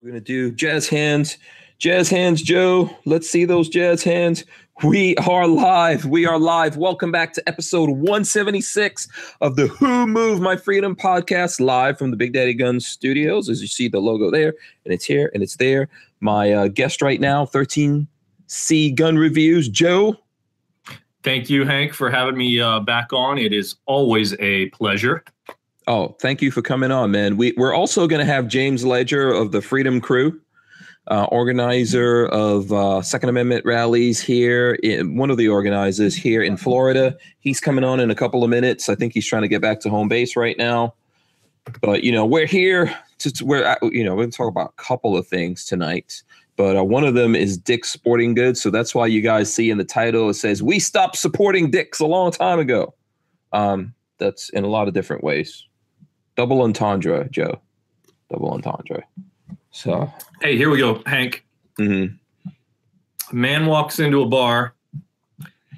We're gonna do jazz hands, jazz hands, Joe. Let's see those jazz hands. We are live. We are live. Welcome back to episode 176 of the Who Moved My Freedom podcast, live from the Big Daddy Guns studios. As you see the logo there, and it's here and it's there. My uh, guest right now, 13C Gun Reviews, Joe. Thank you, Hank, for having me uh, back on. It is always a pleasure. Oh, thank you for coming on, man. We we're also going to have James Ledger of the Freedom Crew, uh, organizer of uh, Second Amendment rallies here. In, one of the organizers here in Florida. He's coming on in a couple of minutes. I think he's trying to get back to home base right now. But you know, we're here to, to we're you know we're going to talk about a couple of things tonight. But uh, one of them is Dick's Sporting Goods, so that's why you guys see in the title it says "We stopped supporting Dick's a long time ago." Um, that's in a lot of different ways double entendre, Joe. Double entendre. So hey, here we go, Hank. Mm-hmm. A man walks into a bar,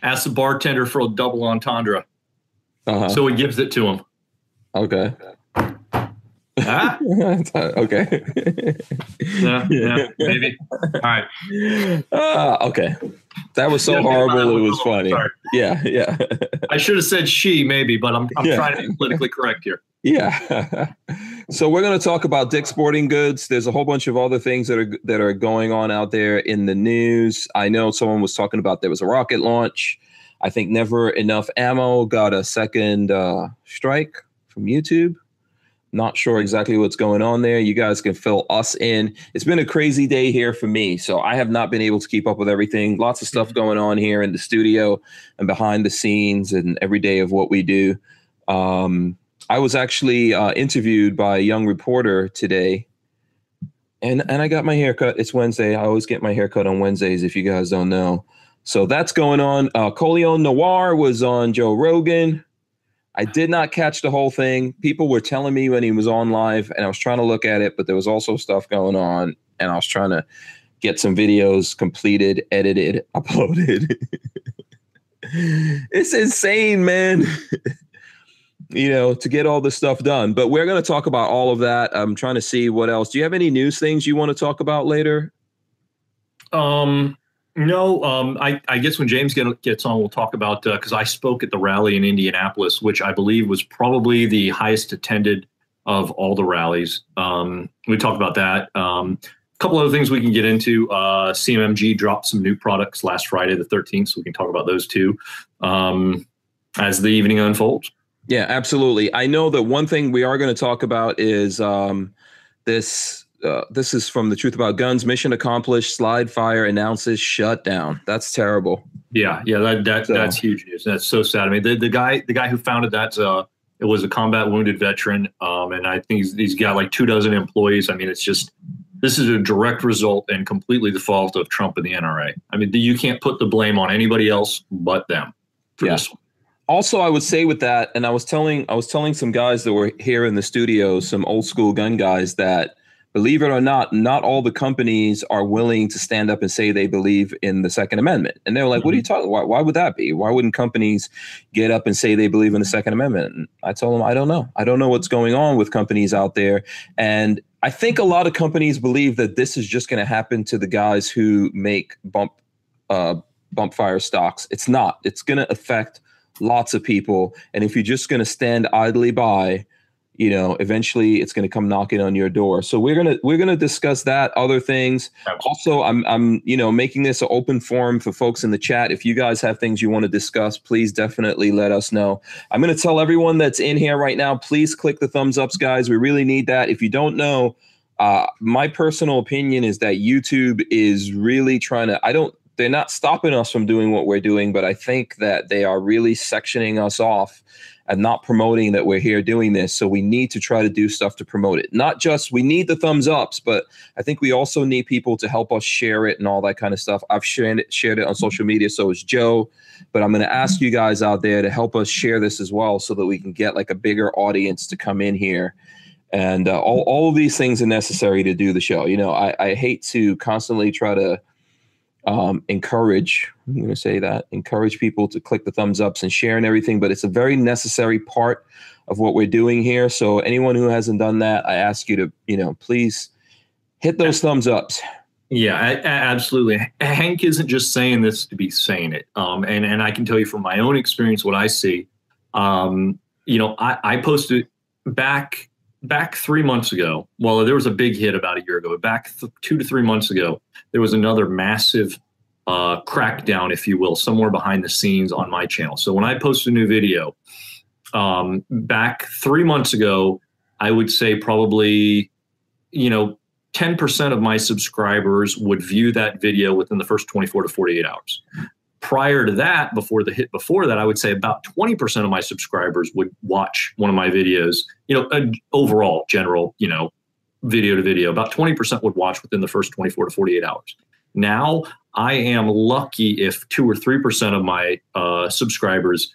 asks the bartender for a double entendre. Uh-huh. So he gives it to him. Okay. Huh? okay. yeah, yeah, maybe. All right. Uh, okay. That was so yeah, horrible. It was funny. Sorry. Yeah, yeah. I should have said she, maybe, but I'm, I'm yeah. trying to be politically correct here. Yeah. so we're going to talk about Dick Sporting Goods. There's a whole bunch of other things that are that are going on out there in the news. I know someone was talking about there was a rocket launch. I think Never Enough Ammo got a second uh, strike from YouTube. Not sure exactly what's going on there. You guys can fill us in. It's been a crazy day here for me. So I have not been able to keep up with everything. Lots of stuff mm-hmm. going on here in the studio and behind the scenes and every day of what we do. Um, I was actually uh, interviewed by a young reporter today, and and I got my haircut. It's Wednesday. I always get my haircut on Wednesdays. If you guys don't know, so that's going on. Uh, Noir was on Joe Rogan. I did not catch the whole thing. People were telling me when he was on live, and I was trying to look at it, but there was also stuff going on, and I was trying to get some videos completed, edited, uploaded. it's insane, man. you know, to get all this stuff done. But we're going to talk about all of that. I'm trying to see what else. Do you have any news things you want to talk about later? Um, no, um, I, I guess when James get, gets on, we'll talk about because uh, I spoke at the rally in Indianapolis, which I believe was probably the highest attended of all the rallies. Um, we talked about that. Um, a couple other things we can get into. Uh, CMMG dropped some new products last Friday, the 13th, so we can talk about those too um, as the evening unfolds. Yeah, absolutely. I know that one thing we are going to talk about is um, this. Uh, this is from the Truth About Guns. Mission accomplished. Slide Fire announces shutdown. That's terrible. Yeah, yeah, that, that so. that's huge news. That's so sad. I mean, the, the guy the guy who founded that uh, it was a combat wounded veteran, um, and I think he's, he's got like two dozen employees. I mean, it's just this is a direct result and completely the fault of Trump and the NRA. I mean, you can't put the blame on anybody else but them for yeah. this one also i would say with that and i was telling i was telling some guys that were here in the studio some old school gun guys that believe it or not not all the companies are willing to stand up and say they believe in the second amendment. And they're like mm-hmm. what are you mm-hmm. talking why, why would that be? Why wouldn't companies get up and say they believe in the second amendment? And i told them i don't know. I don't know what's going on with companies out there. And i think a lot of companies believe that this is just going to happen to the guys who make bump uh, bump fire stocks. It's not. It's going to affect lots of people. And if you're just going to stand idly by, you know, eventually it's going to come knocking on your door. So we're gonna we're gonna discuss that, other things. Also, I'm I'm you know making this an open forum for folks in the chat. If you guys have things you want to discuss, please definitely let us know. I'm gonna tell everyone that's in here right now, please click the thumbs ups, guys. We really need that. If you don't know, uh, my personal opinion is that YouTube is really trying to. I don't they're not stopping us from doing what we're doing, but I think that they are really sectioning us off and not promoting that we're here doing this. So we need to try to do stuff to promote it. Not just we need the thumbs ups, but I think we also need people to help us share it and all that kind of stuff. I've shared it, shared it on social media, so is Joe. But I'm going to ask you guys out there to help us share this as well, so that we can get like a bigger audience to come in here. And uh, all all of these things are necessary to do the show. You know, I, I hate to constantly try to um, encourage i'm going to say that encourage people to click the thumbs ups and share and everything but it's a very necessary part of what we're doing here so anyone who hasn't done that i ask you to you know please hit those thumbs ups. Yeah, a- a- absolutely. Hank isn't just saying this to be saying it. Um, and and I can tell you from my own experience what I see. Um, you know, I, I posted back back three months ago. Well, there was a big hit about a year ago, but back th- two to three months ago, there was another massive uh, crackdown, if you will, somewhere behind the scenes on my channel. So when I post a new video, um, back three months ago, I would say probably, you know, 10% of my subscribers would view that video within the first 24 to 48 hours. Prior to that, before the hit before that, I would say about 20% of my subscribers would watch one of my videos, you know, overall, general, you know, video to video. About 20% would watch within the first 24 to 48 hours. Now, I am lucky if two or 3% of my uh, subscribers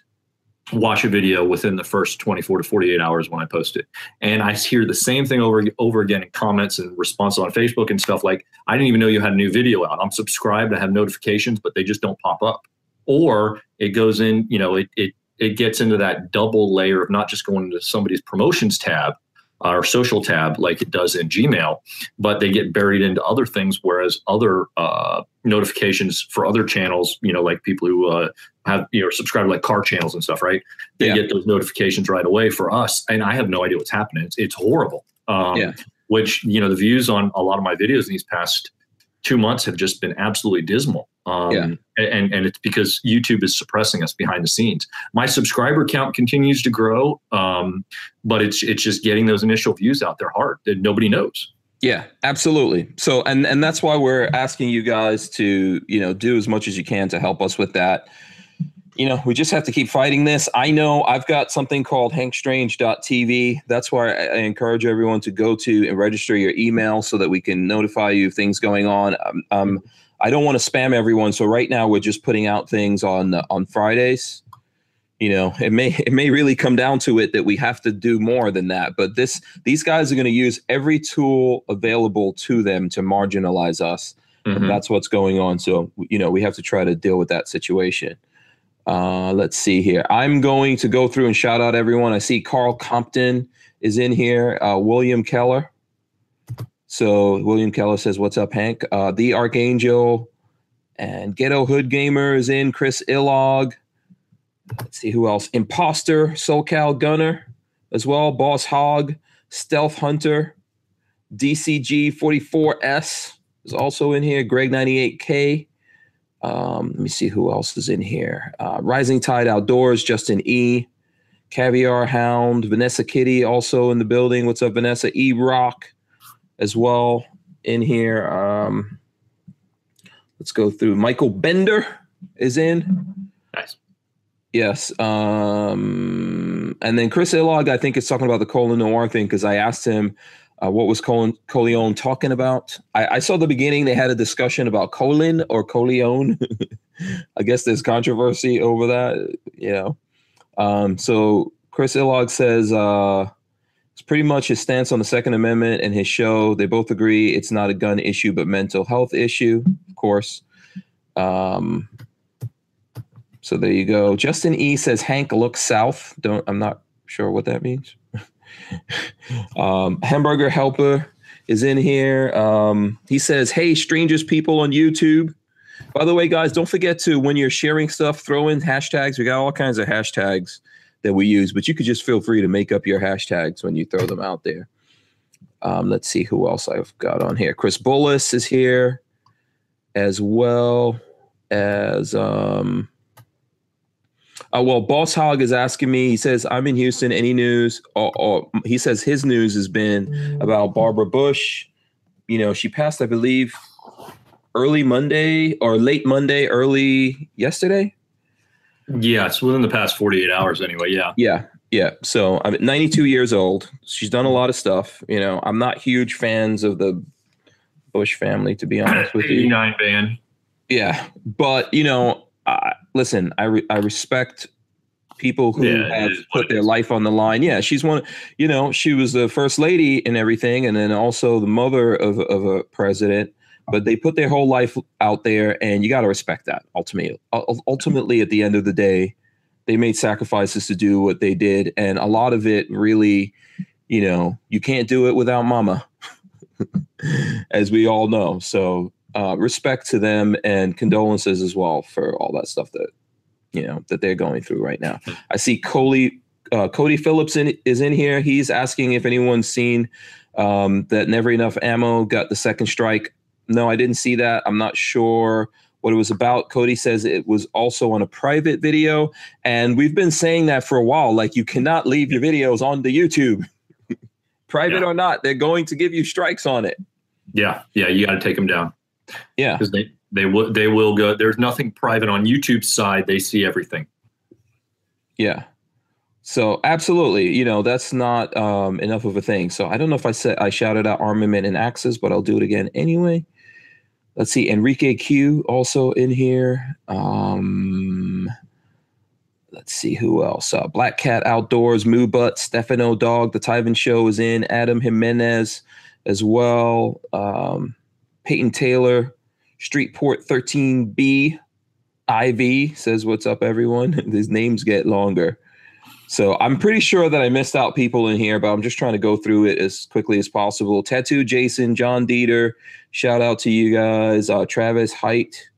watch a video within the first 24 to 48 hours when I post it. And I hear the same thing over over again in comments and responses on Facebook and stuff like, I didn't even know you had a new video out. I'm subscribed, I have notifications, but they just don't pop up. Or it goes in, you know, it it it gets into that double layer of not just going into somebody's promotions tab or social tab like it does in Gmail, but they get buried into other things. Whereas other uh, notifications for other channels, you know, like people who uh, have you know subscribe to like car channels and stuff, right? They Yeah. get those notifications right away. For us, and I have no idea what's happening. It's, it's horrible. Um, Yeah. Which you know the views on a lot of my videos in these past two months have just been absolutely dismal. Um, Yeah. And and it's because YouTube is suppressing us behind the scenes. My subscriber count continues to grow, um, but it's it's just getting those initial views out there hard that nobody knows. Yeah, absolutely. So and and that's why we're asking you guys to, you know, do as much as you can to help us with that. You know, we just have to keep fighting this. I know I've got something called hankstrange.tv. That's why I I encourage everyone to go to and register your email so that we can notify you of things going on. Um, um I don't want to spam everyone, so right now we're just putting out things on uh, on Fridays. You know, it may it may really come down to it that we have to do more than that. But this these guys are going to use every tool available to them to marginalize us. And that's what's going on. So you know, we have to try to deal with that situation. Uh, let's see here. I'm going to go through and shout out everyone. I see Carl Compton is in here. Uh, William Keller. So William Keller says, "What's up, Hank?" Uh, the Archangel and Ghetto Hood Gamer is in. Chris Illog. Let's see who else. Imposter, SoCal Gunner as well. Boss Hog, Stealth Hunter, DCG 44S is also in here. Greg 98K. Um, let me see who else is in here. Uh, Rising Tide Outdoors, Justin E. Caviar Hound, Vanessa Kitty also in the building. What's up, Vanessa? E Rock as well in here. Um, let's go through. Michael Bender is in. Nice. Yes. Um, and then Chris Illog, I think, is talking about the Colin Noir thing because I asked him uh, what was Colin Colion talking about. I, I saw the beginning they had a discussion about Colin or Colion. I guess there's controversy over that, you know. Um, so Chris Illog says uh, pretty much his stance on the Second Amendment and his show. They both agree it's not a gun issue, but mental health issue, of course. Um, so there you go. Justin E says Hank looks south. Don't I'm not sure what that means. um, Hamburger Helper is in here. Um, he says, "Hey, strangers, people on YouTube. By the way, guys, don't forget to when you're sharing stuff, throw in hashtags. We got all kinds of hashtags that we use, but you could just feel free to make up your hashtags when you throw them out there. Um, let's see who else I've got on here. Chris Bullis is here, as well as um, uh, well, Boss Hog is asking me. He says, "I'm in Houston. Any news?" Or, or he says his news has been about Barbara Bush. You know, she passed, I believe, early Monday or late Monday, early yesterday. Yeah, it's within the past 48 hours anyway. Yeah. Yeah, yeah. So I'm 92 years old. She's done a lot of stuff. You know, I'm not huge fans of the Bush family, to be honest with you. 89 ban. Yeah, but you know, I, listen, I re- I respect people who Yeah, have put their life on the line. Yeah, she's one. You know, she was the first lady and everything, and then also the mother of of a president. But they put their whole life out there, and you got to respect that. Ultimately, ultimately, at the end of the day, they made sacrifices to do what they did, and a lot of it really, you know, you can't do it without Mama. as we all know. So uh, respect to them and condolences as well for all that stuff that you know that they're going through right now. I see Cody uh, Cody Phillips in, is in here. He's asking if anyone's seen um, that Never Enough Ammo got the second strike. No, I didn't see that. I'm not sure what it was about. Cody says it was also on a private video, and we've been saying that for a while. Like you cannot leave your videos on the YouTube, private yeah. or not. They're going to give you strikes on it. Yeah, yeah, you got to take them down. Yeah, because they they will they will go. There's nothing private on YouTube's side. They see everything. Yeah. So absolutely, you know that's not um, enough of a thing. So I don't know if I said I shouted out armament and axes, but I'll do it again anyway. Let's see, Enrique Q also in here. Um, let's see who else. Uh, Black Cat Outdoors, Moo Butt, Stefano Dog, The Tyven Show is in. Adam Jimenez as well. Um, Peyton Taylor, Streetport 13B, IV says, What's up, everyone? His names get longer. So I'm pretty sure that I missed out people in here, but I'm just trying to go through it as quickly as possible. Tattoo Jason, John Dieter, shout out to you guys. Uh, Travis Height,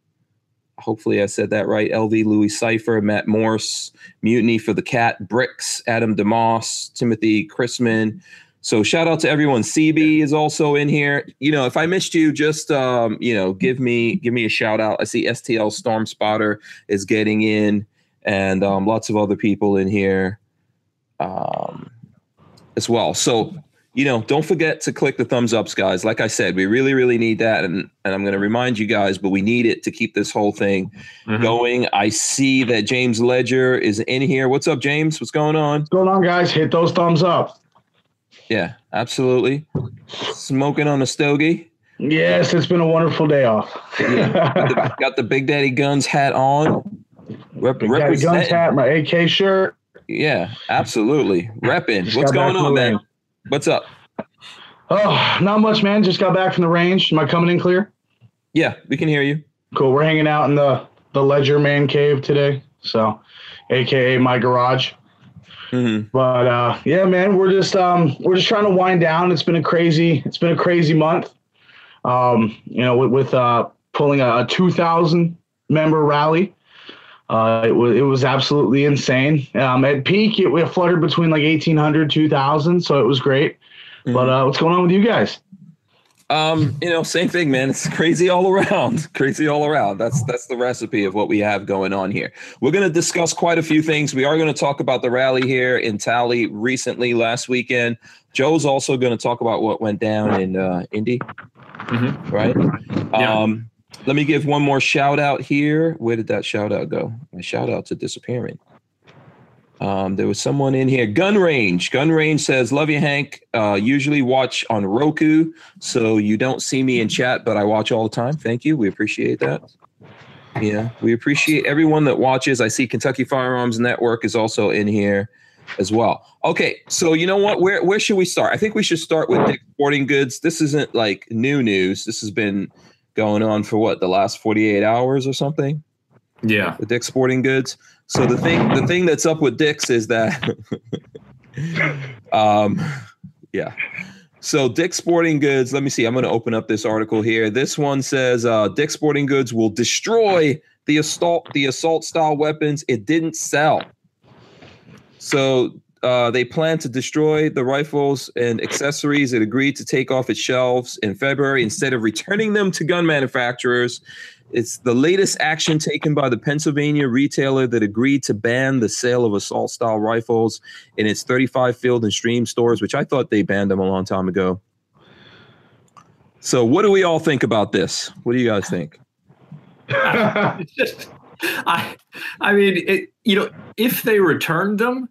hopefully I said that right. LV Louis Cipher, Matt Morse, Mutiny for the Cat, Bricks, Adam DeMoss, Timothy Chrisman. So shout out to everyone. CB is also in here. You know, if I missed you, just um, you know, give me give me a shout out. I see STL Storm Spotter is getting in and um, lots of other people in here um, as well. So, you know, don't forget to click the thumbs ups, guys. Like I said, we really, really need that. And, and I'm going to remind you guys, but we need it to keep this whole thing mm-hmm. going. I see that James Ledger is in here. What's up, James? What's going on? What's going on, guys? Hit those thumbs up. Yeah, absolutely. Smoking on a stogie. Yes, it's been a wonderful day off. yeah. got, the, got the Big Daddy Guns hat on. Rep- Got guns hat, my AK shirt. Yeah, absolutely. Repping. What's going on, man? What's up? Oh, not much, man. Just got back from the range. Am I coming in clear? Yeah, we can hear you. Cool. We're hanging out in the the Ledger Man Cave today, so AKA my garage. Mm-hmm. But uh, yeah, man, we're just um, we're just trying to wind down. It's been a crazy it's been a crazy month. Um, you know, with, with uh, pulling a, a 2,000 member rally uh, it was it was absolutely insane. Um, at peak, it, it fluttered between like 1800, 2000, so it was great. Mm-hmm. But uh, what's going on with you guys? Um, you know, same thing, man. It's crazy all around. crazy all around. That's that's the recipe of what we have going on here. We're going to discuss quite a few things. We are going to talk about the rally here in Tally recently last weekend. Joe's also going to talk about what went down in uh, Indy, mm-hmm. right? Yeah. Um, let me give one more shout out here. Where did that shout out go? My shout out to disappearing. Um, there was someone in here. Gun Range. Gun Range says, "Love you, Hank. Uh, usually watch on Roku, so you don't see me in chat, but I watch all the time. Thank you. We appreciate that. Yeah, we appreciate everyone that watches. I see Kentucky Firearms Network is also in here as well. Okay, so you know what? Where where should we start? I think we should start with Dick Sporting Goods. This isn't like new news. This has been going on for what the last 48 hours or something? Yeah. The dick's sporting goods? So the thing the thing that's up with dick's is that um yeah. So dick's sporting goods let me see i'm going to open up this article here. This one says uh dick's sporting goods will destroy the assault the assault style weapons it didn't sell. So uh, they plan to destroy the rifles and accessories it agreed to take off its shelves in February instead of returning them to gun manufacturers. It's the latest action taken by the Pennsylvania retailer that agreed to ban the sale of assault style rifles in its 35 field and stream stores, which I thought they banned them a long time ago. So, what do we all think about this? What do you guys think? I, I mean, it, you know, if they returned them,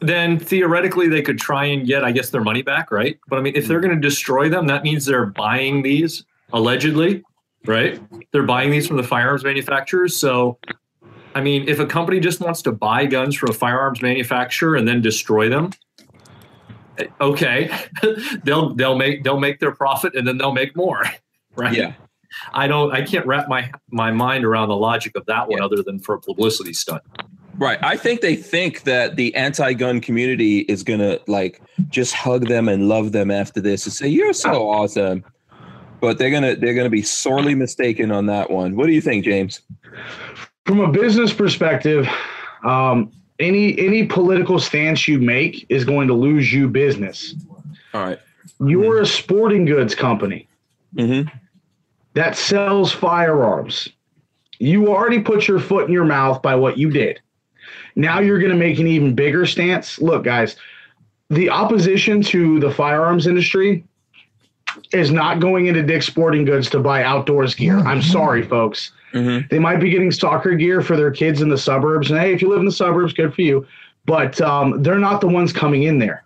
then theoretically they could try and get, I guess, their money back, right? But I mean, if they're hmm. going to destroy them, that means they're buying these allegedly, right? They're buying these from the firearms manufacturers. So, I mean, if a company just wants to buy guns from a firearms manufacturer and then destroy them, eh, okay, they'll they'll make they'll make their profit and then they'll make more, right? Yeah. I don't. I can't wrap my my mind around the logic of that one, yeah. other than for a publicity stunt. Right. I think they think that the anti-gun community is gonna like just hug them and love them after this and say, You're so awesome. but they're gonna they're gonna be sorely mistaken on that one. What do you think, James? From a business perspective, um, any any political stance you make is going to lose you business. All right. You're mm-hmm. a sporting goods company mm-hmm. that sells firearms. You already put your foot in your mouth by what you did. Now you're going to make an even bigger stance. Look, guys, the opposition to the firearms industry is not going into Dick's Sporting Goods to buy outdoors gear. I'm sorry, folks. Mm-hmm. They might be getting soccer gear for their kids in the suburbs. And hey, if you live in the suburbs, good for you. But um, they're not the ones coming in there.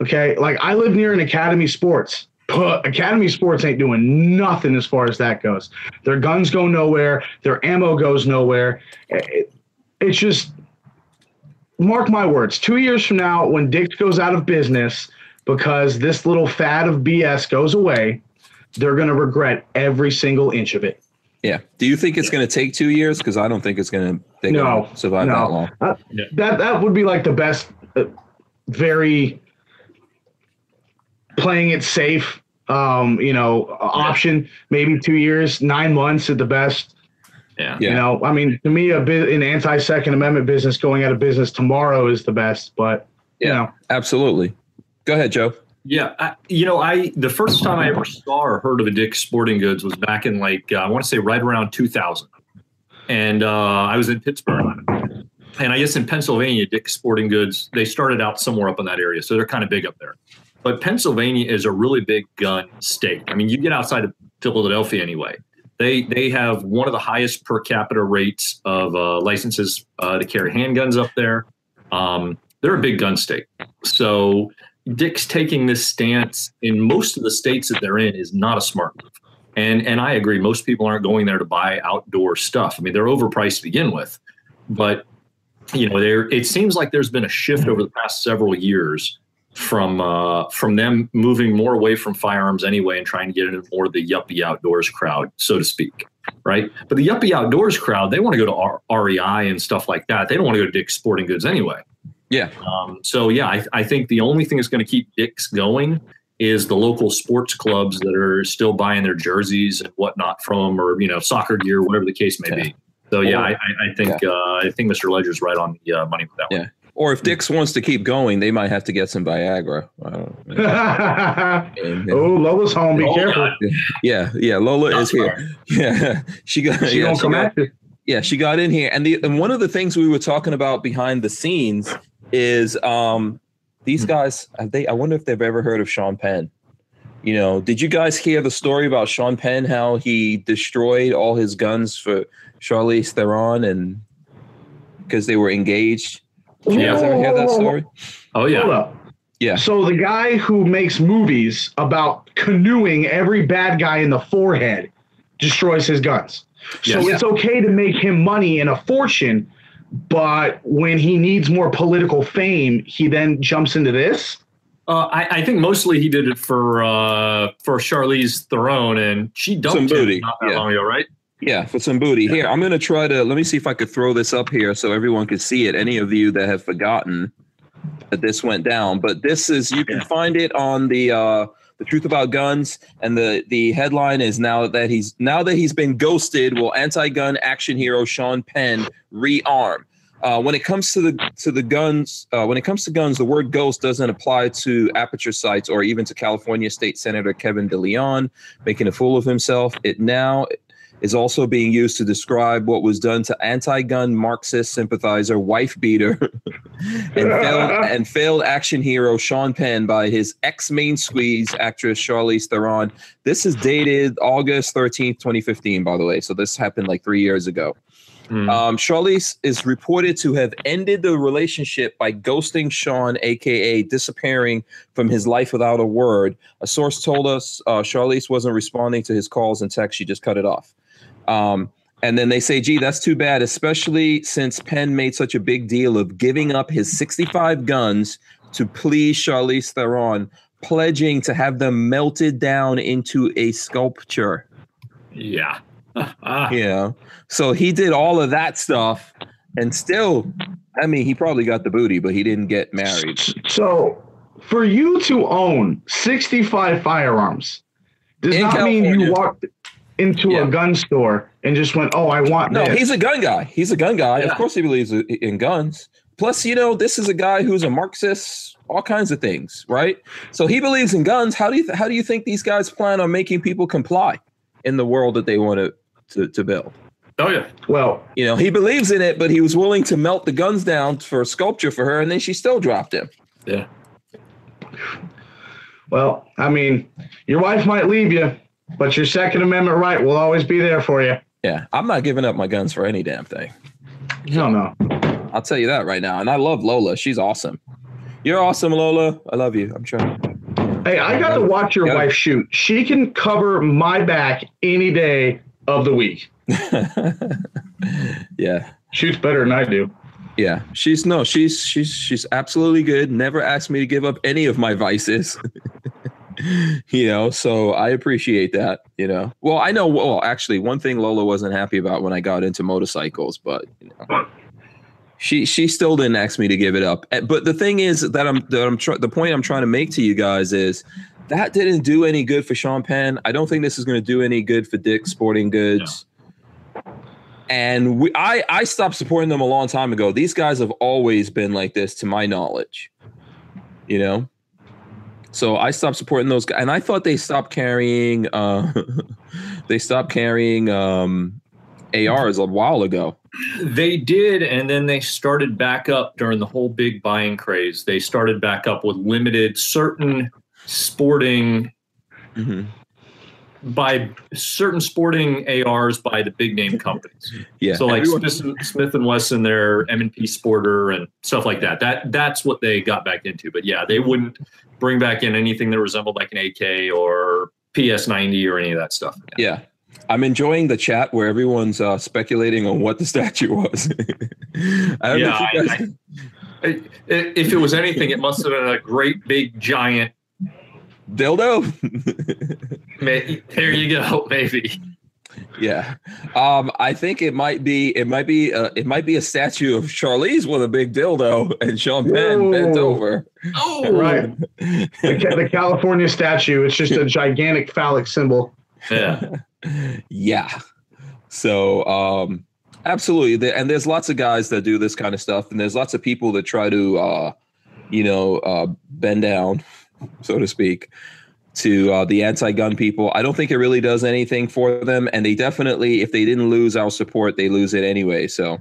Okay. Like I live near an Academy Sports. Academy Sports ain't doing nothing as far as that goes. Their guns go nowhere. Their ammo goes nowhere. It, it's just, mark my words, two years from now, when Dick's goes out of business because this little fad of BS goes away, they're going to regret every single inch of it. Yeah. Do you think it's going to take two years? Because I don't think it's going to no, survive no. that long. Uh, yeah. That that would be like the best, uh, very playing it safe. Um, you know, yeah. option maybe two years, nine months at the best. Yeah. You know, I mean, to me, a bit an anti Second Amendment business going out of business tomorrow is the best. But yeah, you know. absolutely. Go ahead, Joe. Yeah, I, you know, I the first time I ever saw or heard of a Dick's Sporting Goods was back in like uh, I want to say right around 2000, and uh, I was in Pittsburgh, and I guess in Pennsylvania, Dick's Sporting Goods they started out somewhere up in that area, so they're kind of big up there. But Pennsylvania is a really big gun state. I mean, you get outside of Philadelphia anyway. They they have one of the highest per capita rates of uh, licenses uh, to carry handguns up there. Um, they're a big gun state, so Dick's taking this stance in most of the states that they're in is not a smart move. And and I agree, most people aren't going there to buy outdoor stuff. I mean, they're overpriced to begin with, but you know, there it seems like there's been a shift over the past several years from uh, from them moving more away from firearms anyway and trying to get into more of the yuppie outdoors crowd, so to speak. Right. But the yuppie outdoors crowd, they want to go to R- REI and stuff like that. They don't want to go to Dick's Sporting Goods anyway. Yeah. Um, so yeah, I, I think the only thing that's going to keep Dick's going is the local sports clubs that are still buying their jerseys and whatnot from, or you know, soccer gear, whatever the case may yeah. be. So yeah, I, I think yeah. uh, I think Mr. Ledger's right on the uh, money with that yeah. one. Or if Dix wants to keep going, they might have to get some Viagra. oh, Lola's home. Be careful. Yeah, yeah. Lola is here. Yeah, she got. She yeah, she got, yeah, she got in here, and the and one of the things we were talking about behind the scenes is um, these hmm. guys. They I wonder if they've ever heard of Sean Penn. You know, did you guys hear the story about Sean Penn? How he destroyed all his guns for Charlize Theron, and because they were engaged. Did you guys ever hear that story? Oh yeah. Yeah. So the guy who makes movies about canoeing every bad guy in the forehead destroys his guns. So yes. it's okay to make him money and a fortune but when he needs more political fame, he then jumps into this. Uh, I, I, think mostly he did it for uh, for Charlize Theron, and she dumped some booty. not that yeah. long ago, right? Yeah, for some booty. Here, I'm going to try to let me see if I could throw this up here so everyone can see it. Any of you that have forgotten that this went down, but this is you can find it on the uh, the truth about guns, and the the headline is now that he's now that he's been ghosted, will anti-gun action hero Sean Penn rearm? Uh, when it comes to the to the guns, uh, when it comes to guns, the word "ghost" doesn't apply to aperture sights or even to California State Senator Kevin DeLeon making a fool of himself. It now is also being used to describe what was done to anti-gun Marxist sympathizer, wife beater, and, failed, and failed action hero Sean Penn by his ex-main squeeze actress Charlize Theron. This is dated August 13th, 2015, by the way. So this happened like three years ago. Mm. Um, Charlize is reported to have ended the relationship by ghosting Sean, aka disappearing from his life without a word. A source told us uh, Charlize wasn't responding to his calls and texts; she just cut it off. Um, and then they say, gee, that's too bad, especially since Penn made such a big deal of giving up his 65 guns to please Charlize Theron, pledging to have them melted down into a sculpture. Yeah. yeah. So he did all of that stuff and still, I mean, he probably got the booty, but he didn't get married. So for you to own 65 firearms, does In not mean you walked into Yeah. a gun store and just went, "Oh, I want No, this." he's a gun guy. He's a gun guy. Yeah. Of course, he believes in guns. Plus, you know, this is a guy who's a Marxist, all kinds of things, right? So he believes in guns. How do you th- how do you think these guys plan on making people comply in the world that they want to to, to build? Oh yeah. well, You know, he believes in it, but he was willing to melt the guns down for a sculpture for her, and then she still dropped him. Yeah. well, I mean, your wife might leave you, but your Second Amendment right will always be there for you. Yeah, I'm not giving up my guns for any damn thing. Hell no. I'll tell you that right now. And I love Lola. She's awesome. You're awesome, Lola. I love you. I'm trying. Hey, I got to watch your wife shoot. She can cover my back any day of the week. yeah. Shoots better than I do. Yeah, she's no, she's she's she's absolutely good. Never asked me to give up any of my vices. you know, so I appreciate that. You know, well, I know. Well, actually, one thing Lola wasn't happy about when I got into motorcycles, but you know, she she still didn't ask me to give it up. Eh, But the thing is that I'm that I'm tr- the point I'm trying to make to you guys is that didn't do any good for Sean Penn. I don't think this is going to do any good for Dick's Sporting Goods. And we, I, I stopped supporting them a long time ago. These guys have always been like this, to my knowledge. You know, so I stopped supporting those guys, and I thought they stopped carrying. Uh, they stopped carrying um, ARs a while ago. They did, and then they started back up during the whole big buying craze. They started back up with limited certain sporting Mhm. By certain sporting ARs by the big name companies. Yeah. So like Everyone- Smith, Smith and Wesson, their M and P Sporter and stuff like that. That that's what they got back into. But yeah, they wouldn't bring back in anything that resembled like an AK or PS90 or any of that stuff. Yeah. I'm enjoying the chat where everyone's uh, speculating on what the statue was. I don't know Yeah, if guys- I- I- If it was anything, it must have been a great big giant. Dildo. ma- There you go, maybe. yeah. Um, I think it might be it might be uh, it might be a statue of Charlize with a big dildo and Sean Penn bent over. Oh, Right. The, the California statue, it's just a gigantic phallic symbol. yeah. yeah. So um absolutely and there's lots of guys that do this kind of stuff and there's lots of people that try to uh you know uh bend down so to speak to uh, the anti-gun people i don't think it really does anything for them and they definitely if they didn't lose our support they lose it anyway so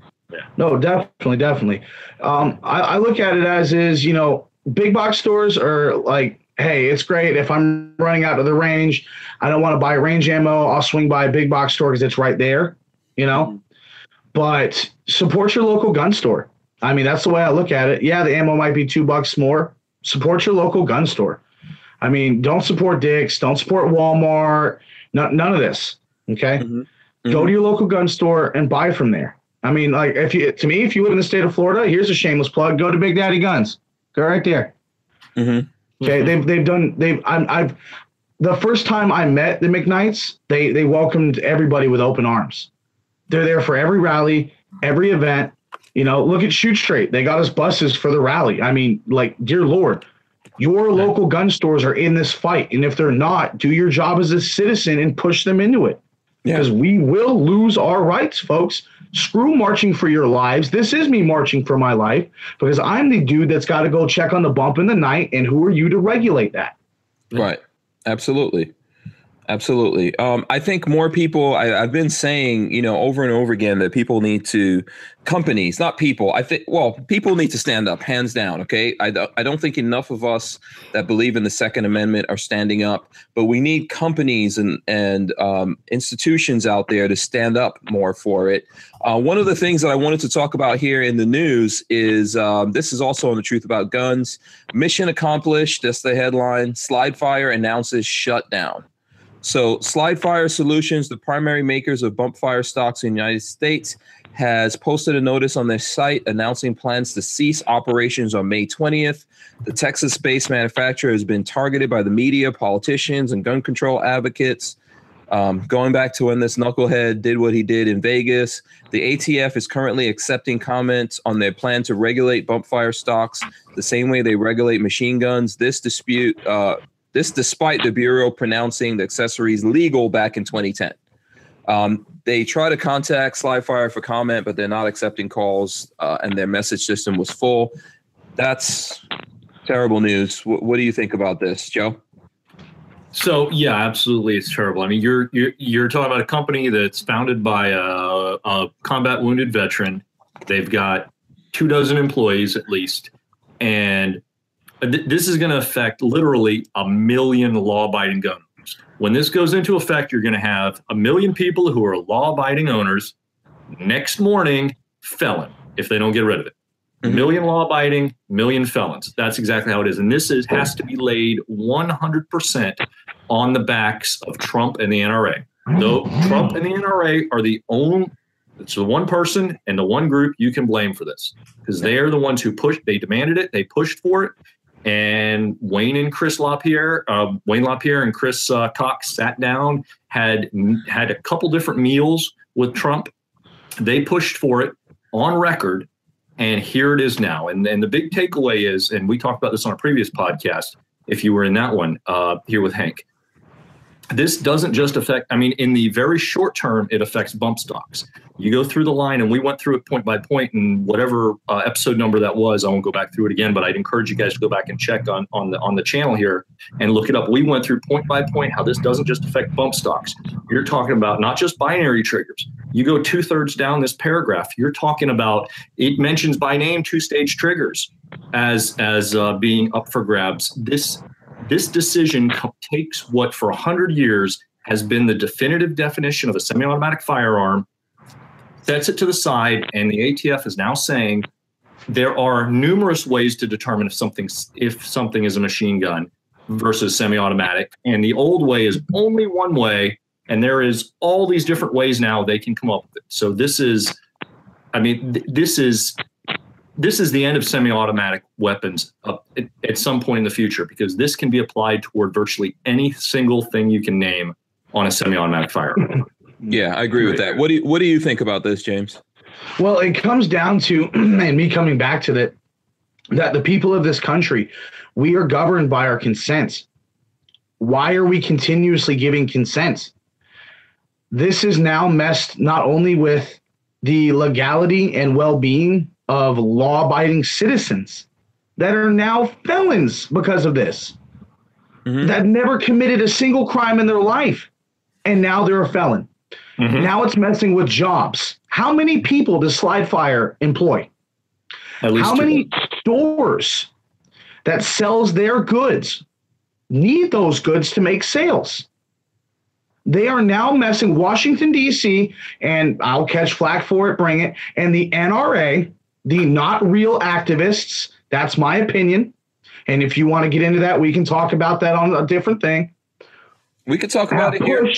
No, definitely, definitely. Um, I, I look at it as is, you know, big box stores are like, hey, it's great if I'm running out to the range, I don't want to buy range ammo. I'll swing by a big box store because it's right there, you know. But support your local gun store. I mean, that's the way I look at it. Yeah, the ammo might be two bucks more. Support your local gun store. I mean, don't support Dick's, don't support Walmart, no, none of this. Okay mm-hmm. go mm-hmm. to your local gun store and buy from there. I mean, like if you to me, if you live in the state of Florida, here's a shameless plug: go to Big Daddy Guns. Go right there. Mhm. Okay, mm-hmm. they've they've done they've I'm, I've the first time I met the McKnights, they they welcomed everybody with open arms. They're there for every rally, every event. You know, look at Shoot Straight. They got us buses for the rally. I mean, like, dear Lord, your local gun stores are in this fight, and if they're not, do your job as a citizen and push them into it Yeah. because we will lose our rights, folks. Screw marching for your lives. This is me marching for my life because I'm the dude that's got to go check on the bump in the night. And who are you to regulate that? Right. Absolutely. Absolutely. Um, I think more people, I, I've been saying, you know, over and over again that people need to, companies, not people. I think, well, people need to stand up, hands down. Okay. I, I don't think enough of us that believe in the Second Amendment are standing up, but we need companies and, and um, institutions out there to stand up more for it. Uh, one of the things that I wanted to talk about here in the news is um, this is also on the truth about guns. Mission accomplished. That's the headline. Slide Fire announces shutdown. So, Slide Fire Solutions, the primary makers of bump fire stocks in the United States, has posted a notice on their site announcing plans to cease operations on May 20th. The Texas based manufacturer has been targeted by the media, politicians, and gun control advocates. Um, going back to when this knucklehead did what he did in Vegas, the ATF is currently accepting comments on their plan to regulate bump fire stocks the same way they regulate machine guns. This dispute uh, This despite the Bureau pronouncing the accessories legal back in 2010. Um, they try to contact Slide Fire for comment, but they're not accepting calls, uh, and their message system was full. That's terrible news. W- what do you think about this, Joe? So yeah, absolutely, it's terrible. I mean, you're you're you're talking about a company that's founded by a, a combat wounded veteran. They've got two dozen employees at least, and th- this is going to affect literally a million law-abiding gun owners. When this goes into effect, you're going to have a million people who are law-abiding owners. Next morning, felon if they don't get rid of it. Mm-hmm. Million law-abiding, million felons. That's exactly how it is, and this is has to be laid 100% on the backs of Trump and the NRA. Though Trump and the NRA are the only it's the one person and the one group you can blame for this because they are the ones who pushed. They demanded it. They pushed for it. And Wayne and Chris LaPierre, uh, Wayne LaPierre and Chris uh, Cox sat down, had had a couple different meals with Trump. They pushed for it on record, and here it is now. And and the big takeaway is, and we talked about this on a previous podcast. If you were in that one uh, here with Hank, this doesn't just affect, I mean, in the very short term, it affects bump stocks. You go through the line, and we went through it point by point, and whatever uh, episode number that was, I won't go back through it again, but I'd encourage you guys to go back and check on, on, the, on the channel here and look it up. We went through point by point how this doesn't just affect bump stocks. You're talking about not just binary triggers. You go two thirds down this paragraph, you're talking about it mentions by name two stage triggers as as uh, being up for grabs. This this decision takes what for 100 years has been the definitive definition of a semi automatic firearm, sets it to the side, and the ATF is now saying there are numerous ways to determine if something if something is a machine gun versus semi-automatic. And the old way is only one way and there is all these different ways now they can come up with it. So this is i mean th- this is this is the end of semi-automatic weapons at, at, some point in the future because this can be applied toward virtually any single thing you can name on a semi-automatic firearm. Yeah, I agree with that. What do you, what do you think about this, James? Well, it comes down to and me coming back to that that the people of this country we are governed by our consents. Why are we continuously giving consent? This is now messed not only with the legality and well-being of law abiding citizens that are now felons because of this, mm-hmm. that never committed a single crime in their life. And now they're a felon. Mm-hmm. Now it's messing with jobs. How many people does Slide Fire employ? How many stores that sells their goods need those goods to make sales? They are now messing Washington D.C. and I'll catch flack for it, bring it, and the NRA the not real activists. That's my opinion. And if you want to get into that, we can talk about that on a different thing. We could talk about it here.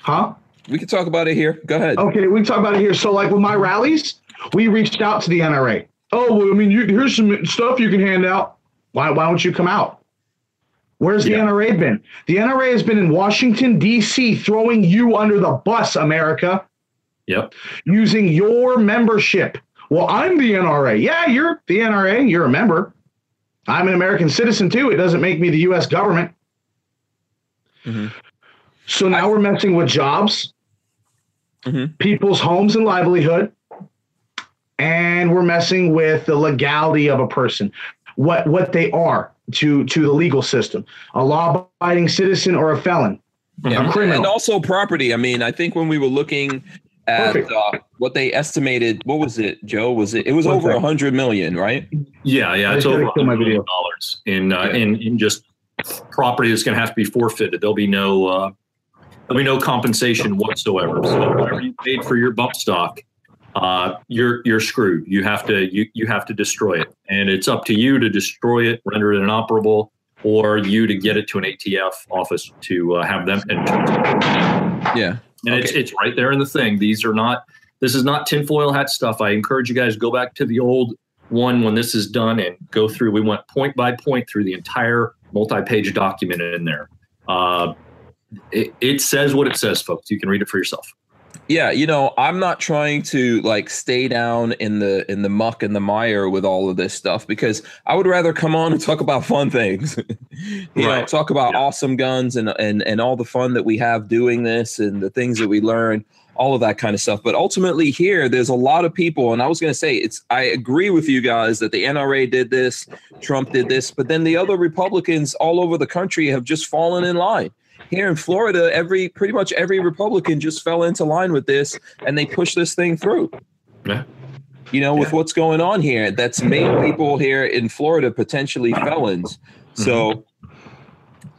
Huh? We can talk about it here. Go ahead. Okay, we can talk about it here. So, like with my rallies, we reached out to the NRA. Oh, well, I mean, you, here's some stuff you can hand out. Why, why don't you come out? Where's the yeah. NRA been? The NRA has been in Washington, D.C., throwing you under the bus, America. Yep. Using your membership well, I'm the NRA. Yeah, you're the NRA. You're a member. I'm an American citizen too. It doesn't make me the U.S. government. Mm-hmm. So now I, we're messing with jobs, mm-hmm. people's homes and livelihood, and we're messing with the legality of a person, what what they are to to the legal system, a law-abiding citizen or a felon. Yeah. And also property. I mean, I think when we were looking at uh, what they estimated. What was it, Joe? Was it? It was over a hundred million, right? Yeah, yeah, it's over a million dollars in uh, in in just property that's going to have to be forfeited. There'll be no uh, there'll be no compensation whatsoever. So whatever you paid for your bump stock, uh, you're you're screwed. You have to you you have to destroy it, and it's up to you to destroy it, render it inoperable, or you to get it to an ATF office to uh, have them. yeah, and okay. it's it's right there in the thing. These are not. This is not tinfoil hat stuff. I encourage you guys go back to the old one when this is done and go through. We went point by point through the entire multi-page document in there. Uh, it, it says what it says, folks. You can read it for yourself. Yeah, you know, I'm not trying to like stay down in the in the muck and the mire with all of this stuff because I would rather come on and talk about fun things. you right. know, talk about yeah. awesome guns and and and all the fun that we have doing this and the things that we learn, all of that kind of stuff. But ultimately here there's a lot of people and I was going to say it's I agree with you guys that the NRA did this, Trump did this, but then the other Republicans all over the country have just fallen in line here in Florida, every pretty much every Republican just fell into line with this and they pushed this thing through. Yeah. You know, with yeah. what's going on here, that's made people here in Florida potentially felons. So mm-hmm.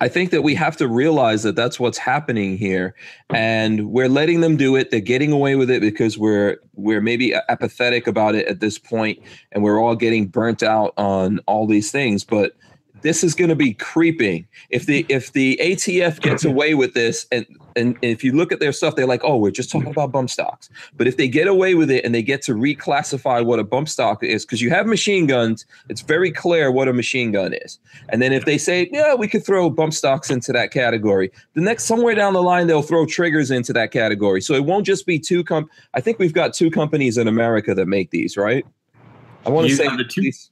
I think that we have to realize that that's what's happening here, and we're letting them do it. They're getting away with it because we're we're maybe apathetic about it at this point, and we're all getting burnt out on all these things. But this is going to be creeping. If the if the ATF gets away with this, and and if you look at their stuff, they're like, oh, we're just talking about bump stocks. But if they get away with it and they get to reclassify what a bump stock is, because you have machine guns, it's very clear what a machine gun is. And then if they say, yeah, we could throw bump stocks into that category, the next somewhere down the line they'll throw triggers into that category. So it won't just be two comp. I think we've got two companies in America that make these, right? I want to say the two. These,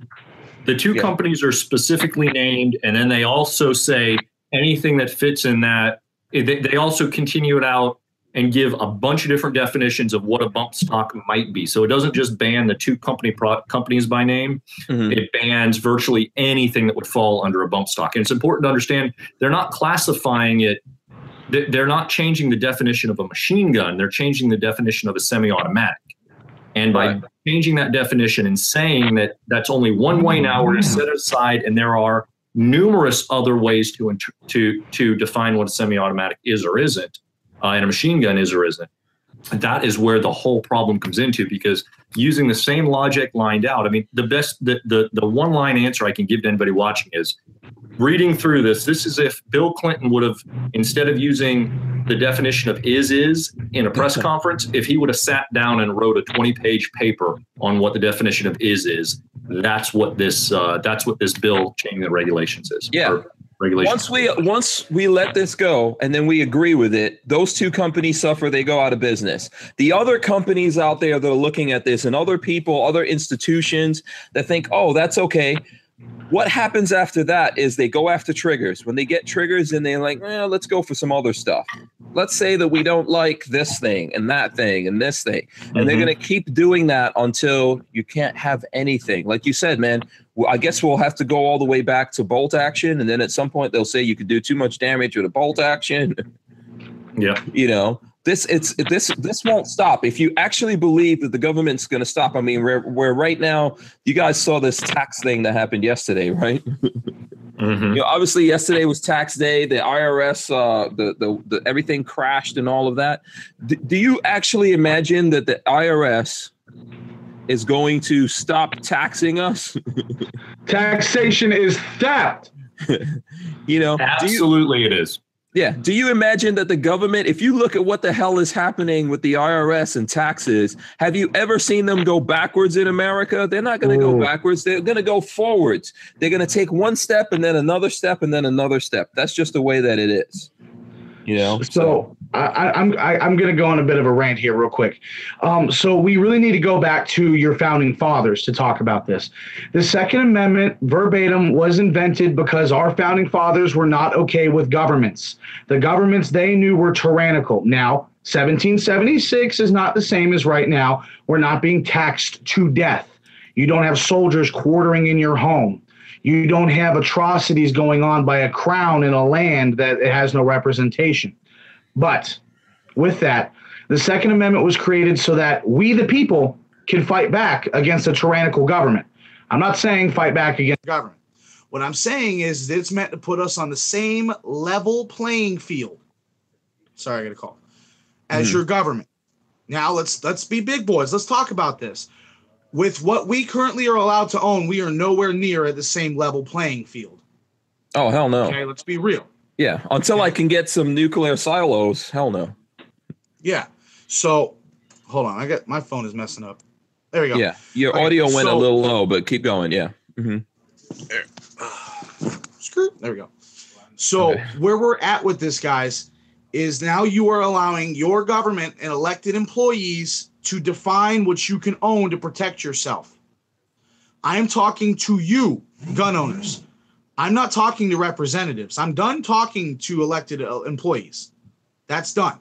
the two yeah. companies are specifically named, and then they also say anything that fits in that. They, they also continue it out and give a bunch of different definitions of what a bump stock might be. So it doesn't just ban the two company pro- companies by name; mm-hmm. it bans virtually anything that would fall under a bump stock. And it's important to understand they're not classifying it. They're not changing the definition of a machine gun. They're changing the definition of a semi-automatic. And by right. changing that definition and saying that that's only one way now, we're to set it aside, and there are numerous other ways to to to define what a semi-automatic is or isn't, uh, and a machine gun is or isn't. That is where the whole problem comes into because using the same logic lined out. I mean, the best the the, the one line answer I can give to anybody watching is reading through this, this is if Bill Clinton would have, instead of using the definition of is is in a press conference, if he would have sat down and wrote a 20 page paper on what the definition of is is, that's what this uh, that's what this bill changing the regulations is. Yeah. Regulations. Once we once we let this go and then we agree with it, those two companies suffer, they go out of business. The other companies out there that are looking at this and other people, other institutions that think, "Oh, that's okay." What happens after that is they go after triggers. When they get triggers and they're like, eh, let's go for some other stuff. Let's say that we don't like this thing and that thing and this thing. And mm-hmm. they're going to keep doing that until you can't have anything. Like you said, man, I guess we'll have to go all the way back to bolt action. And then at some point they'll say you could do too much damage with a bolt action. Yeah. You know, this it's this this won't stop. If you actually believe that the government's going to stop i mean where, where right now you guys saw this tax thing that happened yesterday right? Mm-hmm. you know obviously yesterday was tax day the irs uh the the, the everything crashed and all of that. D- do you actually imagine that the irs is going to stop taxing us? Taxation is theft. You know absolutely you, it is yeah. Do you imagine that the government, if you look at what the hell is happening with the IRS and taxes, have you ever seen them go backwards in America? They're not going to go backwards. They're going to go forwards. They're going to take one step and then another step and then another step. That's just the way that it is. You know? So, so I, I'm I, am going to go on a bit of a rant here, real quick. Um, so we really need to go back to your founding fathers to talk about this. The Second Amendment, verbatim, was invented because our founding fathers were not okay with governments. The governments they knew were tyrannical. Now, 1776 is not the same as right now. We're not being taxed to death. You don't have soldiers quartering in your home. You don't have atrocities going on by a crown in a land that has no representation. But with that, the Second Amendment was created so that we, the people, can fight back against a tyrannical government. I'm not saying fight back against government. What I'm saying is it's meant to put us on the same level playing field. Sorry, I got a call. As mm your government. Now let's let's be big boys. Let's talk about this. With what we currently are allowed to own, we are nowhere near at the same level playing field. Oh hell no. Okay, let's be real. Yeah, until I can get some nuclear silos, hell no. Yeah. So, hold on. I got my phone is messing up. There we go. Yeah, your okay, audio went so, a little low, but keep going. Yeah. Mm-hmm. There. Screw. There we go. So okay. where we're at with this, guys, is now you are allowing your government and elected employees to define what you can own to protect yourself. I am talking to you, gun owners. I'm not talking to representatives. I'm done talking to elected uh, employees. That's done.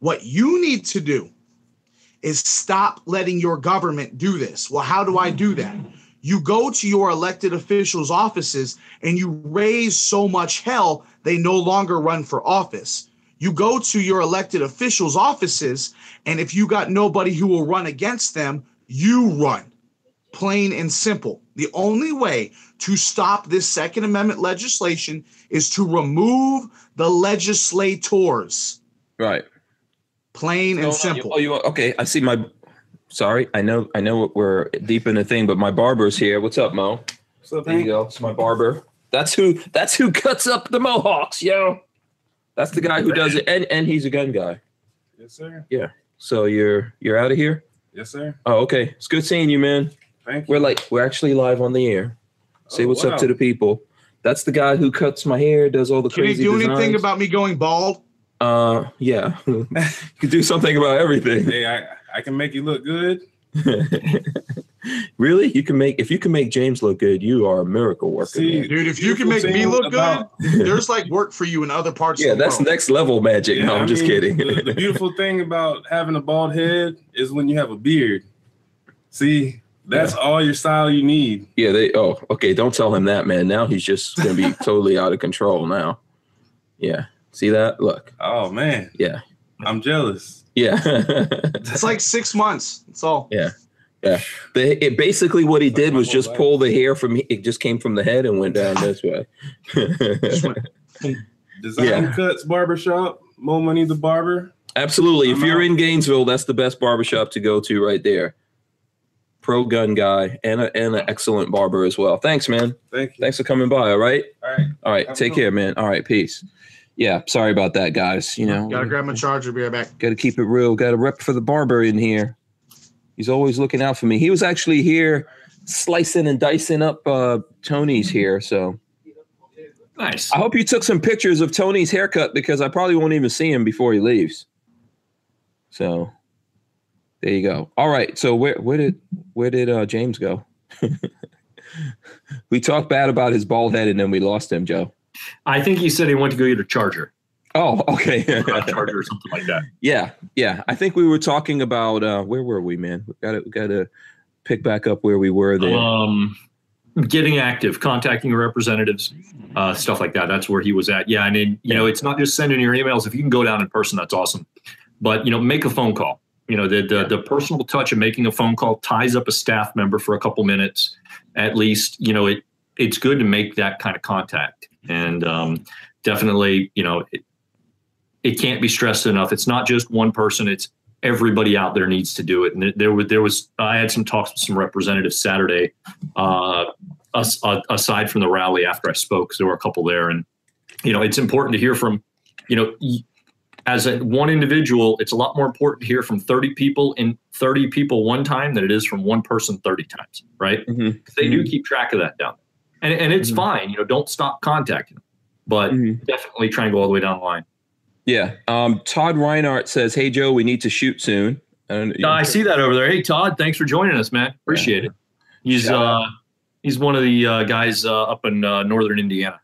What you need to do is stop letting your government do this. Well, how do I do that? You go to your elected officials' offices and you raise so much hell they no longer run for office. You go to your elected officials' offices, and if you got nobody who will run against them, you run. Plain and simple. The only way to stop this Second Amendment legislation is to remove the legislators. Right. Plain and simple. Oh, you okay? I see my. Sorry, I know. I know we're deep in the thing, but my barber's here. What's up, Mo? What's up, there you go. It's my barber. That's who. That's who cuts up the mohawks, yo. That's the guy who does it, and and he's a gun guy. Yes, sir. Yeah. So you're you're out of here. Yes, sir. Oh, okay. It's good seeing you, man. Thank you. We're like we're actually live on the air. Say Oh, what's up to the people. That's the guy who cuts my hair, does all the crazy. Can you crazy do anything about me going bald? Uh, yeah. you can do something about everything. Hey, I, I can make you look good. really? You can make if you can make James look good, you are a miracle worker. See, man. Dude, if you can make me look about- good, there's like work for you in other parts Yeah, of the that's world. next level magic. no, I'm I just mean, kidding. The, the beautiful thing about having a bald head is when you have a beard. See, that's all your style you need. yeah, they oh, okay, don't tell him that, man. Now he's just gonna be totally out of control now. Yeah. See that? Look. Oh man, Yeah. I'm jealous. Yeah. It's like six months. That's all. yeah. Yeah. The, it, basically what he did was just pull the hair from it just came from the head and went down this way. Design Yeah. cuts barbershop, Mo Money the barber. Absolutely. If I'm you're out. in Gainesville, that's the best barbershop to go to right there. Pro gun guy and a, and an excellent barber as well. Thanks, man. Thank you. Thanks for coming by. All right. All right. All right. Have Take care, man. All right. Peace. Yeah. Sorry about that, guys. You know, Gotta grab my charger, be right back. got to keep it real. Gotta rep for the barber in here. He's always looking out for me. He was actually here slicing and dicing up uh, Tony's here. So Nice. I hope you took some pictures of Tony's haircut because I probably won't even see him before he leaves. So there you go. All right. So where where did where did uh, James go? we talked bad about his bald head and then we lost him, Joe. I think he said he went to go get a charger, Oh, okay. charger or something like that. yeah, yeah. I think we were talking about uh, where were we, man? We got to got to pick back up where we were there. Um, getting active, contacting representatives, uh, stuff like that. That's where he was at. Yeah, and mean, you know, it's not just sending your emails. If you can go down in person, that's awesome. But you know, make a phone call. You know, the the, the personal touch of making a phone call ties up a staff member for a couple minutes, at least. You know, it it's good to make that kind of contact, and um, definitely, you know, it, it can't be stressed enough. It's not just one person. It's everybody out there needs to do it. And there was there was I had some talks with some representatives Saturday, uh, uh, aside from the rally after I spoke, 'cause there were a couple there, and you know it's important to hear from, you know, as a one individual, it's a lot more important to hear from thirty people in thirty people one time than it is from one person thirty times, right? Mhm. 'Cause they do keep track of that down there, and and it's Mhm. fine. You know, don't stop contacting them, but Mhm. definitely try and go all the way down the line. Yeah. Um, Todd Reinhardt says, "Hey Joe, we need to shoot soon." And No, I see that over there. Hey, Todd, thanks for joining us, man. Appreciate it. He's uh, he's one of the uh, guys uh, up in uh, northern Indiana.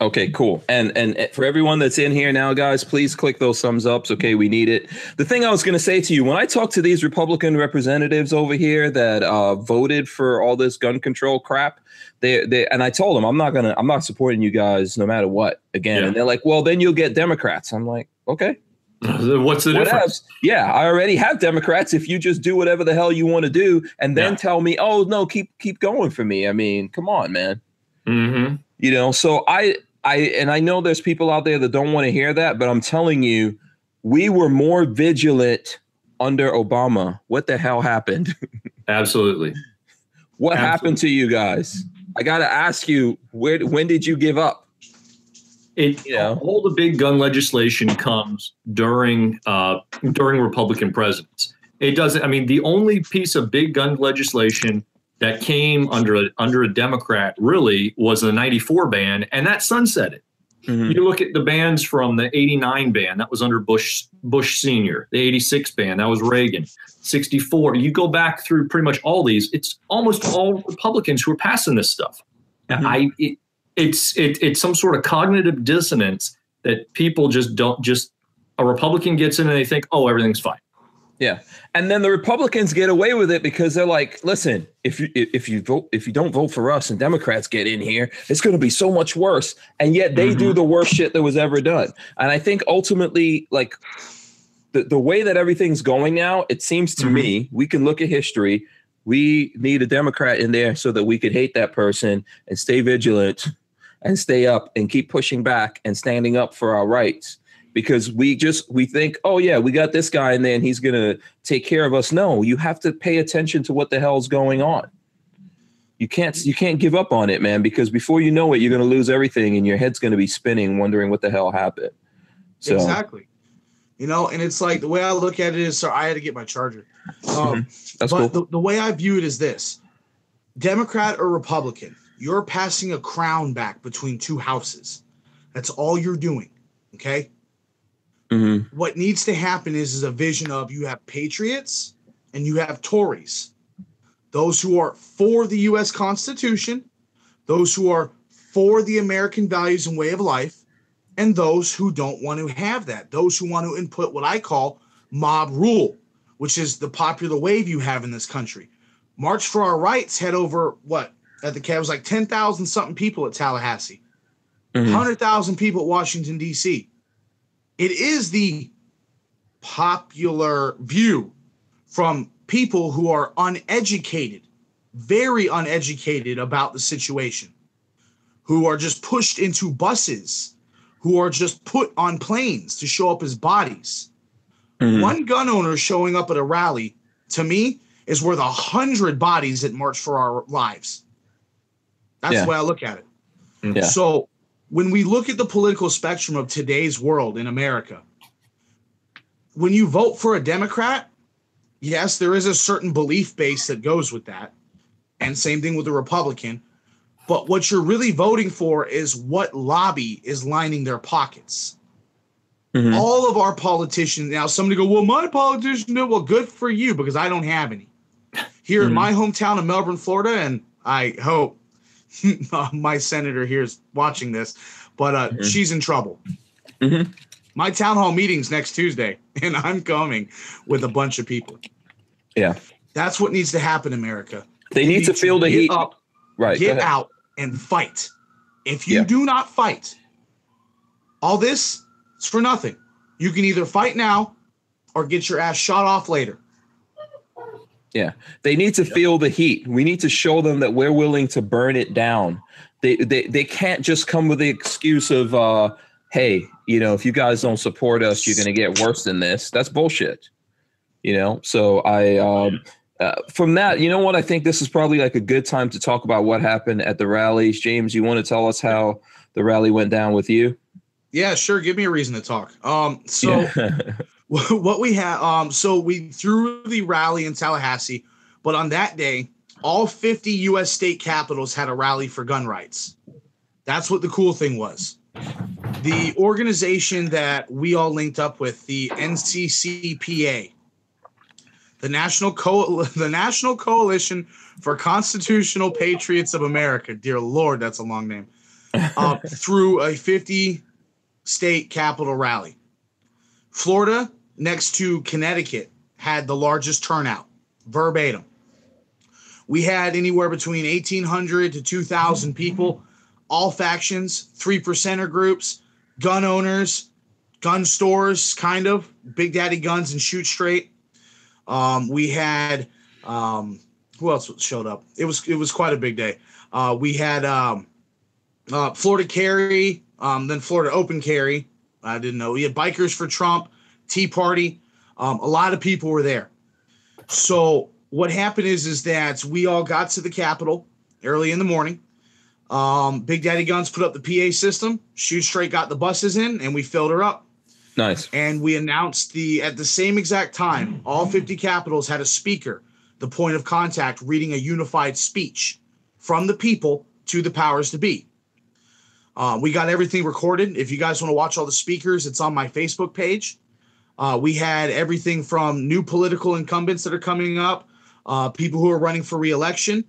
Okay, cool. And and for everyone that's in here now, guys, please click those thumbs ups. Okay, we need it. The thing I was going to say to you when I talk to these Republican representatives over here that uh, voted for all this gun control crap, they they and I told them I'm not gonna I'm not supporting you guys no matter what. Again, Yeah. and they're like, well, then you'll get Democrats. I'm like, okay, What's the What difference? else? Yeah, I already have Democrats. If you just do whatever the hell you want to do, and then Yeah. tell me, oh no, keep keep going for me. I mean, come on, man. Mm-hmm. You know, so I I and I know there's people out there that don't want to hear that, but I'm telling you, we were more vigilant under Obama. What the hell happened? Absolutely. what Absolutely. happened to you guys? I got to ask you, where when did you give up? It Yeah. all the big gun legislation comes during uh, during Republican presidents. It doesn't. I mean, the only piece of big gun legislation that came under a, under a Democrat really was the '94 ban, and that sunsetted. Mm-hmm. You look at the bans from the 89 ban, that was under Bush Bush Senior, the 86 ban, that was Reagan, 64. You go back through pretty much all these, it's almost all Republicans who are passing this stuff. Mm-hmm. I it, it's it, it's some sort of cognitive dissonance that people just don't just a Republican gets in and they think, oh, everything's fine. Yeah, and then the Republicans get away with it because they're like, listen, if you if you vote if you don't vote for us and Democrats get in here, it's going to be so much worse. And yet they mm-hmm. do the worst shit that was ever done. And I think ultimately, like the the way that everything's going now, it seems to mm-hmm. me we can look at history. We need a Democrat in there so that we could hate that person and stay vigilant and stay up and keep pushing back and standing up for our rights because we just we think oh yeah we got this guy and then he's gonna take care of us. No you have to pay attention to what the hell's going on. You can't you can't give up on it man because before you know it you're gonna lose everything and your head's gonna be spinning wondering what the hell happened. So exactly. You know and it's like the way i look at it is so i had to get my charger. Um, That's but cool. the, the way i view it is this. Democrat or republican you're passing a crown back between two houses. That's all you're doing okay Mm-hmm. What needs to happen is, is a vision of you have patriots and you have Tories, those who are for the U.S. Constitution, those who are for the American values and way of life, and those who don't want to have that, those who want to input what I call mob rule, which is the popular wave you have in this country. March for Our Rights had over what at the it was like 10,000 something people at Tallahassee, mm-hmm. 100,000 people at Washington, D.C it is the popular view from people who are uneducated, very uneducated about the situation, who are just pushed into buses, who are just put on planes to show up as bodies. Mm-hmm. One gun owner showing up at a rally, to me, is worth a hundred bodies that march for our lives. That's yeah. the way I look at it. Yeah. So when we look at the political spectrum of today's world in America, when you vote for a Democrat, yes, there is a certain belief base that goes with that. And same thing with a Republican. But what you're really voting for is what lobby is lining their pockets. Mm-hmm. All of our politicians now, somebody go, well, my politician did well, good for you, because I don't have any. Here mm-hmm. in my hometown of Melbourne, Florida, and I hope my senator here is watching this, but uh, mm-hmm. she's in trouble. Mm-hmm. My town hall meeting's next Tuesday, and I'm coming with a bunch of people. Yeah, that's what needs to happen, America. They need, need to feel the heat. Up, right, get out and fight. If you yeah. do not fight, all this is for nothing. You can either fight now or get your ass shot off later. Yeah, they need to feel the heat. We need to show them that we're willing to burn it down. They they they can't just come with the excuse of, uh, "Hey, you know, if you guys don't support us, you're going to get worse than this." That's bullshit. You know. So I, um, uh, from that, you know what? I think this is probably like a good time to talk about what happened at the rallies. James, you want to tell us how the rally went down with you? Yeah, sure. Give me a reason to talk. Um, so. Yeah. what we had um so we threw the rally in Tallahassee, but on that day, all 50 US state capitals had a rally for gun rights. That's what the cool thing was. The organization that we all linked up with, the NCCPA, the National Co- the National Coalition for Constitutional Patriots of America. Dear Lord, that's a long name. Uh, through a 50 state capital rally. Florida, next to Connecticut, had the largest turnout, verbatim. We had anywhere between 1,800 to 2,000 people, all factions, three percenter groups, gun owners, gun stores, kind of, Big Daddy Guns and Shoot Straight. Um, we had um, who else showed up? It was it was quite a big day. Uh, we had um, uh, Florida Carry, um, then Florida Open Carry, I didn't know. We had Bikers for Trump, Tea Party. Um, a lot of people were there. So what happened is is that we all got to the Capitol early in the morning. Um, Big Daddy Guns put up the PA system. Shoot Straight got the buses in, and we filled her up. Nice. And we announced the at the same exact time, all 50 capitals had a speaker, the point of contact, reading a unified speech from the people to the powers to be. Uh, we got everything recorded. If you guys want to watch all the speakers, it's on my Facebook page. Uh, we had everything from new political incumbents that are coming up, uh, people who are running for reelection,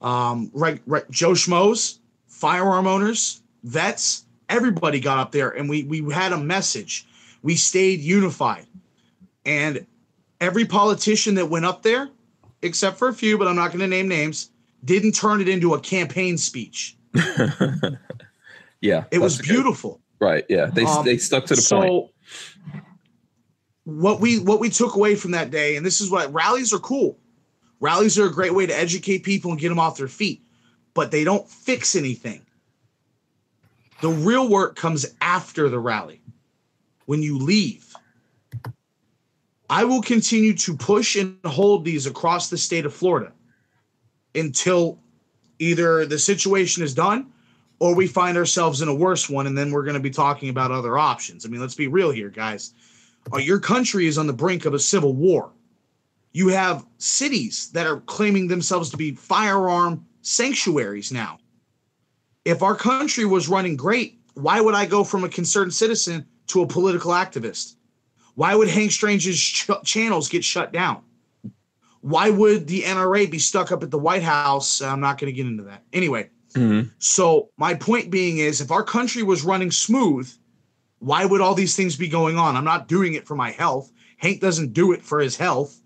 um, right, right, Joe Schmoes, firearm owners, vets, everybody got up there and we we had a message. We stayed unified. And every politician that went up there, except for a few, but I'm not going to name names, didn't turn it into a campaign speech. yeah. It was beautiful. Good. Right. Yeah. They, um, they stuck to the so, point. What we what we took away from that day, and this is what rallies are cool. Rallies are a great way to educate people and get them off their feet, but they don't fix anything. The real work comes after the rally when you leave. I will continue to push and hold these across the state of Florida until either the situation is done or we find ourselves in a worse one and then we're going to be talking about other options. I mean, let's be real here, guys. Uh, your country is on the brink of a civil war. You have cities that are claiming themselves to be firearm sanctuaries now if our country was running great, why would I go from a concerned citizen to a political activist? Why would Hank Strange's ch- channels get shut down? Why would the NRA be stuck up at the White House? I'm not going to get into that. Anyway, mm-hmm. so my point being is if our country was running smooth, why would all these things be going on? I'm not doing it for my health. Hank doesn't do it for his health.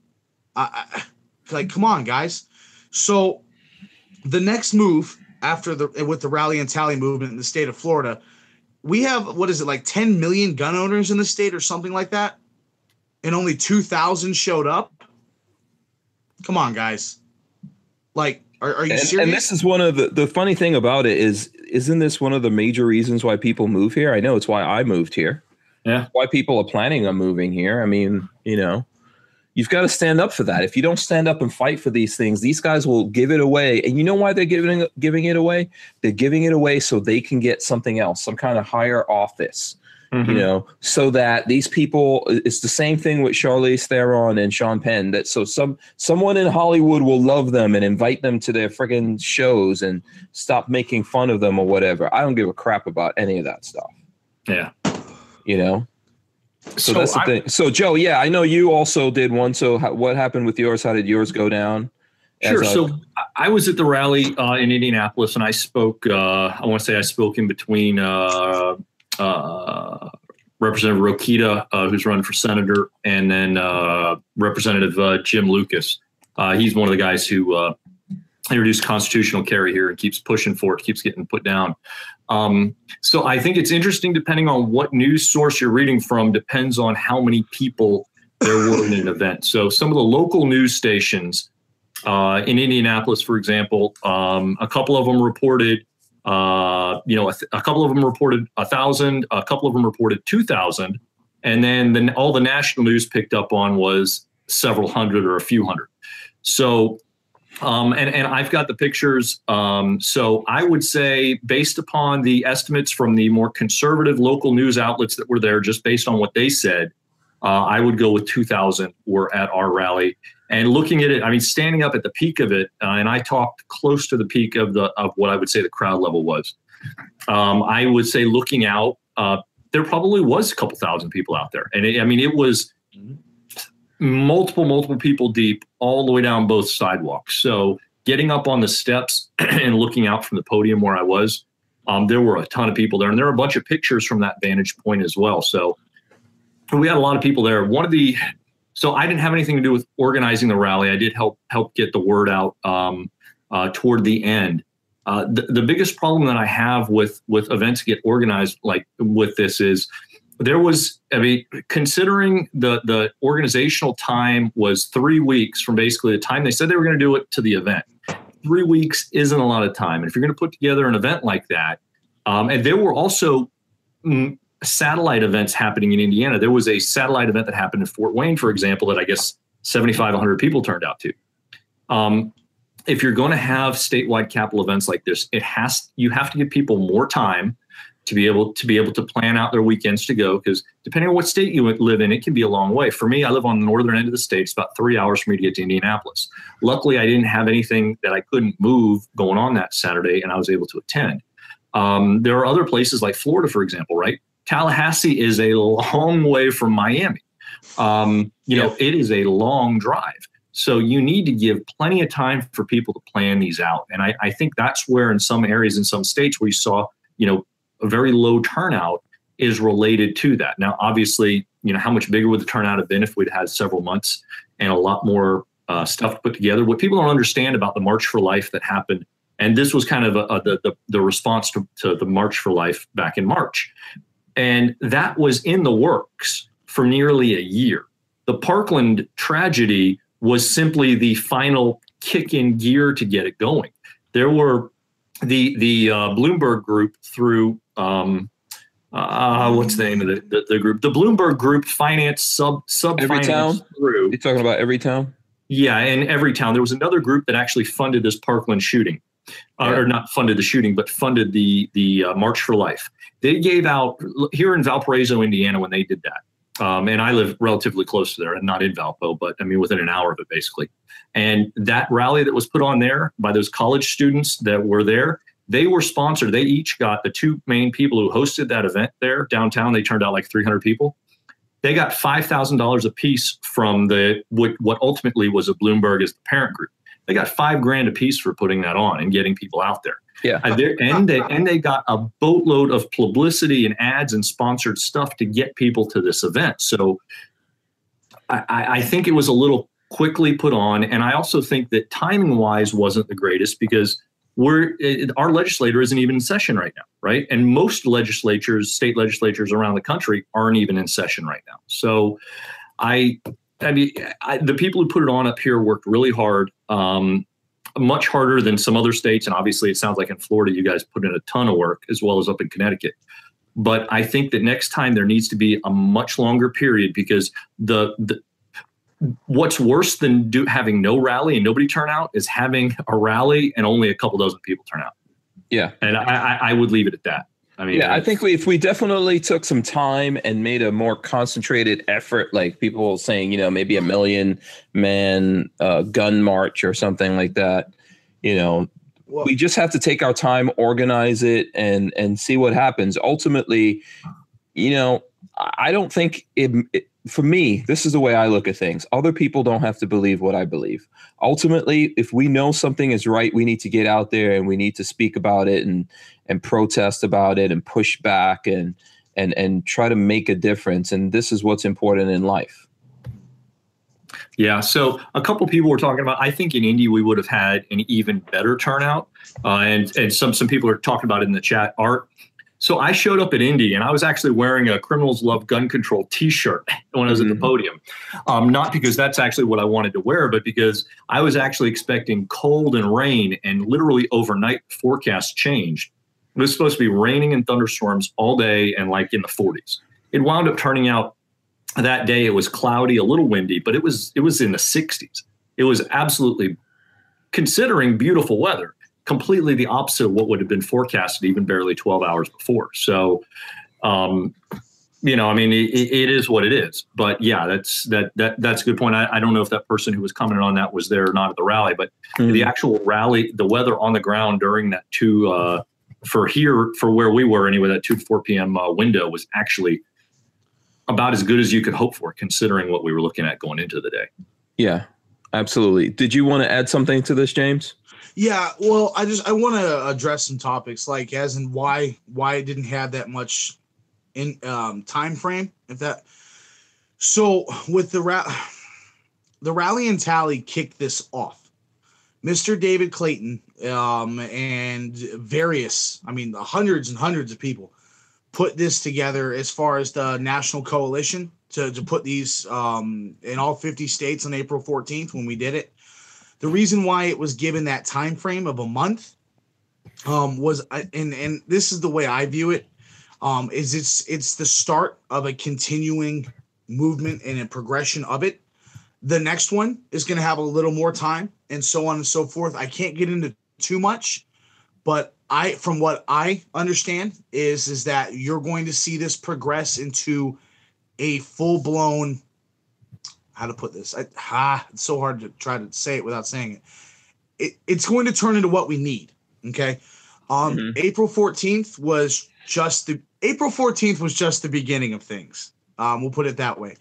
I, like, come on, guys. So the next move after the with the rally and tally movement in the state of Florida, we have what is it like 10 million gun owners in the state or something like that, and only 2,000 showed up. Come on, guys. Like, are, are you and, serious? And this is one of the the funny thing about it is, isn't this one of the major reasons why people move here? I know it's why I moved here. Yeah. Why people are planning on moving here. I mean, you know, You've got to stand up for that. If you don't stand up and fight for these things, these guys will give it away. And you know why they're giving giving it away? They're giving it away so they can get something else, some kind of higher office. Mm-hmm. You know, so that these people, it's the same thing with Charlize Theron and Sean Penn. That so some someone in Hollywood will love them and invite them to their friggin' shows and stop making fun of them or whatever. I don't give a crap about any of that stuff. Yeah, you know, so, so that's the I, thing. So Joe, yeah, I know you also did one. So how, what happened with yours? How did yours go down? Sure. A, so I was at the rally uh, in Indianapolis, and I spoke. Uh, I want to say I spoke in between uh, uh Representative Rokita, uh, who's running for senator, and then uh, Representative Jim Lucas. he's one of the guys who introduced constitutional carry here and keeps pushing for it, keeps getting put down. Um, so I think it's interesting, depending on what news source you're reading from, depends on how many people there were in an event. So some of the local news stations uh, in Indianapolis, for example, um, a couple of them reported, uh, you know, a, th- a, couple of them reported a thousand, a couple of them reported two thousand, and then the, all the national news picked up on was several hundred or a few hundred. So um, and, and I've got the pictures. Um, so I would say, based upon the estimates from the more conservative local news outlets that were there, just based on what they said, uh, I would go with 2,000 were at our rally. And looking at it, I mean, standing up at the peak of it, uh, and I talked close to the peak of the of what I would say the crowd level was. Um, I would say, looking out, uh, there probably was a couple thousand people out there, and it, I mean, it was multiple, multiple people deep all the way down both sidewalks. So getting up on the steps and looking out from the podium where I was, um, there were a ton of people there, and there are a bunch of pictures from that vantage point as well. So we had a lot of people there. One of the so I didn't have anything to do with organizing the rally. I did help help get the word out um, uh, toward the end. Uh, the, the biggest problem that I have with with events get organized like with this is there was i mean considering the the organizational time was three weeks from basically the time they said they were going to do it to the event three weeks isn't a lot of time and if you're going to put together an event like that um, and there were also mm, satellite events happening in indiana. There was a satellite event that happened in fort wayne for example that i guess 7500 people turned out to. Um, if you're going to have statewide capital events like this it has you have to give people more time to be able to be able to plan out their weekends to go because depending on what state you live in it can be a long way. For me i live on the northern end of the state. It's about three hours for me to get to indianapolis. Luckily i didn't have anything that i couldn't move going on that saturday and i was able to attend. Um, there are other places like Florida, for example, right? Tallahassee is a long way from Miami. Um, you know, it is a long drive. So you need to give plenty of time for people to plan these out. And I, I think that's where in some areas in some states where you saw, you know, a very low turnout is related to that. Now, obviously, you know, how much bigger would the turnout have been if we'd had several months and a lot more uh, stuff to put together? What people don't understand about the March for Life that happened, and this was kind of a, a, the, the, the response to, to the March for Life back in March, and that was in the works for nearly a year. The Parkland tragedy was simply the final kick in gear to get it going. There were the the uh, Bloomberg group through um, uh, what's the name of the, the, the, group? The Bloomberg Group finance sub sub Everytown through. You're talking about Everytown. Yeah, and Everytown. There was another group that actually funded this Parkland shooting, uh, or not funded the shooting, but funded the the uh, March for Life. They gave out here in Valparaiso, Indiana, when they did that. Um, and I live relatively close to there, and not in Valpo, but I mean within an hour of it, basically. And that rally that was put on there by those college students that were there, they were sponsored. They each got the two main people who hosted that event there downtown. They turned out like 300 people. They got five thousand dollars a piece from the what, what ultimately was a Bloomberg as the parent group. They got five grand a piece for putting that on and getting people out there. Yeah. And, they and they got a boatload of publicity and ads and sponsored stuff to get people to this event. So I, I think it was a little quickly put on. And I also think that timing wise wasn't the greatest because we're it, our legislator isn't even in session right now, right? And most legislatures, state legislatures around the country aren't even in session right now. So I I mean, I, the people who put it on up here worked really hard. Um, much harder than some other states. And obviously, it sounds like in Florida, you guys put in a ton of work as well as up in Connecticut. But I think that next time there needs to be a much longer period because the, the what's worse than do, having no rally and nobody turn out is having a rally and only a couple dozen people turn out. Yeah. And I, I would leave it at that. I mean, yeah, I think we, if we definitely took some time and made a more concentrated effort, like people saying, you know, maybe a million man uh, gun march or something like that, you know, well, we just have to take our time, organize it, and and see what happens. Ultimately, you know, I don't think it, it for me, this is the way I look at things. Other people don't have to believe what I believe. Ultimately, if we know something is right, we need to get out there and we need to speak about it and and protest about it and push back and and and try to make a difference. And this is what's important in life. Yeah. So a couple people were talking about. I think in Indy we would have had an even better turnout, uh, and and some some people are talking about it in the chat. Art so I showed up at Indy and I was actually wearing a Criminals Love Gun Control t shirt when I was mm-hmm. at the mm-hmm. podium. Um, not because that's actually what I wanted to wear, but because I was actually expecting cold and rain and literally overnight forecast changed. It was supposed to be raining and thunderstorms all day and like in the 40s. It wound up turning out that day it was cloudy, a little windy, but it was it was in the 60s. It was absolutely considering beautiful weather completely the opposite of what would have been forecasted even barely 12 hours before. So, um, you know, I mean, it, it is what it is. But yeah, that's that that that's a good point. I, I, don't know if that person who was commenting on that was there or not at the rally, but mm-hmm. the actual rally, the weather on the ground during that two uh, for here for where we were anyway, that two to four p.m. Uh, window was actually about as good as you could hope for, considering what we were looking at going into the day. Yeah, absolutely. Did you want to add something to this, James? Yeah, well, I just I want to address some topics like as in why why it didn't have that much in um, time frame. If that so with the ra- the rally and tally kicked this off. Mr. David Clayton um, and various, I mean, hundreds and hundreds of people put this together as far as the national coalition to, to put these um, in all 50 states on April 14th when we did it. The reason why it was given that time frame of a month um, was, and and this is the way I view it, um, is it's it's the start of a continuing movement and a progression of it. The next one is going to have a little more time, and so on and so forth. I can't get into too much, but I, from what I understand, is is that you're going to see this progress into a full blown how to put this. I, ah, it's so hard to try to say it without saying it. it. It's going to turn into what we need. Okay. Um, mm-hmm. April 14th was just the April 14th was just the beginning of things. Um, we'll put it that way.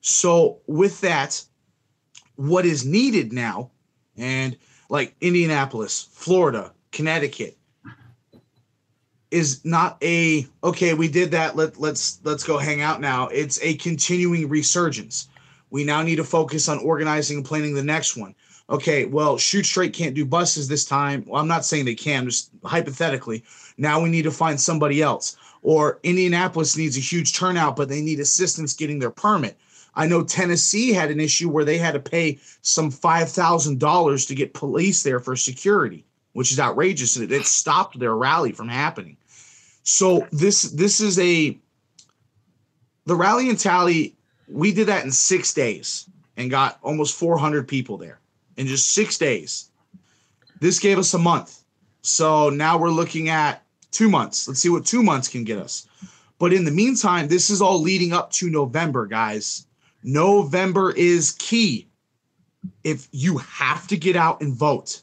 So with that, what is needed now, and like Indianapolis, Florida, Connecticut, is not a okay. We did that. Let let's let's go hang out now. It's a continuing resurgence. We now need to focus on organizing and planning the next one. Okay, well, shoot straight can't do buses this time. Well, I'm not saying they can, just hypothetically. Now we need to find somebody else. Or Indianapolis needs a huge turnout, but they need assistance getting their permit. I know Tennessee had an issue where they had to pay some $5,000 to get police there for security, which is outrageous. And it stopped their rally from happening. So this this is a the rally and tally. We did that in six days and got almost 400 people there in just six days. This gave us a month. So now we're looking at two months. Let's see what two months can get us. But in the meantime, this is all leading up to November, guys. November is key. If you have to get out and vote,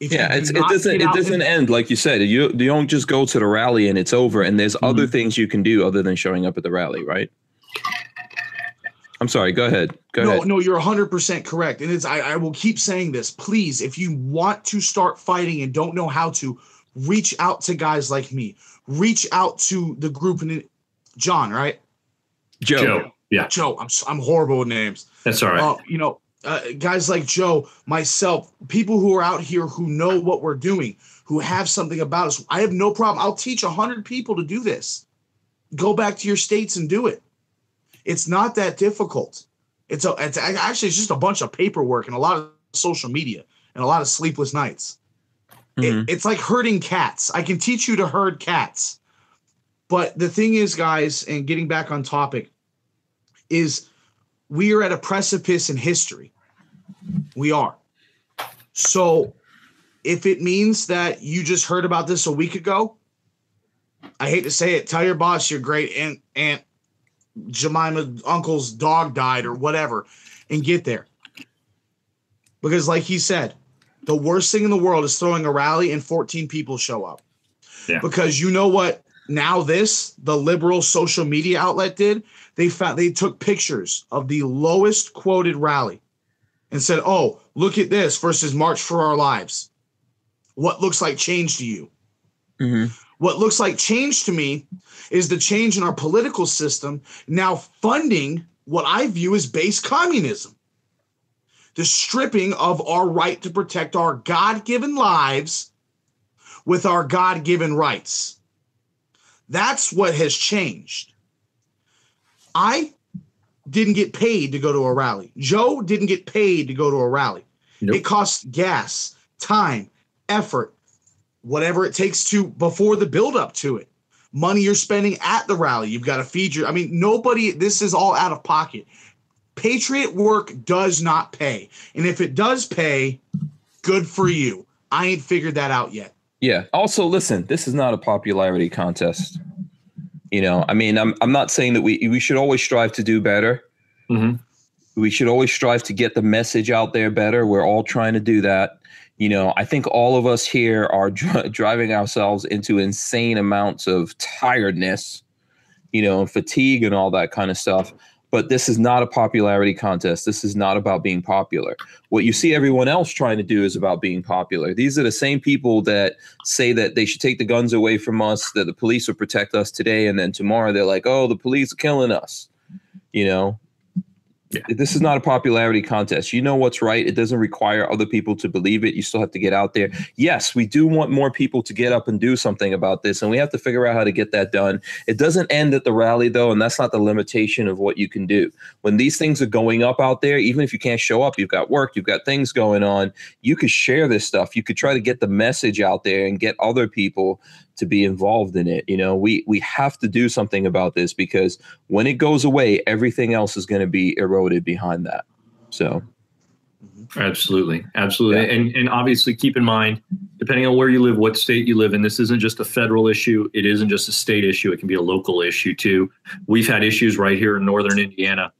if yeah, it doesn't it doesn't end like you said. You you don't just go to the rally and it's over. And there's mm-hmm. other things you can do other than showing up at the rally, right? I'm sorry. Go ahead. Go no, ahead. No, you're 100 percent correct. And it's I, I will keep saying this. Please, if you want to start fighting and don't know how to, reach out to guys like me. Reach out to the group and John, right? Joe. Joe. Yeah. Joe. I'm I'm horrible with names. That's all right. Uh, you know, uh, guys like Joe, myself, people who are out here who know what we're doing, who have something about us. I have no problem. I'll teach a hundred people to do this. Go back to your states and do it. It's not that difficult. It's a, it's actually it's just a bunch of paperwork and a lot of social media and a lot of sleepless nights. Mm-hmm. It, it's like herding cats. I can teach you to herd cats. But the thing is, guys, and getting back on topic, is we are at a precipice in history. We are. So if it means that you just heard about this a week ago, I hate to say it, tell your boss your great aunt, aunt Jemima uncle's dog died or whatever and get there. Because like he said, the worst thing in the world is throwing a rally and 14 people show up. Yeah. Because you know what now this the liberal social media outlet did? They found they took pictures of the lowest quoted rally and said, "Oh, look at this versus March for Our Lives. What looks like change to you?" Mm-hmm. What looks like change to me is the change in our political system now funding what I view as base communism. The stripping of our right to protect our God given lives with our God given rights. That's what has changed. I didn't get paid to go to a rally. Joe didn't get paid to go to a rally. Nope. It costs gas, time, effort, whatever it takes to before the build up to it. Money you're spending at the rally. You've got to feed your I mean nobody this is all out of pocket. Patriot work does not pay. And if it does pay, good for you. I ain't figured that out yet. Yeah. Also, listen, this is not a popularity contest. You know, I mean, I'm I'm not saying that we we should always strive to do better. Mm-hmm. We should always strive to get the message out there better. We're all trying to do that. You know, I think all of us here are dr- driving ourselves into insane amounts of tiredness, you know, fatigue and all that kind of stuff but this is not a popularity contest. This is not about being popular. What you see everyone else trying to do is about being popular. These are the same people that say that they should take the guns away from us, that the police will protect us today, and then tomorrow they're like, "Oh, the police are killing us." You know, yeah. This is not a popularity contest. You know what's right. It doesn't require other people to believe it. You still have to get out there. Yes, we do want more people to get up and do something about this, and we have to figure out how to get that done. It doesn't end at the rally, though, and that's not the limitation of what you can do. When these things are going up out there, even if you can't show up, you've got work, you've got things going on, you could share this stuff. You could try to get the message out there and get other people to be involved in it. You know, we we have to do something about this because when it goes away, everything else is going to be eroded behind that. So Absolutely, absolutely, yeah. and and obviously keep in mind, depending on where you live, what state you live in, this isn't just a federal issue. It isn't just a state issue. It can be a local issue too. We've had issues right here in northern Indiana,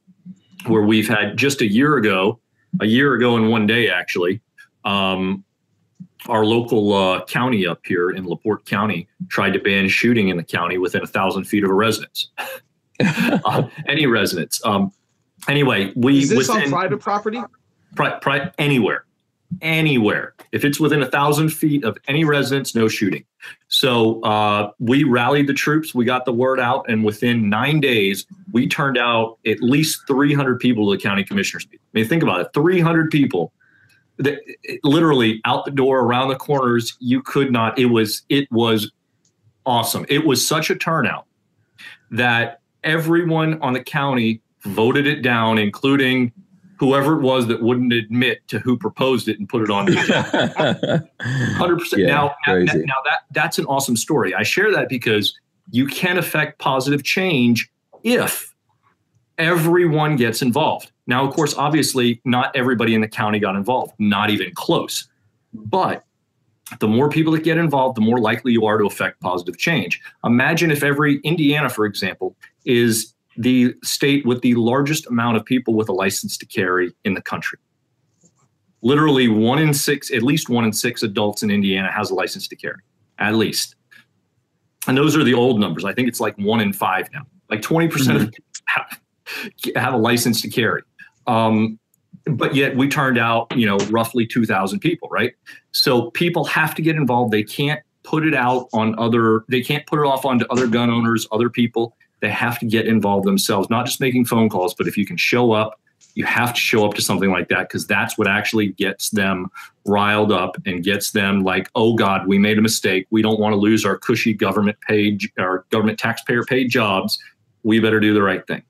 where we've had just a year ago, a year ago in one day actually, um, our local uh, county up here in LaPorte County tried to ban shooting in the county within a thousand feet of a residence, uh, any residence. Um, anyway, we Is this on private property? pri- pri- anywhere, anywhere. If it's within a thousand feet of any residence, no shooting. So uh, we rallied the troops. We got the word out, and within nine days, we turned out at least 300 people to the county commissioners meeting. I mean, think about it: 300 people. That literally out the door, around the corners. You could not. It was. It was awesome. It was such a turnout that everyone on the county voted it down, including whoever it was that wouldn't admit to who proposed it and put it on the. Hundred percent. Yeah, Now, now, crazy. now that that's an awesome story. I share that because you can affect positive change if everyone gets involved. Now, of course, obviously, not everybody in the county got involved, not even close. But the more people that get involved, the more likely you are to affect positive change. Imagine if every Indiana, for example, is the state with the largest amount of people with a license to carry in the country. Literally one in six, at least one in six adults in Indiana has a license to carry, at least. And those are the old numbers. I think it's like one in five now. Like 20% of mm-hmm. Have, a license to carry. Um, but yet we turned out, you know, roughly 2,000 people, right? So people have to get involved. They can't put it out on other, they can't put it off onto other gun owners, other people. They have to get involved themselves, not just making phone calls, but if you can show up, you have to show up to something like that because that's what actually gets them riled up and gets them like, oh God, we made a mistake. We don't want to lose our cushy government paid, our government taxpayer paid jobs. We better do the right thing.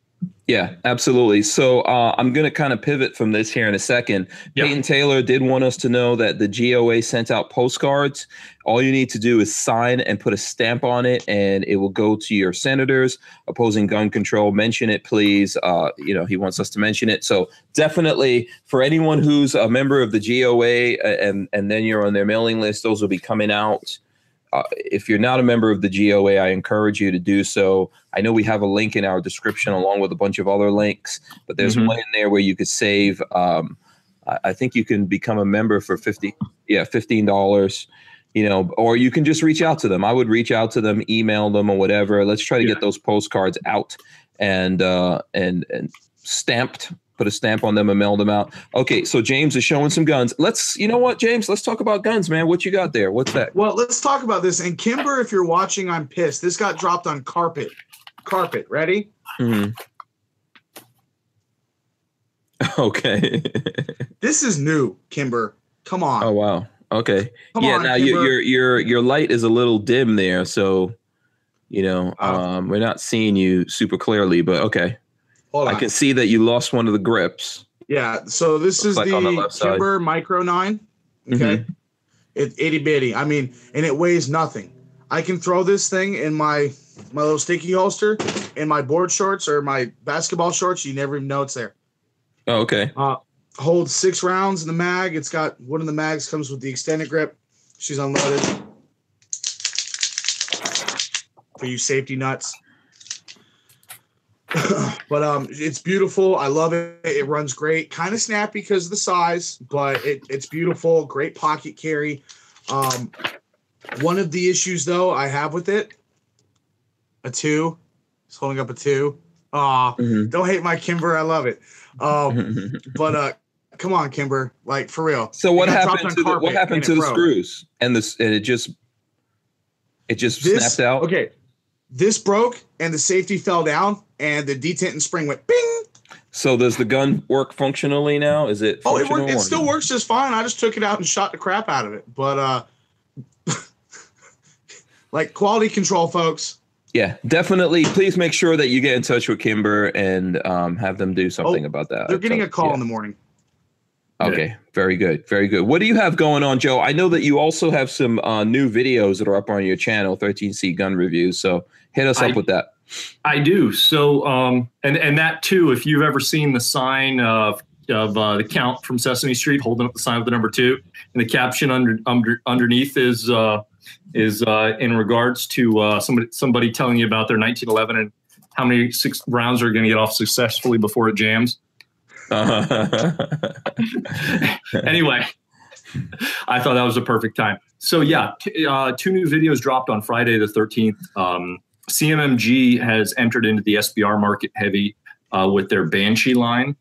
Yeah, absolutely. So uh, I'm going to kind of pivot from this here in a second. Yeah. Peyton Taylor did want us to know that the GOA sent out postcards. All you need to do is sign and put a stamp on it, and it will go to your senators opposing gun control. Mention it, please. Uh, you know, he wants us to mention it. So definitely for anyone who's a member of the GOA and and then you're on their mailing list, those will be coming out. Uh, if you're not a member of the GOA, I encourage you to do so. I know we have a link in our description along with a bunch of other links, but there's Mhm. one in there where you could save. Um, I, I think you can become a member for fifty, yeah, fifteen dollars. You know, or you can just reach out to them. I would reach out to them, email them, or whatever. Let's try to Yeah. get those postcards out and uh, and and stamped. Put a stamp on them and mail them out. Okay, so James is showing some guns. Let's, you know what, James? Let's talk about guns, man. What you got there? What's that? Well, let's talk about this. And Kimber, if you're watching, I'm pissed. This got dropped on carpet. Carpet. Ready? Mhm. Okay. This is new, Kimber. Come on. oh wow. Okay. Come yeah. on, now your Kimber. your your your light is a little dim there, so you know Oh. um, we're not seeing you super clearly. But okay, Hold I can see that you lost one of the grips. Yeah. So this Looks is like the, the. Kimber Micro 9. Okay. It itty bitty. I mean, and it weighs nothing. I can throw this thing in my my little sticky holster in my board shorts or my basketball shorts. You never even know it's there. Oh, okay. Uh, holds six rounds in the mag. It's got one of the mags comes with the extended grip. She's unloaded. For you safety nuts. but um, it's beautiful. I love it. It runs great. Kind of snappy because of the size, but it, it's beautiful. Great pocket carry. Um, one of the issues though I have with it, a two. It's holding up a two. Aw, Mhm. don't hate my Kimber. I love it. Um, but uh, come on, Kimber, like for real. so what It got dropped happened to the, what happened to the broke. screws and this and it just it just This snapped out. okay. This broke and the safety fell down and the detent and spring went bing. So does the gun work functionally now? Is it? Oh, it functional worked. It still no? works just fine. I just took it out and shot the crap out of it. But uh, like quality control, folks. Yeah, definitely. Please make sure that you get in touch with Kimber and um, have them do something about that. Oh, They're getting So, a call yeah. in the morning. Okay, very good, very good. What do you have going on, Joe? I know that you also have some uh, new videos that are up on your channel, 13C Gun Reviews. So hit us I- up with that. I do. So, um, and and that too. If you've ever seen the sign of of uh, the count from Sesame Street holding up the sign with the number two, and the caption under, under underneath is uh, is uh, in regards to uh, somebody somebody telling you about their 1911 and how many six rounds are going to get off successfully before it jams. anyway, I thought that was a perfect time. So yeah, t- uh, two new videos dropped on Friday the 13th. Um, CMMG has entered into the SBR market heavy uh, with their Banshee line,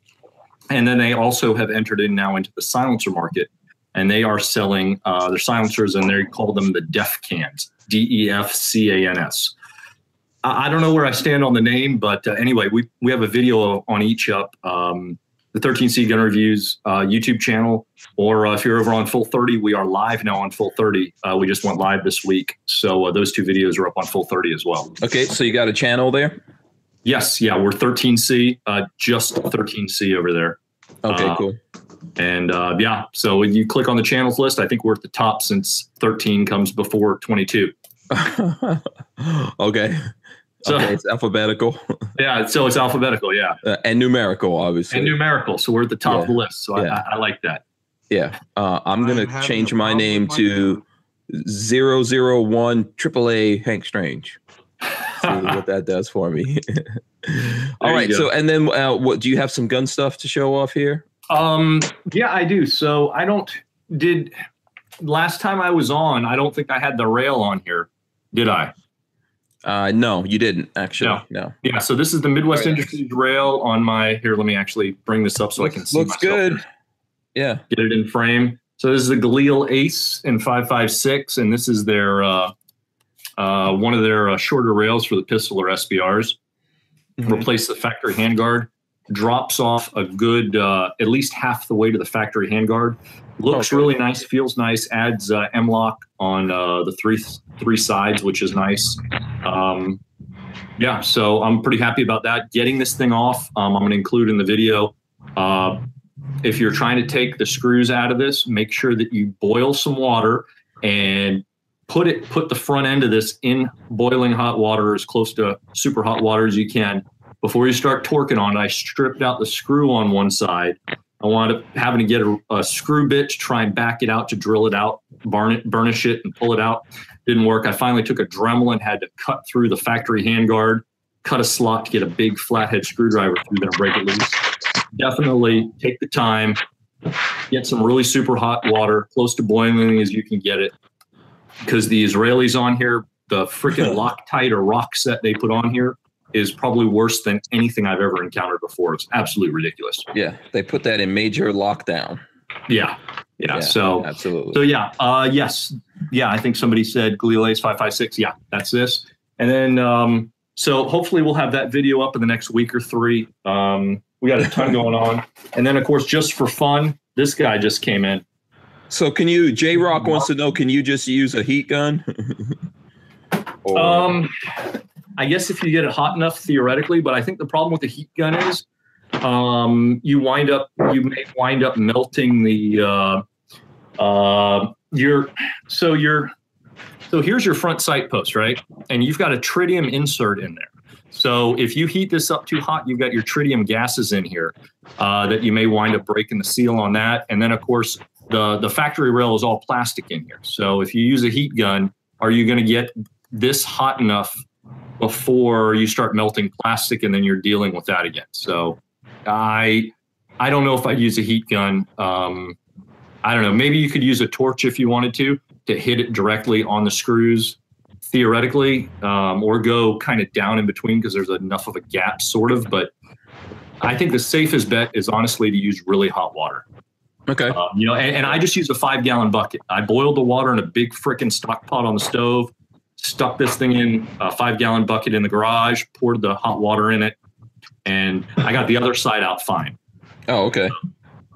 and then they also have entered in now into the silencer market, and they are selling uh, their silencers, and they call them the Def Cans, D E F C A N S. I don't know where I stand on the name, but uh, anyway, we we have a video on each up. Um, the 13C Gun Reviews uh, YouTube channel, or uh, if you're over on Full 30, we are live now on Full 30. Uh, we just went live this week, so uh, those two videos are up on Full 30 as well. Okay, so you got a channel there. Yes, yeah, we're 13C, uh, just 13C over there, Okay, Uh, cool. and uh, yeah, so when you click on the channels list, I think we're at the top since 13 comes before 22. okay. So- okay, it's alphabetical Yeah, so it's alphabetical, yeah, uh, and numerical, obviously. and numerical. So we're at the top of the list. So Yeah. I, I, I like that. yeah, uh, I'm gonna I'm change my name to zero zero one triple A Hank Strange. See what that does for me. All right. go. So, and then, uh, what do you have some gun stuff to show off here? Um, yeah, I do. So I don't did last time I was on, I don't think I had the rail on here, did I? Uh, no, you didn't actually. No. Yeah, so this is the Midwest yeah. Industries rail on my here, let me actually bring this up so I can see Looks myself. good. Yeah. Get it in frame. So this is the Galil Ace in 556, and this is their uh, uh, one of their uh, shorter rails for the pistol or SBRs. Mhm. replace the factory handguard drops off a good uh, at least half the way to the factory handguard looks really nice feels nice adds uh, M-LOK on uh, the three three sides which is nice. Um, yeah so i'm pretty happy about that. Getting this thing off um, i'm going to include in the video. Uh, if you're trying to take the screws out of this make sure that you boil some water and put it put the front end of this in boiling hot water as close to super hot water as you can. Before you start torquing on it i stripped out the screw on one side i wound up having to get a, a screw bit to try and back it out to drill it out burn it burnish it and pull it out. Didn't work. I finally took a dremel and had to cut through the factory handguard cut a slot to get a big flathead screwdriver through there and break it loose. Definitely take the time get some really super hot water close to boiling as you can get it because the Israelis on here, the freaking Loctite or rock set they put on here is probably worse than anything I've ever encountered before. It's absolutely ridiculous. Yeah. They put that in major lockdown. Yeah. Yeah. Yeah, So, Absolutely. so yeah. Uh, yes. Yeah. I think somebody said Galil Ace 556. Yeah. That's this. And then, um, so hopefully we'll have that video up in the next week or three. Um, we got a ton going on. And then, of course, just for fun, this guy just came in. So can you? J Rock wants to know: Can you just use a heat gun? Or- Um, I guess if you get it hot enough, theoretically, but I think the problem with the heat gun is, um, you wind up you may wind up melting the uh, uh, your so your so here's your front sight post, right? And you've got a tritium insert in there. So if you heat this up too hot, you've got your tritium gases in here uh, that you may wind up breaking the seal on that. And then of course the the factory rail is all plastic in here. So if you use a heat gun, are you going to get this hot enough before you start melting plastic and then you're dealing with that again? So I I don't know if I'd use a heat gun. Um, I don't know. Maybe you could use a torch if you wanted to to hit it directly on the screws theoretically, um, or go kind of down in between because there's enough of a gap, sort of. But I think the safest bet is honestly to use really hot water. okay. Um, you know, and, and I just used a five gallon bucket. I boiled the water in a big freaking stock pot on the stove, stuck this thing in a five gallon bucket in the garage, poured the hot water in it, and I got the other side out fine. Oh, okay.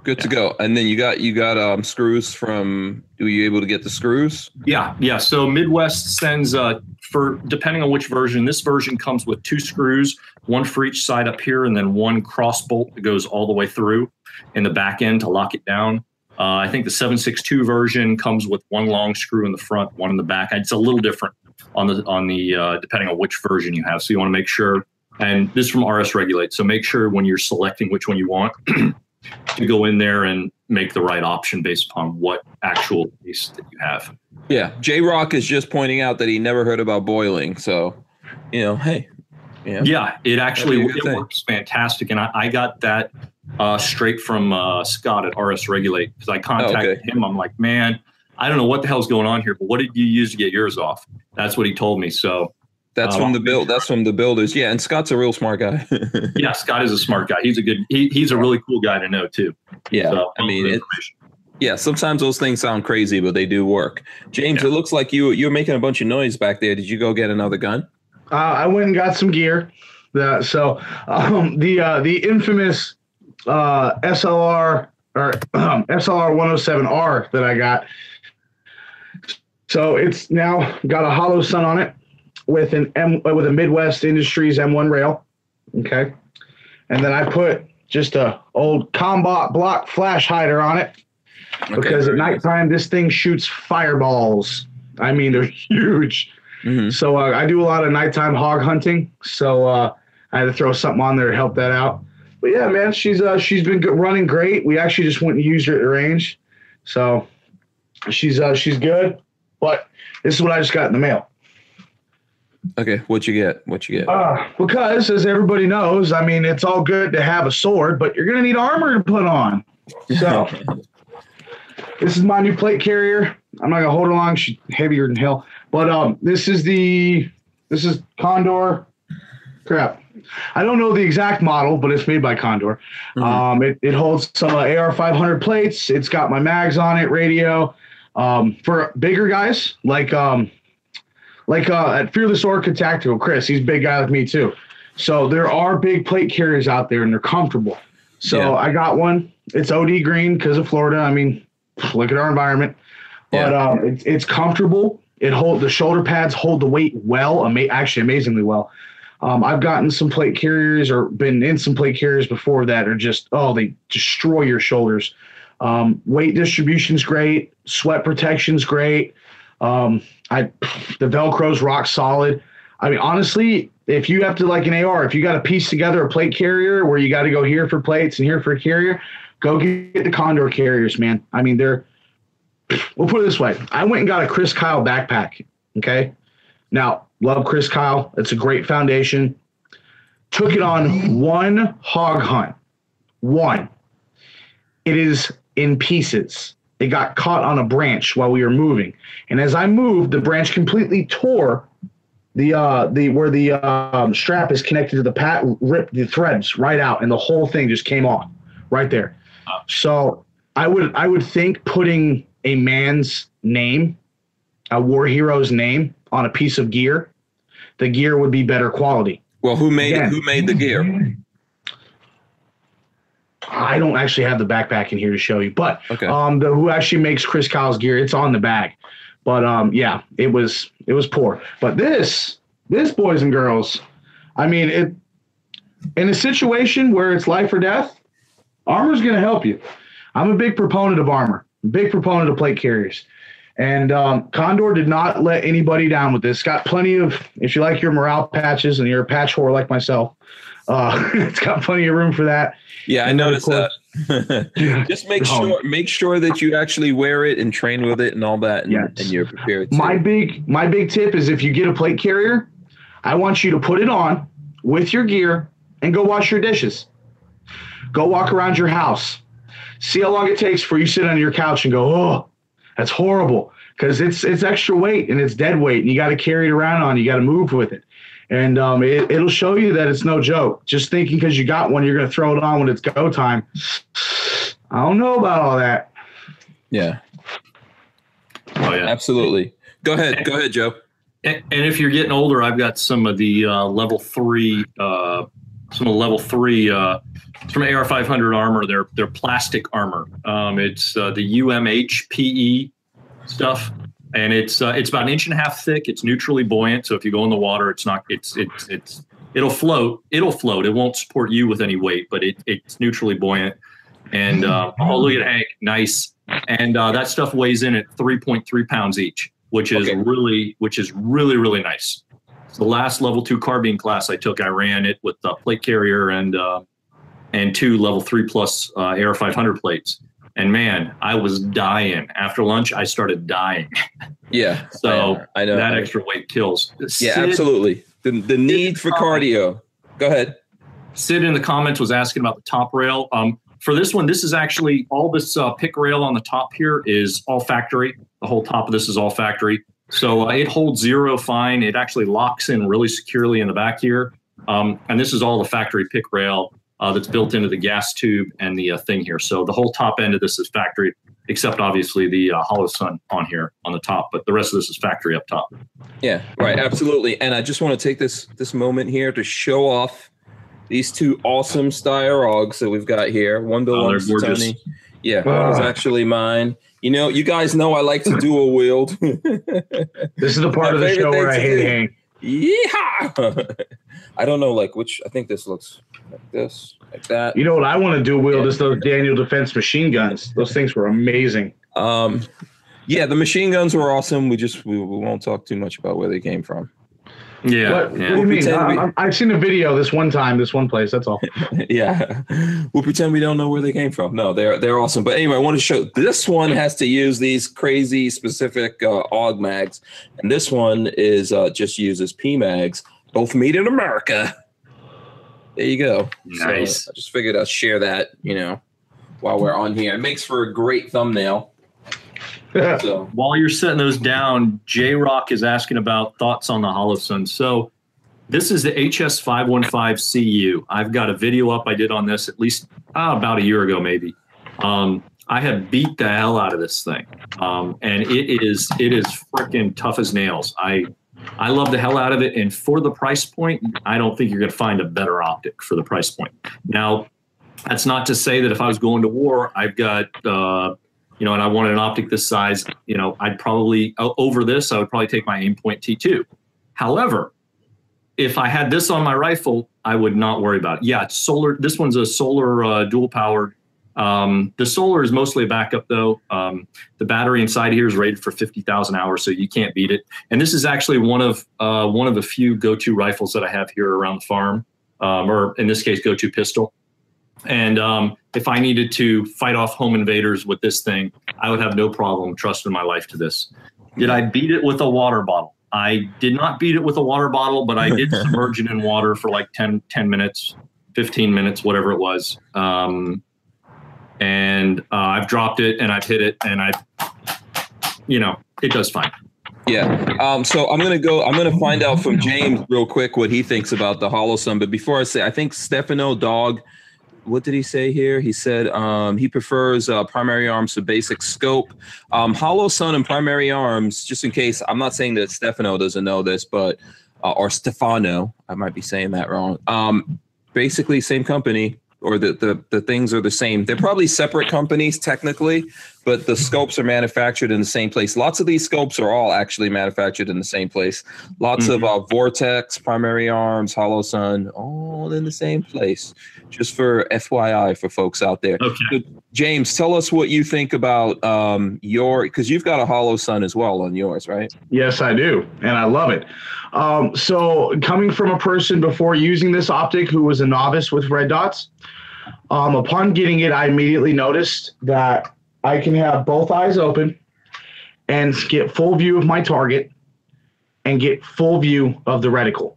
Good to go. And then you got you got um screws from. Were you able to get the screws? Yeah, yeah. So Midwest sends uh, for depending on which version. This version comes with two screws, one for each side up here, and then one cross bolt that goes all the way through in the back end to lock it down. Uh, I think the 762 version comes with one long screw in the front, one in the back. It's a little different on the on the uh, depending on which version you have. So you want to make sure. And this is from RS Regulate. So make sure when you're selecting which one you want to go in there and make the right option based upon what actual piece that you have. Yeah. J Rock is just pointing out that he never heard about boiling. So, you know, hey. Yeah. Yeah, it actually That'd be a good it thing. works fantastic, and I, I got that uh, straight from uh, Scott at RS Regulate because I contacted Oh, okay. him. I'm like, man, I don't know what the hell's going on here, but what did you use to get yours off? That's what he told me. So that's Um, from the build. That's from the builders. Yeah, and Scott's a real smart guy. yeah, Scott is a smart guy. He's a good. He, he's a really cool guy to know too. yeah, So, I mean, it, yeah. Sometimes those things sound crazy, but they do work. James, it looks like you you're making a bunch of noise back there. Did you go get another gun? Uh, I went and got some gear. That so um, the uh, the infamous uh, SLR or um, SLR 107R that I got. So it's now got a Holosun on it with an M with a Midwest Industries M1 rail. Okay, and then I put just a old combat block flash hider on it because at very nice. nighttime this thing shoots fireballs. I mean they're huge. Mhm. So uh, I do a lot of nighttime hog hunting. So uh, I had to throw something on there to help that out. But yeah, man, she's uh, she's been running great. We actually just went and used her at the range, so she's uh, she's good. But this is what I just got in the mail. Okay, what you get? What you get? Uh, because as everybody knows, I mean, it's all good to have a sword, but you're gonna need armor to put on. So this is my new plate carrier. I'm not gonna hold her long. She's heavier than hell. But um, this is the this is Condor. Crap. I don't know the exact model, but it's made by Condor. Mhm. Um, it, it holds some uh, AR500 plates. It's got my mags on it, radio. Um, for bigger guys like um, like uh, at Fearless Orca Tactical, Chris, he's a big guy like me too. So there are big plate carriers out there, and they're comfortable. So Yeah. I got one. It's OD green because of Florida. I mean, look at our environment. But Yeah. um, it's it's comfortable. It hold the shoulder pads hold the weight well, ama- actually amazingly well. Um, I've gotten some plate carriers or been in some plate carriers before that are just oh they destroy your shoulders. Um, weight distribution's great, sweat protection's great. Um, I the Velcro's rock solid. I mean, honestly, if you have to like an AR, if you got to piece together a plate carrier where you got to go here for plates and here for a carrier, go get the Condor carriers, man. I mean, they're we'll put it this way. I went and got a Chris Kyle backpack. Okay. Now, love Chris Kyle. It's a great foundation. Took it on one hog hunt. One. It is in pieces. It got caught on a branch while we were moving. And as I moved, the branch completely tore the uh the where the um, strap is connected to the pat ripped the threads right out and the whole thing just came off right there. So I would I would think putting a man's name, a war hero's name on a piece of gear, the gear would be better quality. Well, who made Yeah. Who made the gear? I don't actually have the backpack in here to show you, but Okay. um the who actually makes Chris Kyle's gear, it's on the bag. But um yeah, it was it was poor. But this this boys and girls, I mean it in a situation where it's life or death, armor's gonna help you. I'm a big proponent of armor, big proponent of plate carriers. And um, Condor did not let anybody down with this. Got plenty of, if you like your morale patches and you're a patch whore like myself, uh, it's got plenty of room for that. Yeah, I And of noticed that. Just make Um, sure make sure that you actually wear it and train with it and all that, and, Yes. and you're prepared. To. My big my big tip is if you get a plate carrier, I want you to put it on with your gear and go wash your dishes. Go walk around your house. See how long it takes for you sit on your couch and go, "Oh, that's horrible." Cuz it's it's extra weight and it's dead weight and you got to carry it around on, you got to move with it. And um, it, it'll show you that it's no joke. Just thinking because you got one, you're going to throw it on when it's go time. I don't know about all that. yeah, Oh yeah. absolutely. Go ahead, go ahead, Joe. And, and if you're getting older, I've got some of the uh, level three, uh, some of the level three uh, from AR 500 armor. They're they're plastic armor. Um, it's uh, the UMHPE stuff, and it's uh, it's about an inch and a half thick. It's neutrally buoyant, so if you go in the water, it's not it's it's it's it'll float. It'll float. It won't support you with any weight, but it, it's neutrally buoyant. And uh, oh, look at Hank, nice. And uh, that stuff weighs in at 3.3 pounds each, which is Okay. really, which is really, really nice. The last level two carbine class I took, I ran it with the plate carrier and uh, and two level three plus uh, AR500 plates. And man, I was dying after lunch. I started dying. Yeah, So I know that extra weight kills. Yeah, Sid- absolutely. The the need for cardio. Go ahead. Sid in the comments was asking about the top rail. Um, for this one, this is actually all this uh, pick rail on the top here is all factory. The whole top of this is all factory. So uh, it holds zero fine. It actually locks in really securely in the back here. Um, and this is all the factory pick rail uh, that's built into the gas tube and the uh, thing here. So the whole top end of this is factory, except obviously the uh, Holosun on here on the top. But the rest of this is factory up top. Yeah, right, absolutely. And I just want to take this this moment here to show off these two awesome Steyr AUGs that we've got here. One belongs to Tony. Yeah, one is actually mine. You know, you guys know I like to dual wield. this is the part of the show where I hate Hank. Yeah. I don't know, like which. I think this looks like this, like that. You know what I want to do? Wield yeah. is those Daniel Defense machine guns. Those things were amazing. Um, yeah, the machine guns were awesome. We just we, we won't talk too much about where they came from. Yeah. What, yeah. what do you mean? Uh, I've seen a video this one time, this one place. That's all. yeah. We'll pretend we don't know where they came from. No, they're they're awesome. But anyway, I want to show this one has to use these crazy specific uh, AUG mags, and this one is uh, just uses P mags, both made in America. There you go. Nice. So I just figured I'd share that. You know, while we're on here, it makes for a great thumbnail. so while you're setting those down, J Rock is asking about thoughts on the Holosun. So this is the HS515CU. I've got a video up I did on this at least uh, about a year ago, maybe. Um, I have beat the hell out of this thing, um, and it is it is freaking tough as nails. I I love the hell out of it, and for the price point, I don't think you're going to find a better optic for the price point. Now, that's not to say that if I was going to war, I've got uh, you know, and I wanted an optic this size, you know, I'd probably over this, I would probably take my Aimpoint T2. However, if I had this on my rifle, I would not worry about it. Yeah, it's solar. This one's a solar uh, dual powered. Um, the solar is mostly a backup though. Um, the battery inside here is rated for 50,000 hours, so you can't beat it. And this is actually one of uh, one of the few go-to rifles that I have here around the farm, um, or in this case, go-to pistol. And um, if I needed to fight off home invaders with this thing, I would have no problem trusting my life to this. Did I beat it with a water bottle? I did not beat it with a water bottle, but I did submerge it in water for like 10, 10 minutes, 15 minutes, whatever it was. Um, and uh, I've dropped it and I've hit it and I, you know, it does fine. Yeah. Um, so I'm gonna go. I'm gonna find out from James real quick what he thinks about the Holosun. But before I say, I think Stefano Dog what did he say here? He said um, he prefers uh, primary arms to basic scope. Um, Sun and primary arms, just in case, I'm not saying that Stefano doesn't know this, but uh, or Stefano, I might be saying that wrong. Um, basically, same company, or the, the the things are the same. They're probably separate companies technically, but the scopes are manufactured in the same place. Lots of these scopes are all actually manufactured in the same place. Lots mm-hmm. of uh, Vortex, Primary Arms, Holosun, all in the same place. Just for FYI for folks out there. Okay. So, James, tell us what you think about um, your because you've got a Holosun as well on yours, right? Yes, I do, and I love it. Um, so, coming from a person before using this optic who was a novice with red dots, um, upon getting it, I immediately noticed that I can have both eyes open and get full view of my target and get full view of the reticle.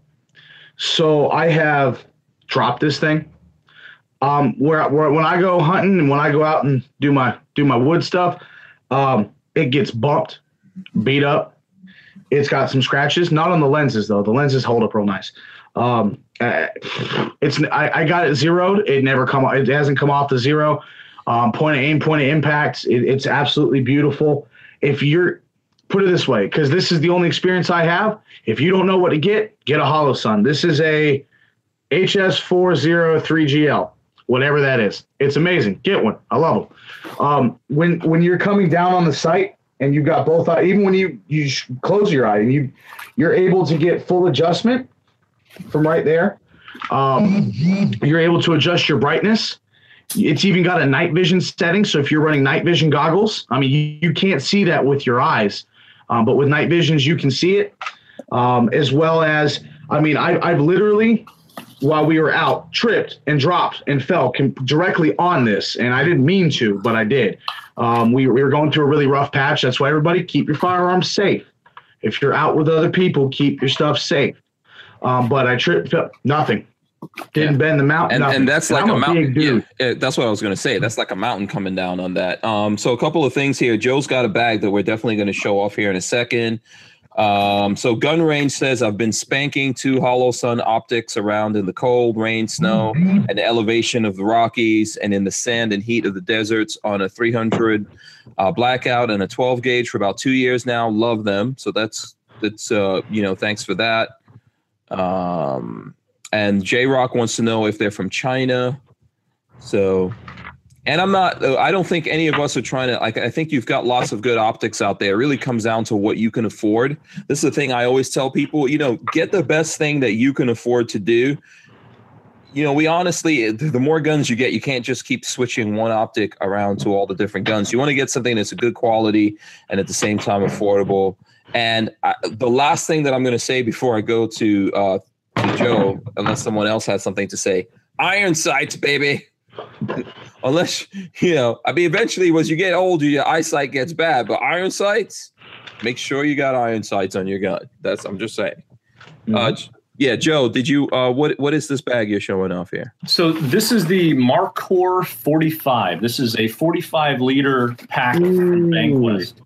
So I have dropped this thing. Um, where, where when I go hunting and when I go out and do my do my wood stuff, um, it gets bumped, beat up. It's got some scratches, not on the lenses though. The lenses hold up real nice. Um, it's I, I, got it zeroed. It never come. It hasn't come off the zero. Um, point of aim, point of impact. It, it's absolutely beautiful. If you're put it this way, because this is the only experience I have. If you don't know what to get, get a Hollow Holosun. This is a HS403GL, whatever that is. It's amazing. Get one. I love them. Um, when when you're coming down on the sight and you've got both eyes, even when you you close your eye and you you're able to get full adjustment from right there. Um, you're able to adjust your brightness. It's even got a night vision setting. So if you're running night vision goggles, I mean, you, you can't see that with your eyes, um, but with night visions, you can see it. Um, as well as, I mean, I, I've literally, while we were out, tripped and dropped and fell com- directly on this. And I didn't mean to, but I did. Um, we, we were going through a really rough patch. That's why everybody keep your firearms safe. If you're out with other people, keep your stuff safe. Um, but I tripped, nothing, didn't Yeah. bend the mountain. and, and that's like I'm a mountain. Yeah, yeah, that's what I was going to say. That's like a mountain coming down on that. Um, so a couple of things here. Joe's got a bag that we're definitely going to show off here in a second. Um, so Gun Range says I've been spanking two Holosun optics around in the cold, rain, snow, and the elevation of the Rockies, and in the sand and heat of the deserts on a 300 uh, blackout and a 12 gauge for about two years now. Love them. So that's that's uh, you know thanks for that. Um, and J Rock wants to know if they're from China. So, and I'm not. uh, I don't think any of us are trying to. Like, I think you've got lots of good optics out there. It really comes down to what you can afford. This is the thing I always tell people. You know, get the best thing that you can afford to do. You know, we honestly, the more guns you get, you can't just keep switching one optic around to all the different guns. You want to get something that's a good quality and at the same time affordable. And I, the last thing that I'm going to say before I go to uh, to Joe, unless someone else has something to say. Iron sights, baby. unless you know, I mean, eventually, as you get older, your eyesight gets bad. But iron sights, make sure you got iron sights on your gun. That's I'm just saying. Uh, yeah, Joe, did you? Uh, what what is this bag you're showing off here? So this is the Marcor 45. This is a 45 liter pack from Vanquest.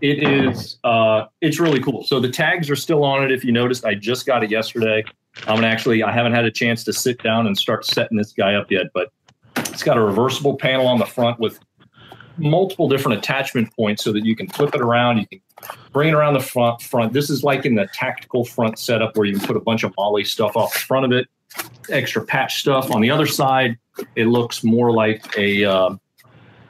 It is uh, it's really cool. So the tags are still on it. If you noticed, I just got it yesterday. I'm gonna actually I haven't had a chance to sit down and start setting this guy up yet, but it's got a reversible panel on the front with multiple different attachment points so that you can flip it around. You can bring it around the front. Front. This is like in the tactical front setup where you can put a bunch of MOLLE stuff off the front of it, extra patch stuff on the other side. It looks more like a, um,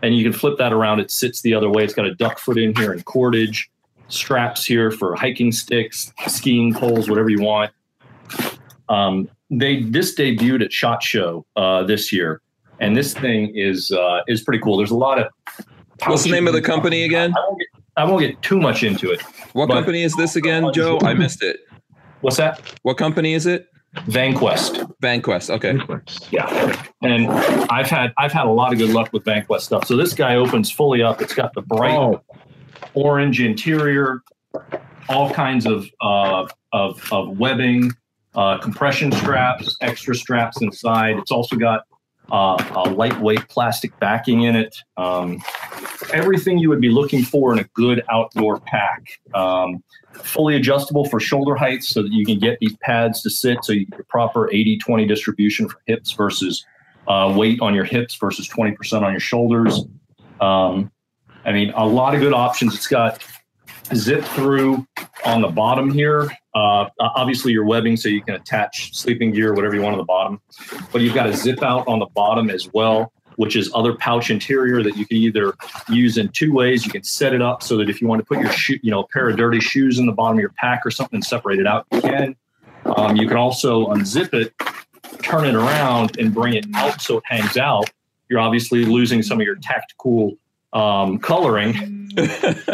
and you can flip that around. It sits the other way. It's got a duck foot in here and cordage, straps here for hiking sticks, skiing poles, whatever you want. Um, they this debuted at Shot Show uh, this year, and this thing is uh, is pretty cool. There's a lot of What's the name of the company again? I won't get, I won't get too much into it. What But- company is this again, Joe? I missed it. What's that? What company is it? VanQuest. Vanquest. Okay. Yeah, and I've had I've had a lot of good luck with Vanquest stuff. So this guy opens fully up. It's got the bright Oh, orange interior, all kinds of uh, of, of webbing, uh, compression straps, extra straps inside. It's also got uh, a lightweight plastic backing in it. Um, everything you would be looking for in a good outdoor pack. Um, fully adjustable for shoulder heights so that you can get these pads to sit so you get the proper 80 20 distribution for hips versus uh, weight on your hips versus 20% on your shoulders. Um, I mean, a lot of good options. It's got zip through on the bottom here. Uh, obviously, your webbing so you can attach sleeping gear, whatever you want on the bottom. But you've got a zip out on the bottom as well, which is other pouch interior that you can either use in two ways. You can set it up so that if you want to put your shoe, you know, a pair of dirty shoes in the bottom of your pack or something and separate it out, you can. Um, you can also unzip it, turn it around, and bring it out so it hangs out. You're obviously losing some of your tactical um, coloring,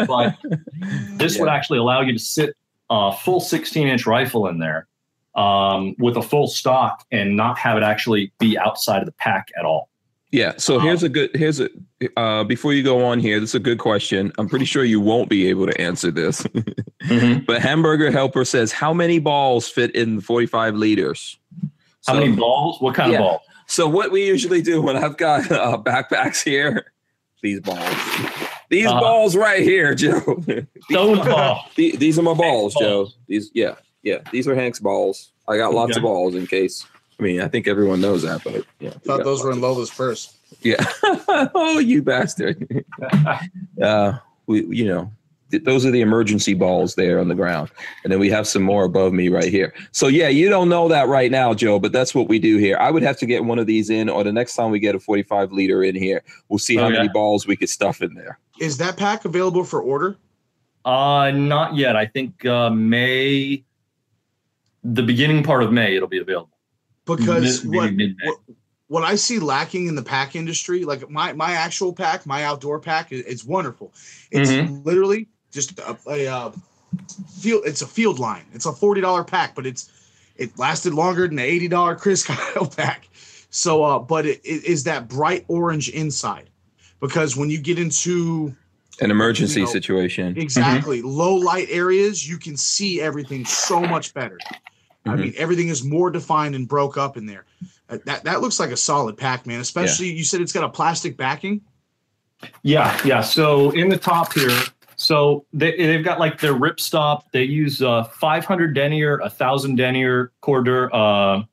but this would actually allow you to sit a full 16 inch rifle in there um, with a full stock and not have it actually be outside of the pack at all. Yeah. So here's a good here's a uh before you go on here, this is a good question. I'm pretty sure you won't be able to answer this. but Hamburger Helper says how many balls fit in 45 liters? How So- many balls? What kind Yeah. of ball? So what we usually do when I've got uh, backpacks here, these balls, these Uh-huh. balls right here, Joe. Those balls. The- These are my balls, Hank's Joe. balls. These, yeah, yeah. These are Hank's balls. I got lots of balls in case. I mean, I think everyone knows that, but yeah. we Thought those were in Lola's purse. Yeah. oh, you bastard. uh, we, you know, th- those are the emergency balls there on the ground, and then we have some more above me right here. So yeah, you don't know that right now, Joe, but that's what we do here. I would have to get one of these in, or the next time we get a 45 liter in here, we'll see how Okay. many balls we could stuff in there. Is that pack available for order? Uh, not yet. I think uh, May, the beginning part of May, it'll be available. Because Mid- what, mid-May. what what I see lacking in the pack industry, like my my actual pack, my outdoor pack, is it's wonderful. It's Mm-hmm. literally just a, a uh, field. It's a field line. It's a forty dollar pack, but it's it lasted longer than the eighty dollar Chris Kyle pack. So, uh, but it, it is that bright orange inside, because when you get into An emergency You know, situation. exactly low light areas, you can see everything so much better. I Mhm. mean, everything is more defined and broke up in there. Uh, That that looks like a solid pack, man. Especially you said it's got a plastic backing. Yeah, yeah. So in the top here, so they, they've got like their rip stop. They use uh, 500 denier, 1,000 denier quarter, uh,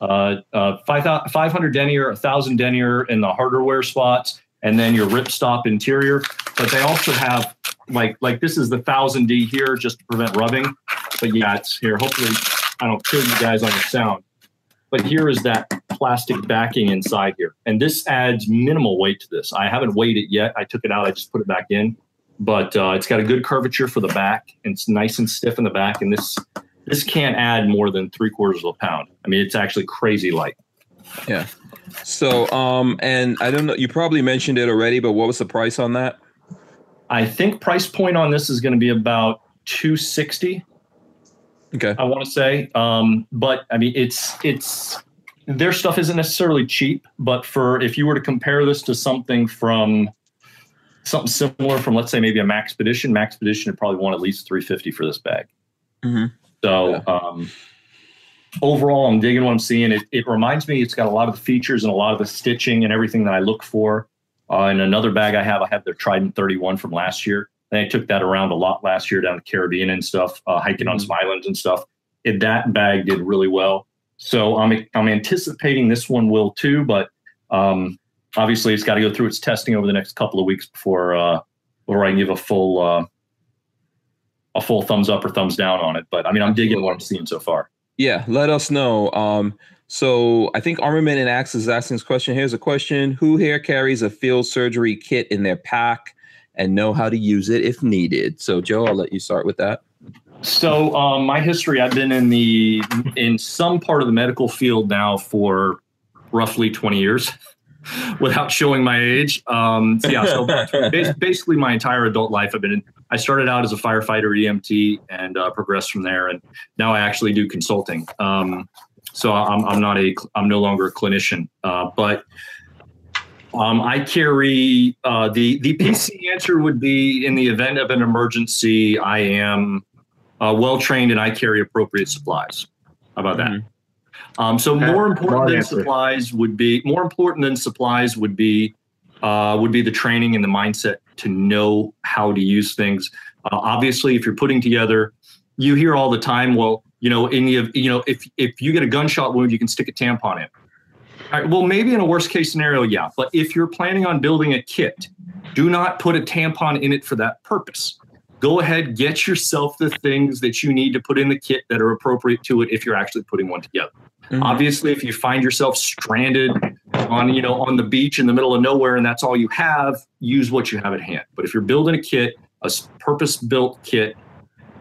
uh, uh, 5, 500 denier, 1,000 denier in the harder wear spots, and then your rip stop interior. But they also have like like this is the 1,000 D here just to prevent rubbing. But yeah, it's here. Hopefully, I don't kill you guys on the sound. But here is that plastic backing inside here. And this adds minimal weight to this. I haven't weighed it yet. I took it out. I just put it back in. But uh, it's got a good curvature for the back. And it's nice and stiff in the back. And this this can't add more than three quarters of a pound. I mean, it's actually crazy light. Yeah. So, um, and I don't know, you probably mentioned it already, but what was the price on that? I think price point on this is going to be about 260 Okay. I want to say. Um, but I mean, it's it's their stuff isn't necessarily cheap, but for if you were to compare this to something from something similar from let's say maybe a Maxpedition, Maxpedition would probably want at least 350 for this bag. Mhm. So Yeah. um, overall, I'm digging what I'm seeing. It, it reminds me, it's got a lot of the features and a lot of the stitching and everything that I look for. Uh, in another bag I have, I have their Trident 31 from last year. And I took that around a lot last year down the Caribbean and stuff, uh, hiking on Mhm. some islands and stuff. It, that bag did really well. So I'm I'm anticipating this one will too, but um, obviously it's got to go through its testing over the next couple of weeks before uh, before I can give a full uh, a full thumbs up or thumbs down on it. But I mean, I'm digging what I'm seeing so far. Yeah, let us know. Um, so I think Armament and Axe is asking this question. Here's a question: Who here carries a field surgery kit in their pack and know how to use it if needed? So Joe, I'll let you start with that. So um, my history, I've been in the in some part of the medical field now for roughly 20 years, without showing my age. Um, so yeah, so basically my entire adult life, I've been in. I started out as a firefighter EMT and uh, progressed from there, and now I actually do consulting. Um, so I'm I'm not a I'm no longer a clinician, uh, but. Um, I carry uh, the the PC answer would be in the event of an emergency. I am uh, well trained and I carry appropriate supplies. How about that? Um, so more important than supplies would be more important than supplies would be uh, would be the training and the mindset to know how to use things. Uh, obviously, if you're putting together, you hear all the time, well, you know, in the you know, if if you get a gunshot wound, you can stick a tampon in. All right, well, maybe in a worst case scenario, yeah. But if you're planning on building a kit, do not put a tampon in it for that purpose. Go ahead, get yourself the things that you need to put in the kit that are appropriate to it if you're actually putting one together. Mhm. Obviously, if you find yourself stranded on, you know, on the beach in the middle of nowhere and that's all you have, use what you have at hand. But if you're building a kit, a purpose-built kit,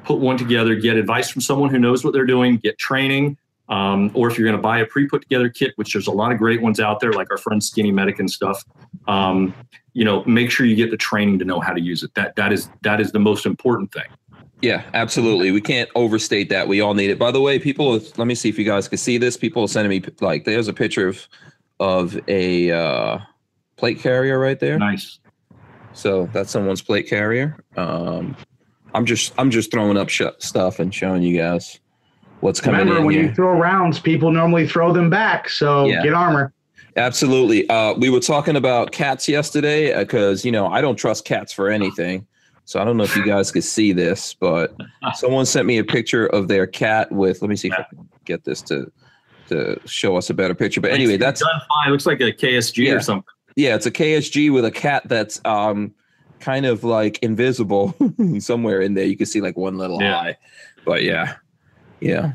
put one together, get advice from someone who knows what they're doing, get training, um, or if you're going to buy a pre-put together kit, which there's a lot of great ones out there, like our friend Skinny Medic and stuff. Um, you know, make sure you get the training to know how to use it. That that is that is the most important thing. Yeah, absolutely. We can't overstate that. We all need it. By the way, people, let me see if you guys can see this. People are sending me like there's a picture of of a uh, plate carrier right there. Nice. So that's someone's plate carrier. Um, I'm just I'm just throwing up sh- stuff and showing you guys what's coming Remember, when here. you throw rounds, people normally throw them back. So Yeah. get armor. Absolutely. Uh, we were talking about cats yesterday because you know I don't trust cats for anything. So I don't know if you guys could see this, but someone sent me a picture of their cat with. Let me see if I can get this to to show us a better picture. But anyway, that's done fine. Looks like a KSG Yeah. or something. yeah, it's a KSG with a cat that's um kind of like invisible somewhere in there. You can see like one little Yeah. eye. But yeah, yeah,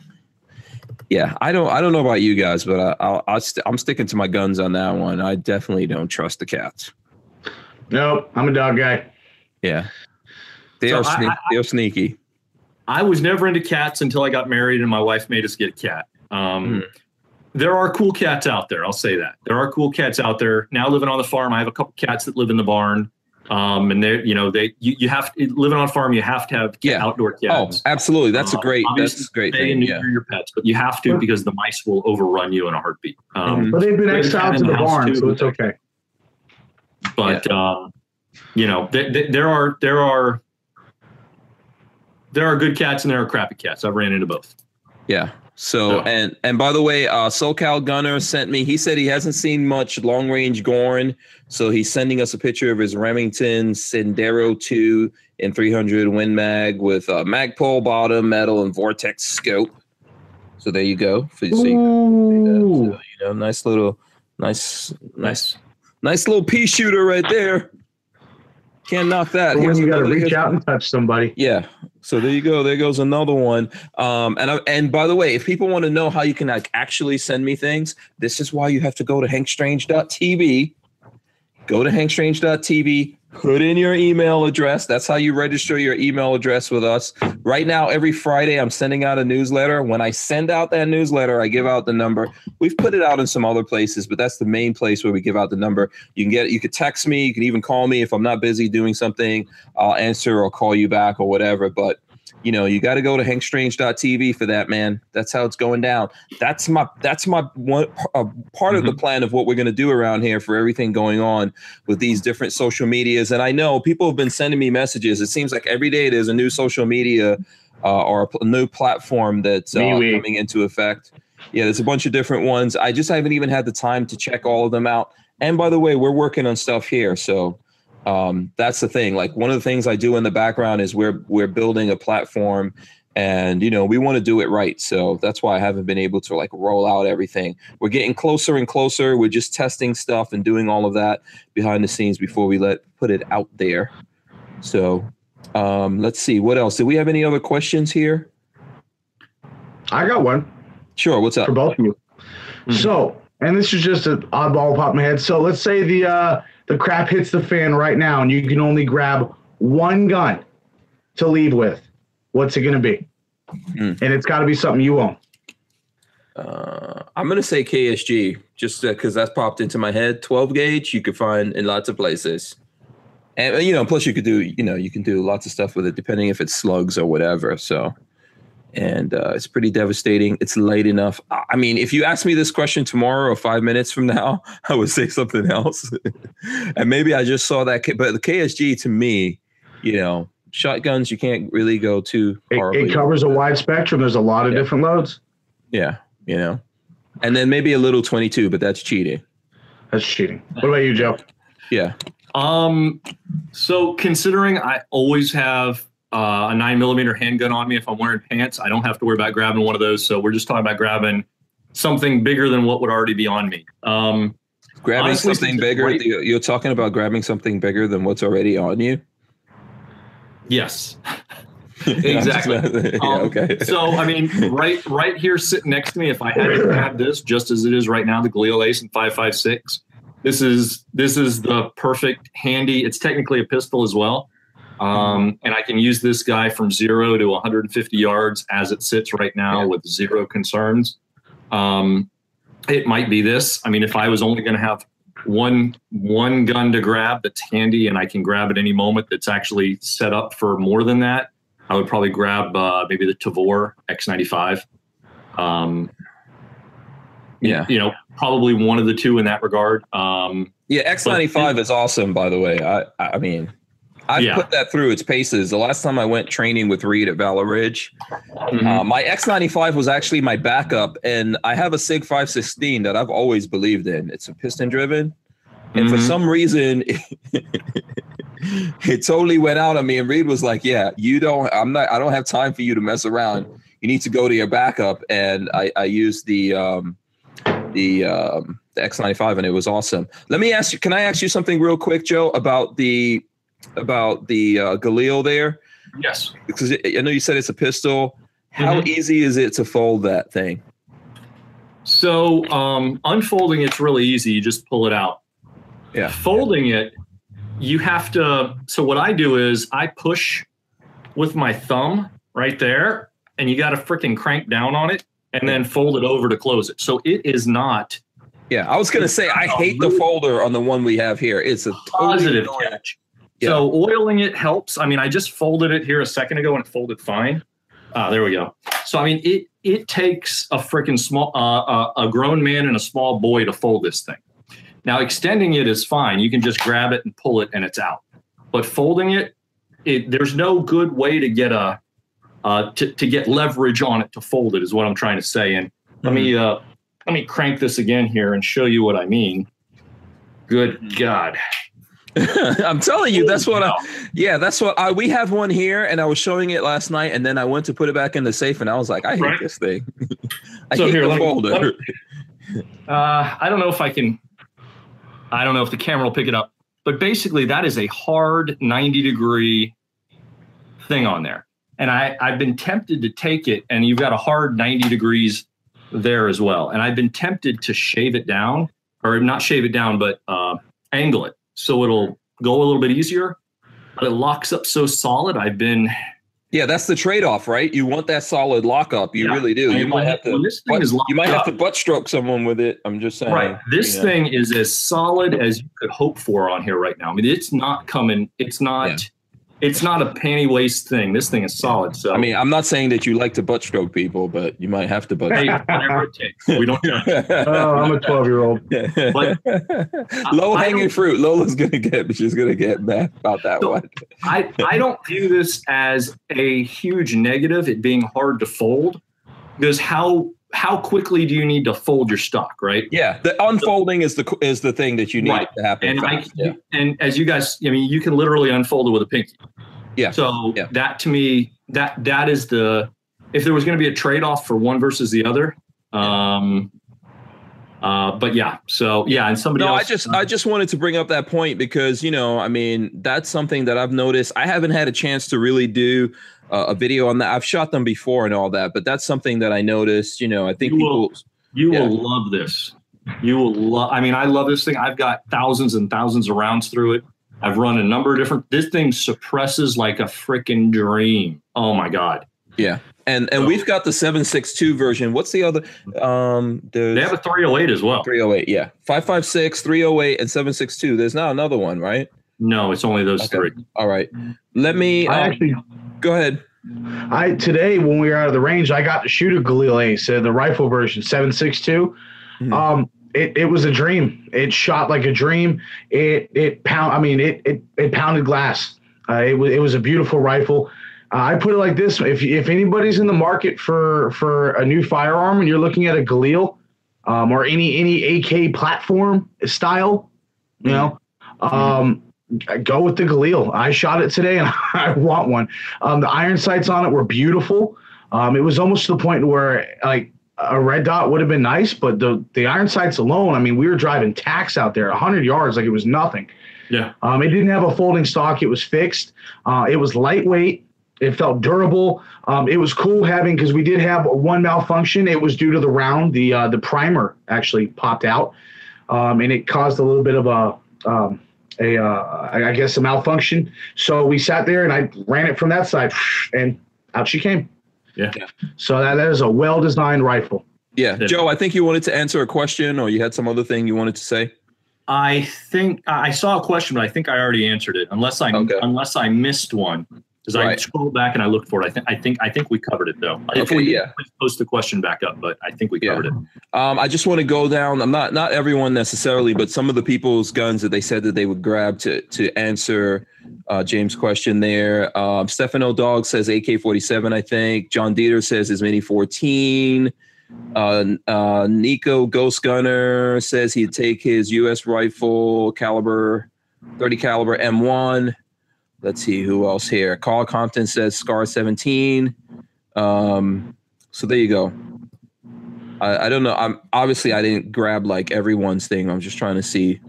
yeah. I don't I don't know about you guys, but I, I'll, I'll st- I'm sticking to my guns on that one. I definitely don't trust the cats. Nope, I'm a dog guy. Yeah, they So are I- sne- I- they are sneaky. I was never into cats until I got married and my wife made us get a cat. Um, There are cool cats out there. I'll say that there are cool cats out there. Now living on the farm, I have a couple cats that live in the barn. Um, and they're, you know, they, you, you have to living on a farm, you have to have Yeah. outdoor cats. Oh, cats. absolutely. That's a Uh, great. obviously, That's a great thing. and Yeah. your pets, but you have to because the mice will overrun you in a heartbeat. Um, Mhm. But they've been There's a cat exiled to the the barn, too, so it's okay. but um, you know th- th- there are there are there are good cats and there are crappy cats i've ran into both Yeah. So Yeah. and and by the way, uh SoCal Gunner sent me. He said he hasn't seen much long range Gorn, so he's sending us a picture of his Remington Sendero 2 in 300 Win Mag with a Magpul bottom, metal, and Vortex scope. So there you go. For, so you, Ooh. so, you know, nice little, nice, nice, Nice. nice little pea shooter right there. Can't knock that. When Here's you got to reach out and touch somebody. yeah. So there you go. There goes another one. Um, and I, and by the way, if people want to know how you can like actually send me things, this is why you have to go to hankstrange.tv. Go to hankstrange.tv. Put in your email address. That's how you register your email address with us. Right now, every Friday, I'm sending out a newsletter. When I send out that newsletter, I give out the number. We've put it out in some other places, but that's the main place where we give out the number. You can get you could text me, you can even call me if I'm not busy doing something. I'll answer or call you back or whatever. But you know, you got to go to hankstrange.tv for that, man. That's how it's going down. That's my that's my one uh, part of the plan of what we're going to do around here for everything going on with these different social medias. And I know people have been sending me messages. It seems like every day there's a new social media uh, or a pl- new platform that's uh, coming into effect. Yeah, there's a bunch of different ones. I just haven't even had the time to check all of them out. And by the way, we're working on stuff here, so um, that's the thing. Like one of the things I do in the background is we're we're building a platform, and you know we want to do it right. So that's why I haven't been able to like roll out everything. We're getting closer and closer. We're just testing stuff and doing all of that behind the scenes before we let put it out there. So um, let's see what else. Do we have any other questions here? I got one Sure. What's up? for both of you. Mhm. So, and this is just an oddball pop in my head. So let's say the uh, the crap hits the fan right now, and you can only grab one gun to leave with. What's it going to be? Hmm. And it's got to be something you own. Uh, I'm gonna say KSG just because that's popped into my head. 12 gauge you could find in lots of places, and uh, you know, plus you could do you know you can do lots of stuff with it depending if it's slugs or whatever. So, and uh, it's pretty devastating. It's light enough. I I mean, if you ask me this question tomorrow or five minutes from now, I would say something else, and maybe I just saw that. But the KSG to me, you know, shotguns you can't really go too It, it covers a wide spectrum. There's a lot of Yeah. different loads. Yeah, you know, and then maybe a little 22, but that's cheating. That's cheating. What about you, Joe? Yeah. Um, so considering I always have uh, a nine millimeter handgun on me if I'm wearing pants, I don't have to worry about grabbing one of those. So we're just talking about grabbing something bigger than what would already be on me. Um, Grabbing Honestly, something bigger. you- You're talking about grabbing something bigger than what's already on you. yes, Exactly. yeah, Um, okay. so I mean, right, right here, sitting next to me, if I had to grab this just as it is right now, the Galil Ace and five five six. This is this is the perfect handy. It's technically a pistol as well, um, and I can use this guy from zero to 150 yards as it sits right now with zero concerns. Um, it might be this. I mean, if I was only going to have one one gun to grab that's handy and I can grab at any moment that's actually set up for more than that, I would probably grab uh, maybe the Tavor X95. Um, Yeah. you know, probably one of the two in that regard. Um, yeah, X95 is awesome, by the way. I I mean, I've Yeah. put that through its paces. The last time I went training with Reed at Valor Ridge, uh, my X95 was actually my backup, and I have a Sig 516 that I've always believed in. It's a piston driven, and for Mhm. some reason, it totally went out on me. And Reed was like, "Yeah, you don't. I'm not. I don't have time for you to mess around. You need to go to your backup." And I, I used the um, the um, the X95, and it was awesome. Let me ask you. Can I ask you something real quick, Joe, about the about the uh, Galil there? yes. Because I know you said it's a pistol. How Mhm. easy is it to fold that thing? So um, unfolding it's really easy. You just pull it out. Yeah. Folding it, you have to. So what I do is I push with my thumb right there, and you got to freaking crank down on it, and then fold it over to close it. So it is not Yeah, I was gonna say I hate the folder on the one we have here. It's a totally positive annoying- catch. So oiling it helps. I mean, I just folded it here a second ago and it folded fine. Ah, there we go. So I mean, it it takes a freaking small uh, uh, a grown man and a small boy to fold this thing. Now extending it is fine. You can just grab it and pull it and it's out. But folding it, it there's no good way to get a uh, to to get leverage on it to fold it is what I'm trying to say. And let me uh, let me crank this again here and show you what I mean. Good God. I'm telling you, that's what I, yeah, that's what I, we have one here and I was showing it last night and then I went to put it back in the safe and I was like, I hate Right. this thing. I So hate here, the let me- folder. Uh, I don't know if I can. I don't know if the camera will pick it up, but basically that is a hard 90 degree thing on there. And I, I've been tempted to take it, and you've got a hard 90 degrees there as well. And I've been tempted to shave it down, or not shave it down, but uh, angle it so it'll go a little bit easier. But it locks up so solid. I've been yeah, that's the trade-off, right? You want that solid lockup. You Yeah. really do. You might have to butt- you might have to butt stroke someone with it. I'm just saying. Right. This thing is as solid as you could hope for on here right now. I mean, it's not coming. It's not. Yeah. It's not a panty waist thing. This thing is solid. So I mean, I'm not saying that you like to butt stroke people, but you might have to butt hey, whatever it takes. We don't. Oh, I'm a 12 year old. Low hanging fruit. Lola's gonna get. She's gonna get mad about that So- one. I I don't view this as a huge negative. It being hard to fold because how how quickly do you need to fold your stock, right? Yeah, the unfolding is the is the thing that you need Right. to happen. And I yeah. and as you guys, I mean, you can literally unfold it with a pinky. Yeah. So Yeah. that to me, that that is the if there was going to be a trade off for one versus the other. Um. Uh. But yeah. So yeah, and somebody No, else. I just I just wanted to bring up that point because you know I mean that's something that I've noticed. I haven't had a chance to really do uh, a video on that. I've shot them before and all that, but that's something that I noticed. You know, I think You will- You Yeah. will love this. You will love. I mean, I love this thing. I've got thousands and thousands of rounds through it. I've run a number of different. This thing suppresses like a freaking dream. Oh my god! Yeah, and and So- we've got the seven six two version. What's the other? Um, They have a 308 as well. 308. Yeah, 556, 308, and 762. There's not another one, right? No, it's only those Okay. three. All right. Let me I um, actually, go ahead. I today when we were out of the range, I got to shoot a Galil Ace, uh, the rifle version, seven six two. Mhm. Um, it, it was a dream. It shot like a dream. It it pound. I mean, it it, it pounded glass. Uh, it was it was a beautiful rifle. Uh, I put it like this: if if anybody's in the market for for a new firearm and you're looking at a Galil, um, or any any AK platform style, you know, um, go with the Galil. I shot it today and I want one. Um, the iron sights on it were beautiful. Um, it was almost to the point where like a red dot would have been nice, but the the iron sights alone, I mean, we were driving tacks out there, 100 yards, like it was nothing. Yeah. Um, it didn't have a folding stock. It was fixed. Uh, it was lightweight. It felt durable. Um, it was cool having because we did have one malfunction. It was due to the round. The uh, the primer actually popped out, um, and it caused a little bit of a um, a uh, I I guess a malfunction. So we sat there and I ran it from that side, and out she came. Yeah. So that, that is a well designed rifle. Yeah, Yeah. Joe. I think you wanted to answer a question, or you had some other thing you wanted to say. I think I saw a question, but I think I already answered it. Unless I Okay. unless I missed one, because I Right. scrolled back and I looked for it. I think I think I think we covered it though. If Okay, yeah. post the question back up, but I think we Yeah. covered it. Um, I just want to go down. I'm not not everyone necessarily, but some of the people's guns that they said that they would grab to to answer uh, James' question there. Um, Stefano Dog says AK-47. I think John Dieter says his Mini 14. Uh, uh, Nico Ghost Gunner says he'd take his U.S. rifle caliber 30 caliber M1. Let's see who else here. Carl Compton says Scar 17. Um, so there you go. I, I don't know. I'm obviously I didn't grab like everyone's thing. I'm just trying to see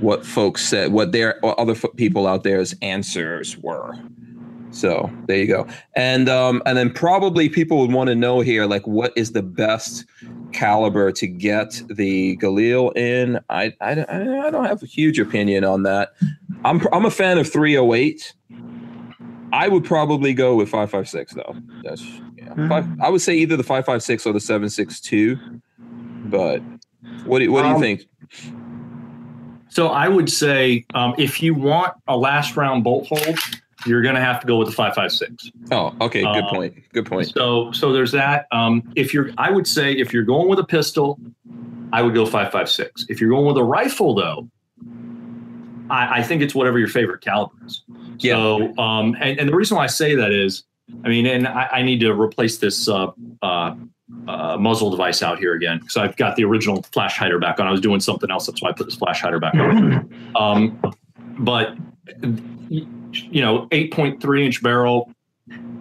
what folks said, what their what other fo- people out there's answers were. So there you go. And um and then probably people would want to know here like what is the best caliber to get the Galil in. I I, don't- I don't have a huge opinion on that. I'm I'm a fan of 308. I would probably go with 556 though. That's yeah. Five, I would say either the 556 or the 762. But what do, what do you Um, think? So I would say um, if you want a last round bolt hold, you're going to have to go with the 556. Oh, okay, good uh, point. Good point. So so there's that. Um, if you're, I would say if you're going with a pistol, I would go 556. If you're going with a rifle, though, I, I think it's whatever your favorite caliber is. Yeah. So um, and, and the reason why I say that is I mean, and I, I need to replace this uh, uh, uh, muzzle device out here again because I've got the original flash hider back on. I was doing something else, that's why I put this flash hider back on. Um, but you know, 8.3 inch barrel,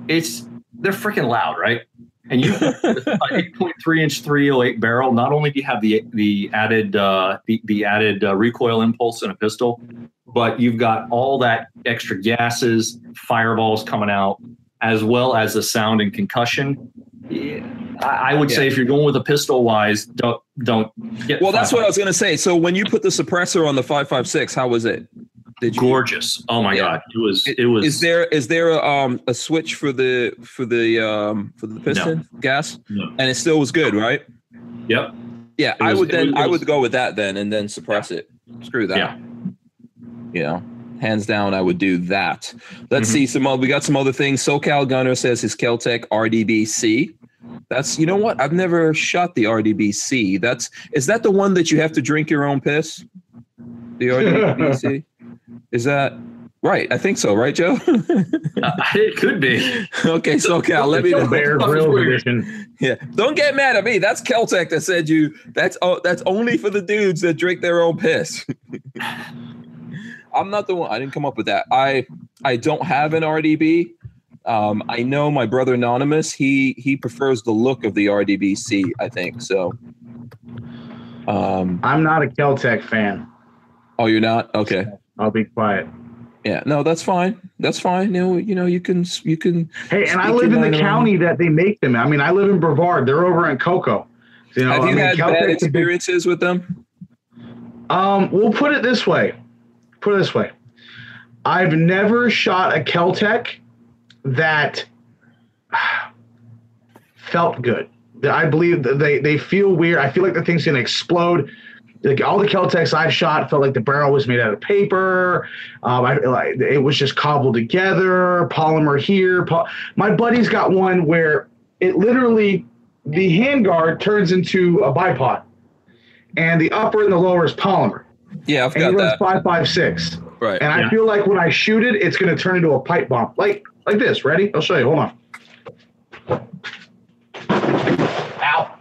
it's they're freaking loud, right? And you 8.3 inch 308 barrel. Not only do you have the the added uh, the, the added uh, recoil impulse in a pistol, but you've got all that extra gases, fireballs coming out, as well as the sound and concussion. Yeah, I, I would yeah. say if you're going with a pistol wise, don't don't get. Well, that's what I was going to say. So when you put the suppressor on the 556, how was it? Did you, gorgeous. Oh my yeah. god, it was it was. Is there is there a, um a switch for the for the um for the piston no. gas? No. And it still was good, right? Yep. Yeah, was, I would then was, I would go with that then and then suppress yeah. it. Screw that. Yeah. You know, hands down, I would do that. Let's mm-hmm. see some. Other, we got some other things. SoCal Gunner says his Keltec RDBC. That's you know what? I've never shot the RDBC. That's is that the one that you have to drink your own piss? The RDBC. Is that right? I think so, right, Joe? uh, it could be. Okay, so Cal, let me know. Bear Grill edition. Yeah, don't get mad at me. That's Keltec that said you. That's oh, that's only for the dudes that drink their own piss. I'm not the one. I didn't come up with that. I I don't have an RDB. Um, I know my brother Anonymous. He he prefers the look of the RDBC. I think so. Um, I'm not a Keltec fan. Oh, you're not? Okay. I'll be quiet. Yeah, no, that's fine. That's fine. You know, you know, you can, you can. Hey, and I live in the county that they make them. I mean, I live in Brevard. They're over in Cocoa. You know, Have you I mean, had bad experiences with them? Um, we'll put it this way. Put it this way. I've never shot a Keltec that felt good. I believe that they they feel weird. I feel like the thing's gonna explode like all the Keltecs I shot felt like the barrel was made out of paper. Um, I, like it was just cobbled together, polymer here. My buddy's got one where it literally the handguard turns into a bipod, and the upper and the lower is polymer. Yeah, I've and got runs that. Five five six. Right. And yeah. I feel like when I shoot it, it's going to turn into a pipe bomb, like like this. Ready? I'll show you. Hold on. Ow.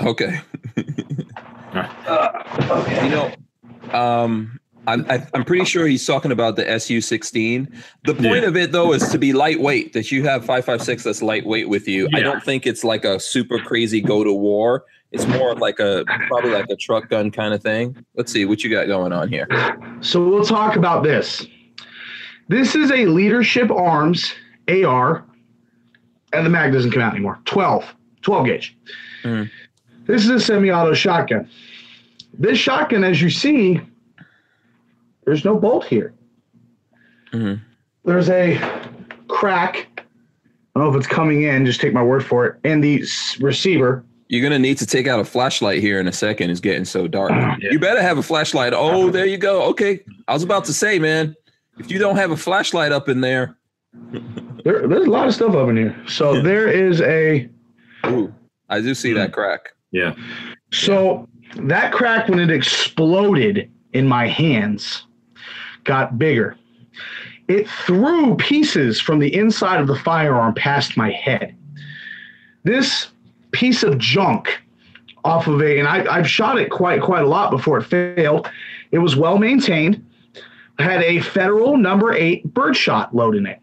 Okay. Uh, okay. You know, um, I'm, I'm pretty sure he's talking about the SU16. The point yeah. of it, though, is to be lightweight. That you have 556 that's lightweight with you. Yeah. I don't think it's like a super crazy go to war. It's more like a probably like a truck gun kind of thing. Let's see what you got going on here. So we'll talk about this. This is a leadership arms AR, and the mag doesn't come out anymore. 12, 12 gauge. Mm. This is a semi-auto shotgun. This shotgun, as you see, there's no bolt here. Mm-hmm. There's a crack. I don't know if it's coming in. Just take my word for it. And the receiver. You're gonna need to take out a flashlight here in a second. It's getting so dark. Yeah. You better have a flashlight. Oh, there you go. Okay, I was about to say, man, if you don't have a flashlight up in there, there there's a lot of stuff up in here. So there is a. Ooh, I do see that crack. Yeah. So yeah. that crack, when it exploded in my hands, got bigger. It threw pieces from the inside of the firearm past my head. This piece of junk off of a, and I, I've shot it quite quite a lot before it failed. It was well maintained. Had a federal number eight birdshot load in it.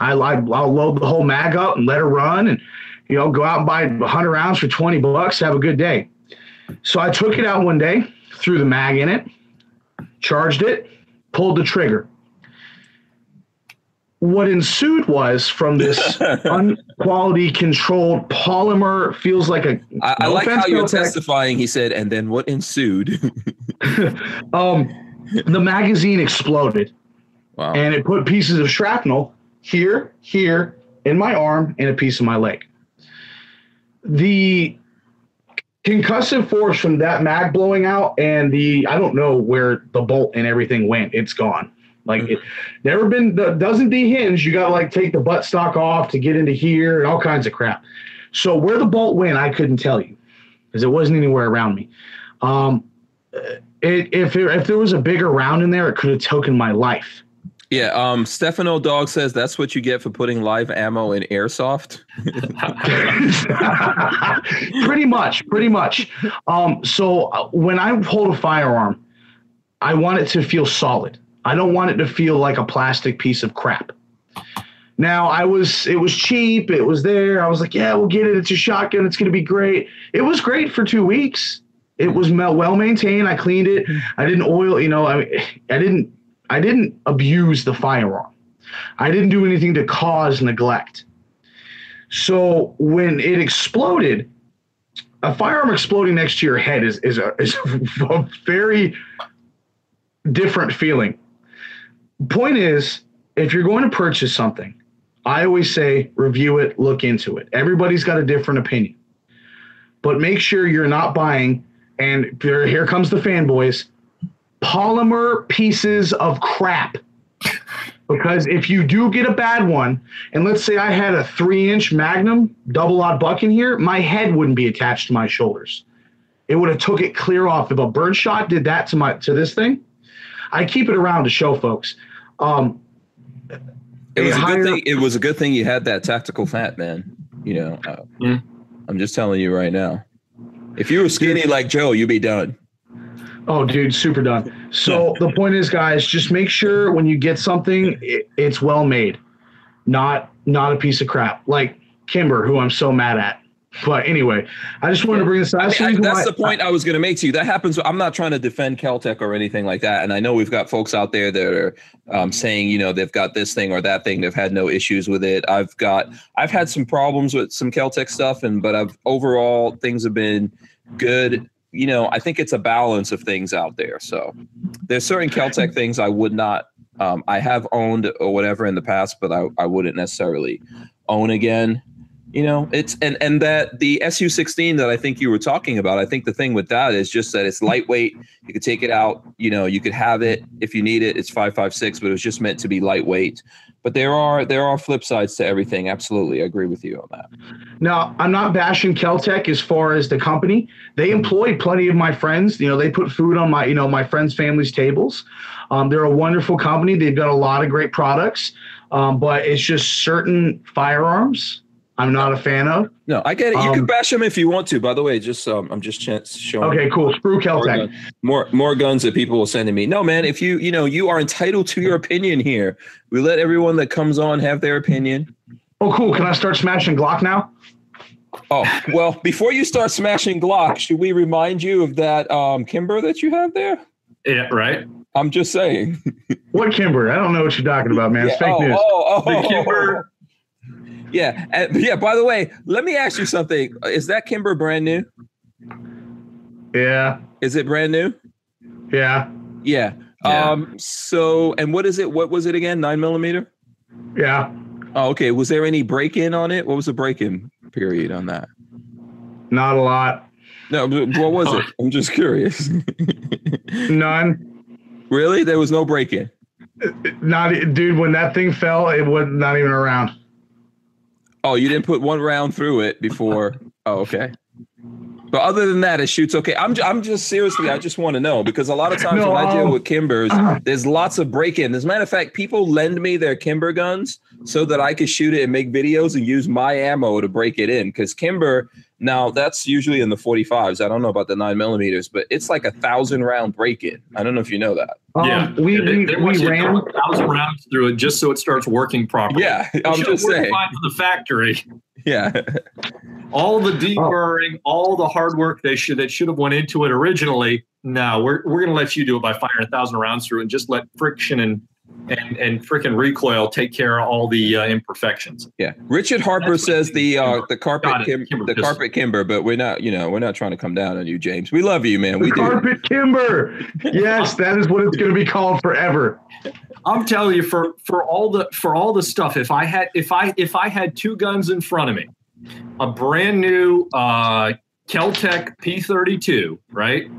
I, I I'll load the whole mag up and let her run, and you know, go out and buy 100 rounds for 20 bucks, have a good day. So I took it out one day, threw the mag in it, charged it, pulled the trigger. What ensued was from this unquality controlled polymer feels like a. I, I like how you're testifying. He said, and then what ensued? um, the magazine exploded, wow. and it put pieces of shrapnel here, here, in my arm, and a piece of my leg the concussive force from that mag blowing out and the I don't know where the bolt and everything went. It's gone. Like it never been doesn't dehinge. You gotta like take the butt stock off to get into here and all kinds of crap. So where the bolt went, I couldn't tell you because it wasn't anywhere around me. Um, it, if it, if there was a bigger round in there, it could have taken my life. Yeah, um, Stefano Dog says that's what you get for putting live ammo in airsoft. pretty much, pretty much. Um, so uh, when I hold a firearm, I want it to feel solid. I don't want it to feel like a plastic piece of crap. Now I was it was cheap, it was there. I was like, yeah, we'll get it. It's a shotgun. It's going to be great. It was great for 2 weeks. It was well maintained. I cleaned it. I didn't oil, you know, I I didn't I didn't abuse the firearm. I didn't do anything to cause neglect. So when it exploded, a firearm exploding next to your head is is a, is a very different feeling. Point is, if you're going to purchase something, I always say review it, look into it. Everybody's got a different opinion. But make sure you're not buying, and here comes the fanboys, polymer pieces of crap. Because if you do get a bad one, and let's say I had a three inch Magnum double odd buck in here, my head wouldn't be attached to my shoulders. It would have took it clear off. If a bird shot did that to my to this thing, I keep it around to show folks. Um, it was a higher, good thing. It was a good thing you had that tactical fat, man. You know, uh, mm. I'm just telling you right now. If you were skinny like Joe, you'd be done. Oh, dude, super done. So the point is, guys, just make sure when you get something, it, it's well made, not not a piece of crap like Kimber, who I'm so mad at. But anyway, I just wanted to bring this up. I mean, that's the point I, I was going to make to you. That happens. I'm not trying to defend Keltec or anything like that. And I know we've got folks out there that are um, saying, you know, they've got this thing or that thing. They've had no issues with it. I've got, I've had some problems with some Keltec stuff, and but I've overall things have been good you know, I think it's a balance of things out there. So there's certain Keltec things I would not, um, I have owned or whatever in the past, but I, I wouldn't necessarily own again. You know, it's and and that the SU16 that I think you were talking about. I think the thing with that is just that it's lightweight. You could take it out. You know, you could have it if you need it. It's five five six, but it was just meant to be lightweight but there are there are flip sides to everything. Absolutely, I agree with you on that. Now, I'm not bashing Keltec as far as the company. They employ plenty of my friends. You know, they put food on my you know my friends' families' tables. Um, they're a wonderful company. They've got a lot of great products, um, but it's just certain firearms I'm not a fan of. No, I get it. You um, can bash them if you want to. By the way, just um, I'm just showing. Okay, cool. Screw Keltec. More, more more guns that people will send to me. No, man. If you you know you are entitled to your opinion here. We let everyone that comes on have their opinion. Oh, cool. Can I start smashing Glock now? Oh well, before you start smashing Glock, should we remind you of that um, Kimber that you have there? Yeah, right. I'm just saying. what Kimber? I don't know what you're talking about, man. It's yeah. fake oh, news. Oh, oh, the Kimber yeah. And, yeah. By the way, let me ask you something. Is that Kimber brand new? Yeah. Is it brand new? Yeah. Yeah. yeah. Um. So, and what is it? What was it again? Nine millimeter. Yeah. Oh, okay. Was there any break in on it? What was the break in period on that? Not a lot. No. What was it? I'm just curious. None. Really? There was no break in. Not, dude. When that thing fell, it was not even around. Oh, you didn't put one round through it before. Oh, okay. But other than that, it shoots okay. I'm, I'm just seriously, I just want to know because a lot of times no, when I deal um, with Kimbers, there's lots of break in. As a matter of fact, people lend me their Kimber guns so that I could shoot it and make videos and use my ammo to break it in. Because Kimber, now that's usually in the 45s. I don't know about the nine millimeters, but it's like a thousand round break in. I don't know if you know that. Um, yeah, we, we, they, we ran a thousand rounds through it just so it starts working properly. Yeah, I'm just saying. From the factory. Yeah. all the deburring, all the hard work they should that should have went into it originally. No, we're we're gonna let you do it by firing a thousand rounds through and just let friction and and and freaking recoil take care of all the uh, imperfections. Yeah, Richard Harper says the uh, the carpet kim, Kimber the carpet Kimber, but we're not you know we're not trying to come down on you, James. We love you, man. The we carpet do. Kimber. Yes, that is what it's going to be called forever. I'm telling you, for for all the for all the stuff, if I had if I if I had two guns in front of me, a brand new uh, Keltec P32, right?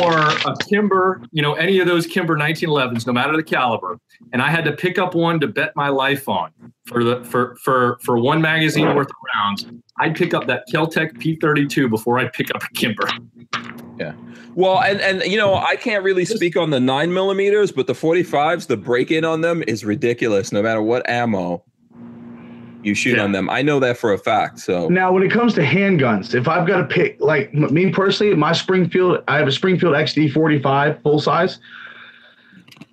Or a Kimber, you know, any of those Kimber 1911s, no matter the caliber, and I had to pick up one to bet my life on for the for for for one magazine worth of rounds, I'd pick up that Keltec P32 before I'd pick up a Kimber. Yeah. Well, and and you know, I can't really speak on the nine millimeters, but the 45s, the break in on them is ridiculous. No matter what ammo you shoot Yeah. on them, I know that for a fact. So Now, when it comes to handguns, if I've got to pick, like me personally, my Springfield, I have a Springfield XD 45 full size.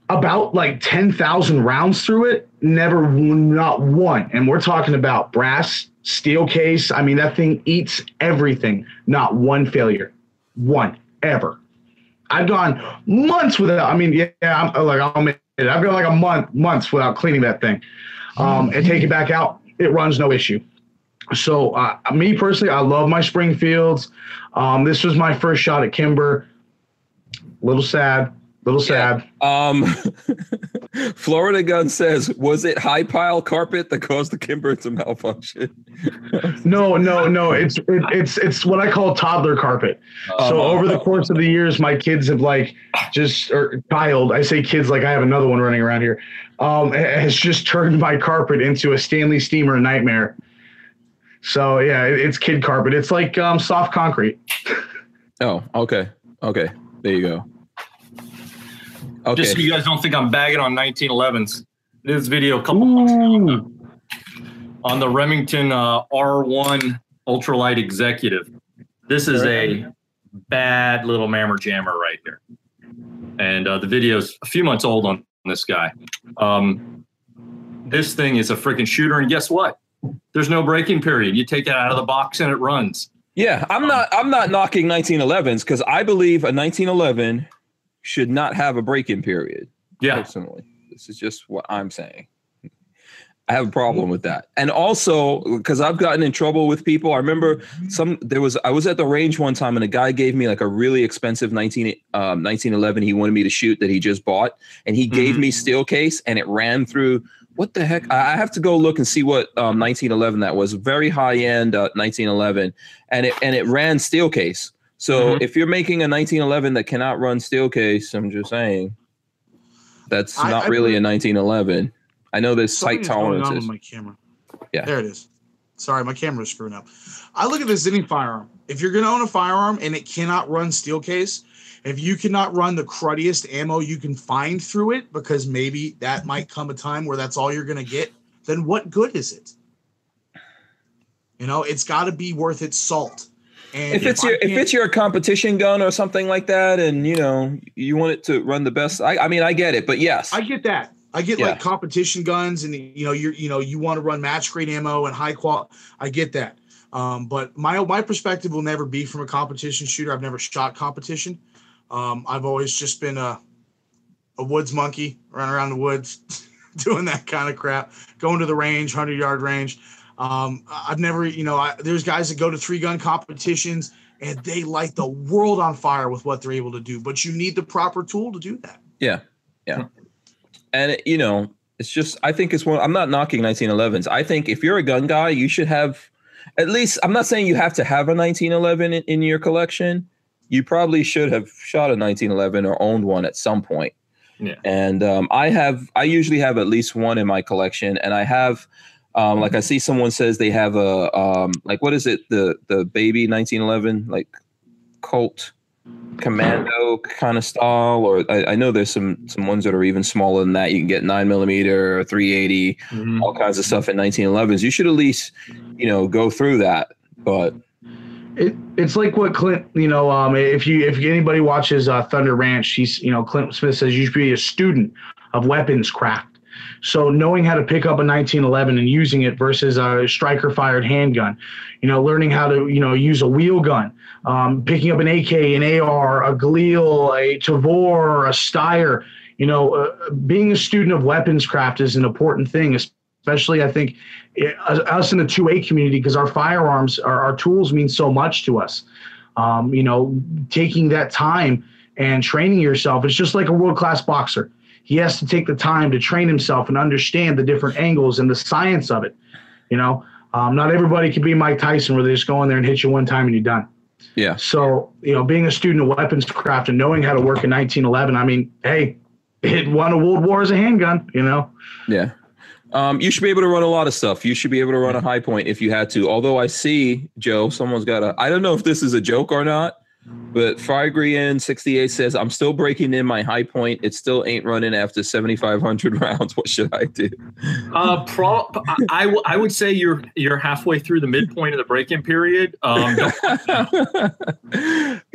About like 10,000 rounds through it, never, not one. And we're talking about brass, steel case. I mean, that thing eats everything, not one failure. One, ever. I've gone months without, I mean, yeah, I'm like, I'll admit it. I've gone like a month, months without cleaning that thing um, and take it back out. It runs no issue. So, uh, me personally, I love my Springfields. Um, this was my first shot at Kimber. Little sad, little Yeah. sad. um Florida Gun says, was it high pile carpet that caused the Kimber to malfunction? No, no, no. It's it, it's it's what I call toddler carpet. So Uh-huh. over the course of the years, my kids have like just or child. I say kids like I have another one running around here. Um, has just turned my carpet into a Stanley Steamer nightmare. So yeah, it's kid carpet. It's like um, soft concrete. Oh, okay. Okay. There you go. Okay. Just so you guys don't think I'm bagging on 1911s. This video a couple months ago on the Remington uh, R1 Ultralight Executive. This is a bad little mammer jammer right here. And uh, the video's a few months old on this guy. Um, this thing is a freaking shooter. And guess what? There's no breaking period. You take it out of the box and it runs. Yeah, I'm not I'm not knocking 1911s because I believe a 1911 should not have a break-in period. Yeah. Personally, this is just what I'm saying. I have a problem with that, and also because I've gotten in trouble with people. I remember some there was I was at the range one time and a guy gave me like a really expensive 19 um, 1911 he wanted me to shoot that he just bought, and he gave Mhm. me steel case and it ran through. What the heck? I have to go look and see what um, 1911 that was. Very high end uh, 1911, and it and it ran steel case. So Mhm. if you're making a 1911 that cannot run steel case, I'm just saying that's I- not I really a 1911. I know there's Something tight is going on tolerances. with my camera. Yeah. There it is. Sorry, my camera's screwing up. I look at this any firearm. If you're going to own a firearm and it cannot run steel case, if you cannot run the cruddiest ammo you can find through it, because maybe that might come a time where that's all you're going to get, then what good is it? You know, it's got to be worth its salt. And if it's I your if it's your competition gun or something like that, and you know you want it to run the best, I, I mean I get it, but yes, I get that. I get Yeah. like competition guns, and you know, you're you know, you want to run match grade ammo and high quality. I get that. Um, but my my perspective will never be from a competition shooter. I've never shot competition. Um, I've always just been a a woods monkey, running around the woods, doing that kind of crap, going to the range, hundred yard range. Um, I've never, you know, I, there's guys that go to three gun competitions and they light the world on fire with what they're able to do. But you need the proper tool to do that. yeah, yeah, and it, you know it's just I think it's one. I'm not knocking 1911s. I think if you're a gun guy, you should have at least. I'm not saying you have to have a 1911 in, in your collection. You probably should have shot a 1911 or owned one at some point. Yeah. And um, I have, I usually have at least one in my collection, and I have, um, like I see someone says they have a, um, like what is it, the the baby 1911, like Colt Commando kind of style, or I, I know there's some some ones that are even smaller than that. You can get nine millimeter or 380, Mhm. all kinds of stuff in 1911s. You should at least, you know, go through that. But It, it's like what Clint, you know, um, if you if anybody watches uh, Thunder Ranch, he's you know Clint Smith says you should be a student of weapons craft. So knowing how to pick up a 1911 and using it versus a striker fired handgun, you know, learning how to you know use a wheel gun, um, picking up an AK, an AR, a Galil, a Tavor, a Steyr. You know, uh, being a student of weapons craft is an important thing, especially I think us us in the 2A community because our firearms, our, our tools mean so much to us. Um, you know, taking that time and training yourself, it's just like a world class boxer. He has to take the time to train himself and understand the different angles and the science of it. You know, um, not everybody can be Mike Tyson where they just go in there and hit you one time and you're done. yeah, So, you know, being a student of weapons craft and knowing how to work in 1911, I mean, hey, it won a world war as a handgun, you know? Yeah. Um, you should be able to run a lot of stuff. You should be able to run a Hi-Point if you had to. Although I see, Joe, someone's got a I don't know if this is a joke or not, But Frygrian 68 says, I'm still breaking in my Hi-Point. It still ain't running after 7,500 rounds. What should I do? Uh, pro, I, I, w- I would say you're you're halfway through the midpoint of the break-in period. Um,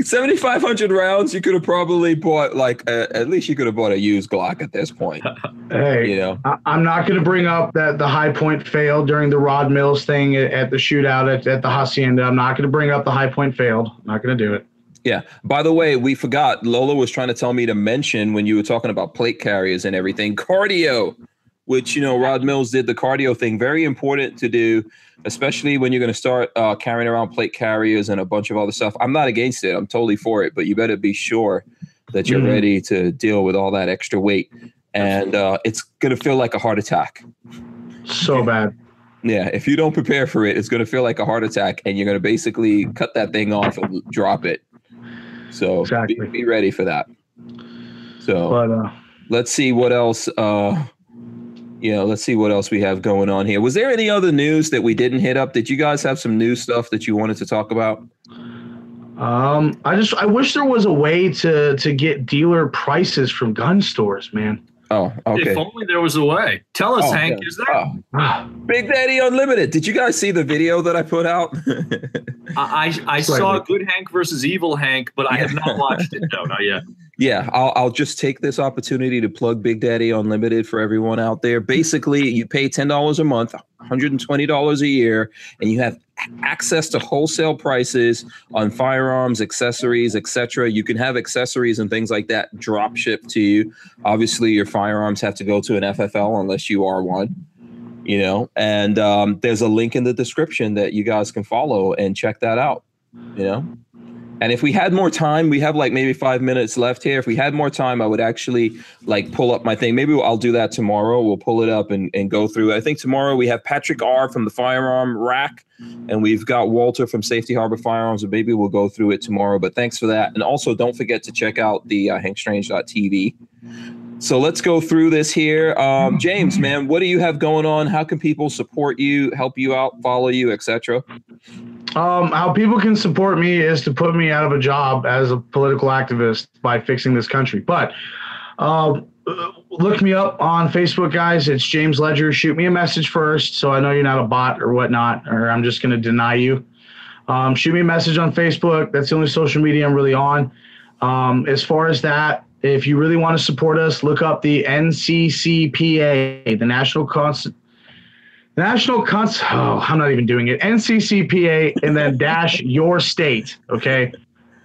7,500 rounds, you could have probably bought like, a, at least you could have bought a used Glock at this point. Hey, You know, I, I'm not going to bring up that the Hi-Point failed during the Rod Mills thing at, at the shootout at, at the Hacienda. I'm not going to bring up the Hi-Point failed. I'm not going to do it. Yeah. By the way, we forgot. Lola was trying to tell me to mention when you were talking about plate carriers and everything, cardio, which you know Rod Mills did the cardio thing. Very important to do, especially when you're going to start uh, carrying around plate carriers and a bunch of other stuff. I'm not against it. I'm totally for it, but you better be sure that you're Mhm. ready to deal with all that extra weight, and uh, it's going to feel like a heart attack. So bad. Yeah, if you don't prepare for it, it's going to feel like a heart attack, and you're going to basically cut that thing off and drop it. So Exactly. be, be ready for that. So But uh, let's see what else. Uh, you know, let's see what else we have going on here. Was there any other news that we didn't hit up? Did you guys have some new stuff that you wanted to talk about? um, I just I wish there was a way to to get dealer prices from gun stores, man. Oh, okay. If only there was a way. Tell us, Oh, Hank. yeah. Is there? Oh, Big Daddy Unlimited. Did you guys see the video that I put out? I I, I saw Good Hank versus Evil Hank, but I have not watched it. No, not yet. Yeah, I'll, I'll just take this opportunity to plug Big Daddy Unlimited for everyone out there. Basically, you pay $10 a month, $120 a year, and you have access to wholesale prices on firearms, accessories, etc. You can have accessories and things like that drop shipped to you. Obviously, your firearms have to go to an FFL unless you are one. You know, and um, there's a link in the description that you guys can follow and check that out. You know, and if we had more time, we have like maybe five minutes left here. If we had more time, I would actually like pull up my thing. Maybe I'll do that tomorrow. We'll pull it up and, and go through. I think tomorrow we have Patrick R from the firearm rack and we've got Walter from Safety Harbor Firearms. And maybe we'll go through it tomorrow. But thanks for that. And also don't forget to check out the uh, hankstrange.tv. So let's go through this here. Um, James, man, what do you have going on? How can people support you, help you out, follow you, etc.? Um, how people can support me is to put me out of a job as a political activist by fixing this country. But um, look me up on Facebook, guys. It's James Ledger. Shoot me a message first, so I know you're not a bot or whatnot, or I'm just going to deny you. Um, shoot me a message on Facebook. That's the only social media I'm really on. Um, as far as that, if you really want to support us, look up the NCCPA, the National Const- National Cons. Oh, I'm not even doing it. NCCPA and then dash your state. Okay,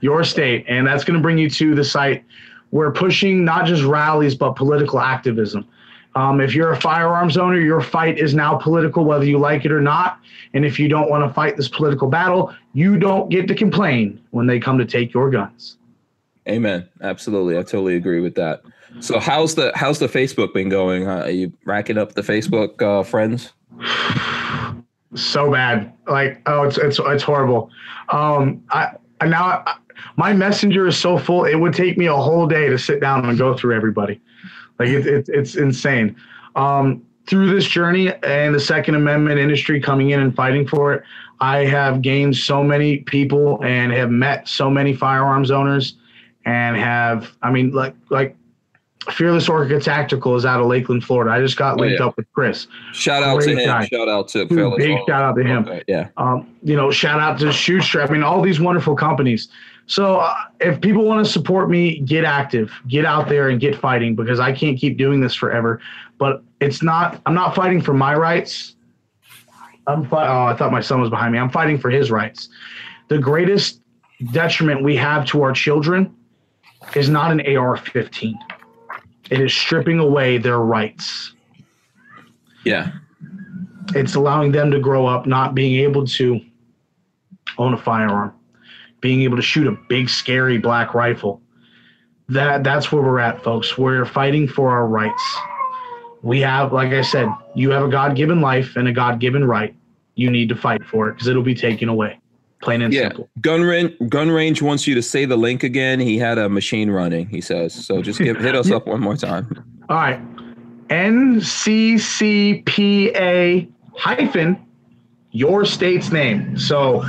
your state, and that's going to bring you to the site. We're pushing not just rallies but political activism. Um, if you're a firearms owner, your fight is now political, whether you like it or not. And if you don't want to fight this political battle, you don't get to complain when they come to take your guns. Amen. Absolutely, I totally agree with that. So how's the how's the Facebook been going? Uh, are you racking up the Facebook uh, friends? so bad. Like, oh, it's it's it's horrible. Um, I, I now I, my messenger is so full. It would take me a whole day to sit down and go through everybody. Like it, it it's insane. Um, through this journey and the Second Amendment industry coming in and fighting for it, I have gained so many people and have met so many firearms owners, and have I mean like like. Fearless Orca Tactical is out of Lakeland, Florida. I just got Oh, linked yeah. up with Chris. Shout out to him. guy. Shout out to Dude, Fearless big Orca. shout out to him. Okay, Yeah. Um, you know, shout out to Shoestrap. I mean, all these wonderful companies. So uh, if people want to support me, get active, get out there and get fighting because I can't keep doing this forever. But it's not. I'm not fighting for my rights. I'm fi- Oh, I thought my son was behind me. I'm fighting for his rights. The greatest detriment we have to our children is not an AR-15. It is stripping away their rights. Yeah. it's allowing them to grow up not being able to own a firearm being able to shoot a big scary black rifle. That that's where we're at folks. We're fighting for our rights. We have like i said you have a god-given life and a god-given right. You need to fight for it because it'll be taken away plain and Yeah. simple Gun range, gun range wants you to say the link again. He had a machine running. He says so. Just give hit us up one more time. all right nccpa hyphen your state's name so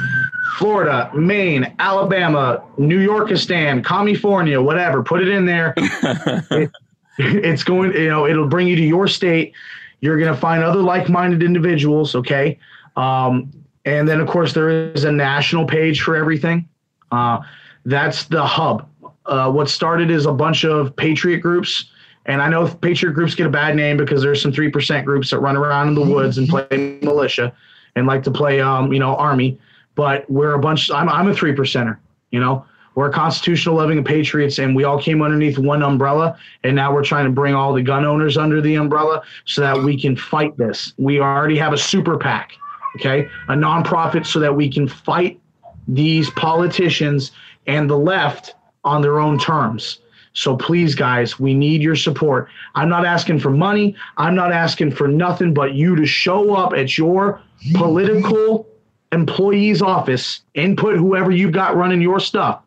Florida, Maine, Alabama, New Yorkistan, California, whatever. Put it in there. it, it's going, you know, it'll bring you to your state. You're going to find other like-minded individuals. Okay. Um, and then of course there is a national page for everything. Uh, that's the hub. Uh, what started is a bunch of patriot groups. And I know patriot groups get a bad name because there's some 3% groups that run around in the woods and play militia and like to play, um, you know, army. But we're a bunch, I'm, I'm a three percenter, you know, we're constitutional loving patriots and we all came underneath one umbrella. And now we're trying to bring all the gun owners under the umbrella so that we can fight this. We already have a super PAC, okay, a nonprofit so that we can fight these politicians and the left on their own terms. So please, guys, we need your support. I'm not asking for money. I'm not asking for nothing but you to show up at your political employee's office, input whoever you've got running your stuff,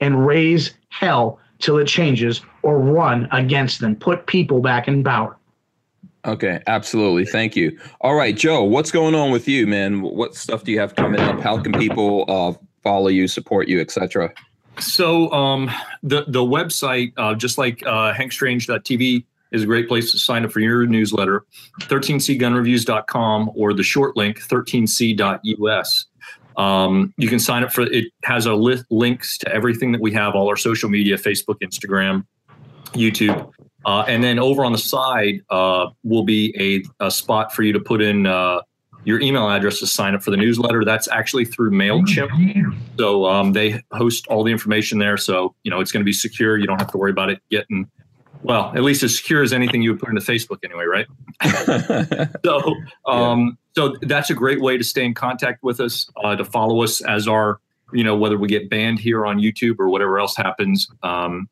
and raise hell till it changes or run against them. Put people back in power. Okay, absolutely. Thank you. All right, Joe, what's going on with you, man? What stuff do you have coming up? How can people uh, follow you, support you, etc.? So um, the the website, uh, just like uh, hankstrange.tv, is a great place to sign up for your newsletter. 13cgunreviews.com or the short link 13c.us. Um, you can sign up for it. Has a list links to everything that we have, all our social media, Facebook, Instagram, YouTube. Uh, and then over on the side uh, will be a, a, spot for you to put in uh, your email address to sign up for the newsletter. That's actually through MailChimp. So um, they host all the information there. So, you know, it's going to be secure. You don't have to worry about it getting, well, at least as secure as anything you would put into Facebook anyway, right? so, um, yeah. so that's a great way to stay in contact with us, uh, to follow us as our, you know, whether we get banned here on YouTube or whatever else happens. Um,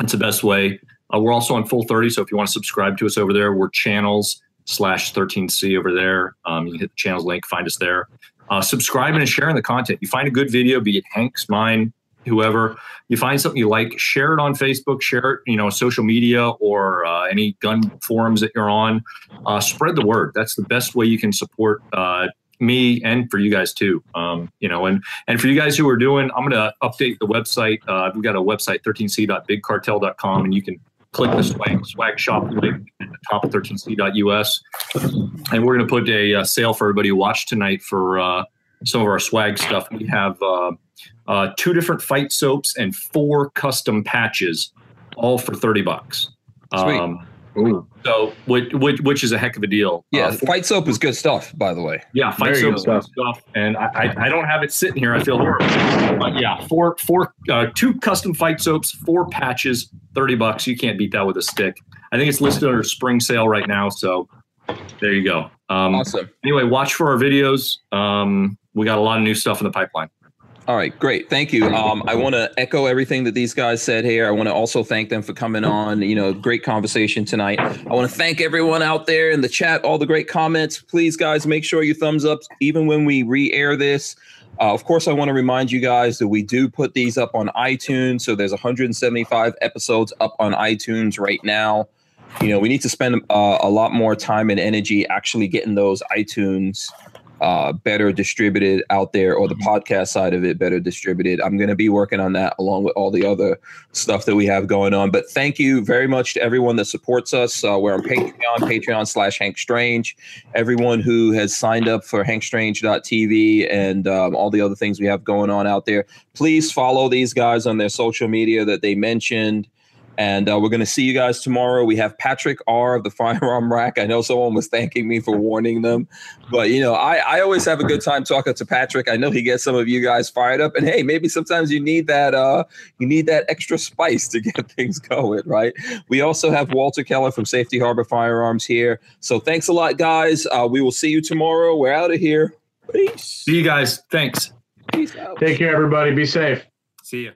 it's the best way. Uh, we're also on Full 30. So if you want to subscribe to us over there, we're channels slash 13C over there. Um, you can hit the channels link, find us there. Uh, subscribing and sharing the content. You find a good video, be it Hank's, mine, whoever. You find something you like, share it on Facebook, share it, you know, social media or uh, any gun forums that you're on. Uh, spread the word. That's the best way you can support uh, me and for you guys too. Um, you know, and and for you guys who are doing, I'm going to update the website. Uh, we've got a website 13c.bigcartel.com, and you can click the swag, swag shop link at the top of 13c.us. And we're going to put a, a, sale for everybody who watched tonight for uh, some of our swag stuff. We have uh, uh, two different fight soaps and four custom patches, all for 30 bucks. Sweet. Um, Ooh. So, which, which, which is a heck of a deal. Yeah, uh, fight soap is good stuff, by the way. Yeah, fight soap is good stuff. And I, I, I, don't have it sitting here. I feel horrible. But yeah, four, four, uh, two custom fight soaps, four patches, thirty bucks. You can't beat that with a stick. I think it's listed under spring sale right now. So there you go. Um, awesome. Anyway, watch for our videos. Um, we got a lot of new stuff in the pipeline. All right, great. Thank you. Um, I want to echo everything that these guys said here. I want to also thank them for coming on. You know, great conversation tonight. I want to thank everyone out there in the chat, all the great comments. Please, guys, make sure you thumbs up even when we re air this. Uh, of course, I want to remind you guys that we do put these up on iTunes. So there's 175 episodes up on iTunes right now. You know, we need to spend uh, a lot more time and energy actually getting those iTunes uh, better distributed out there or the mm-hmm. podcast side of it better distributed. I'm going to be working on that along with all the other stuff that we have going on. But thank you very much to everyone that supports us. Uh, we're on Patreon, Patreon slash Hank Strange. Everyone who has signed up for hankstrange.tv and um, all the other things we have going on out there. Please follow these guys on their social media that they mentioned. And uh, we're going to see you guys tomorrow. We have Patrick R of the Firearm Rack. I know someone was thanking me for warning them, but you know, I, I always have a good time talking to Patrick. I know he gets some of you guys fired up. And hey, maybe sometimes you need that uh, you need that extra spice to get things going, right? We also have Walter Keller from Safety Harbor Firearms here. So thanks a lot, guys. Uh, we will see you tomorrow. We're out of here. Peace. See you guys. Thanks. Peace out. Take care, everybody. Be safe. See you.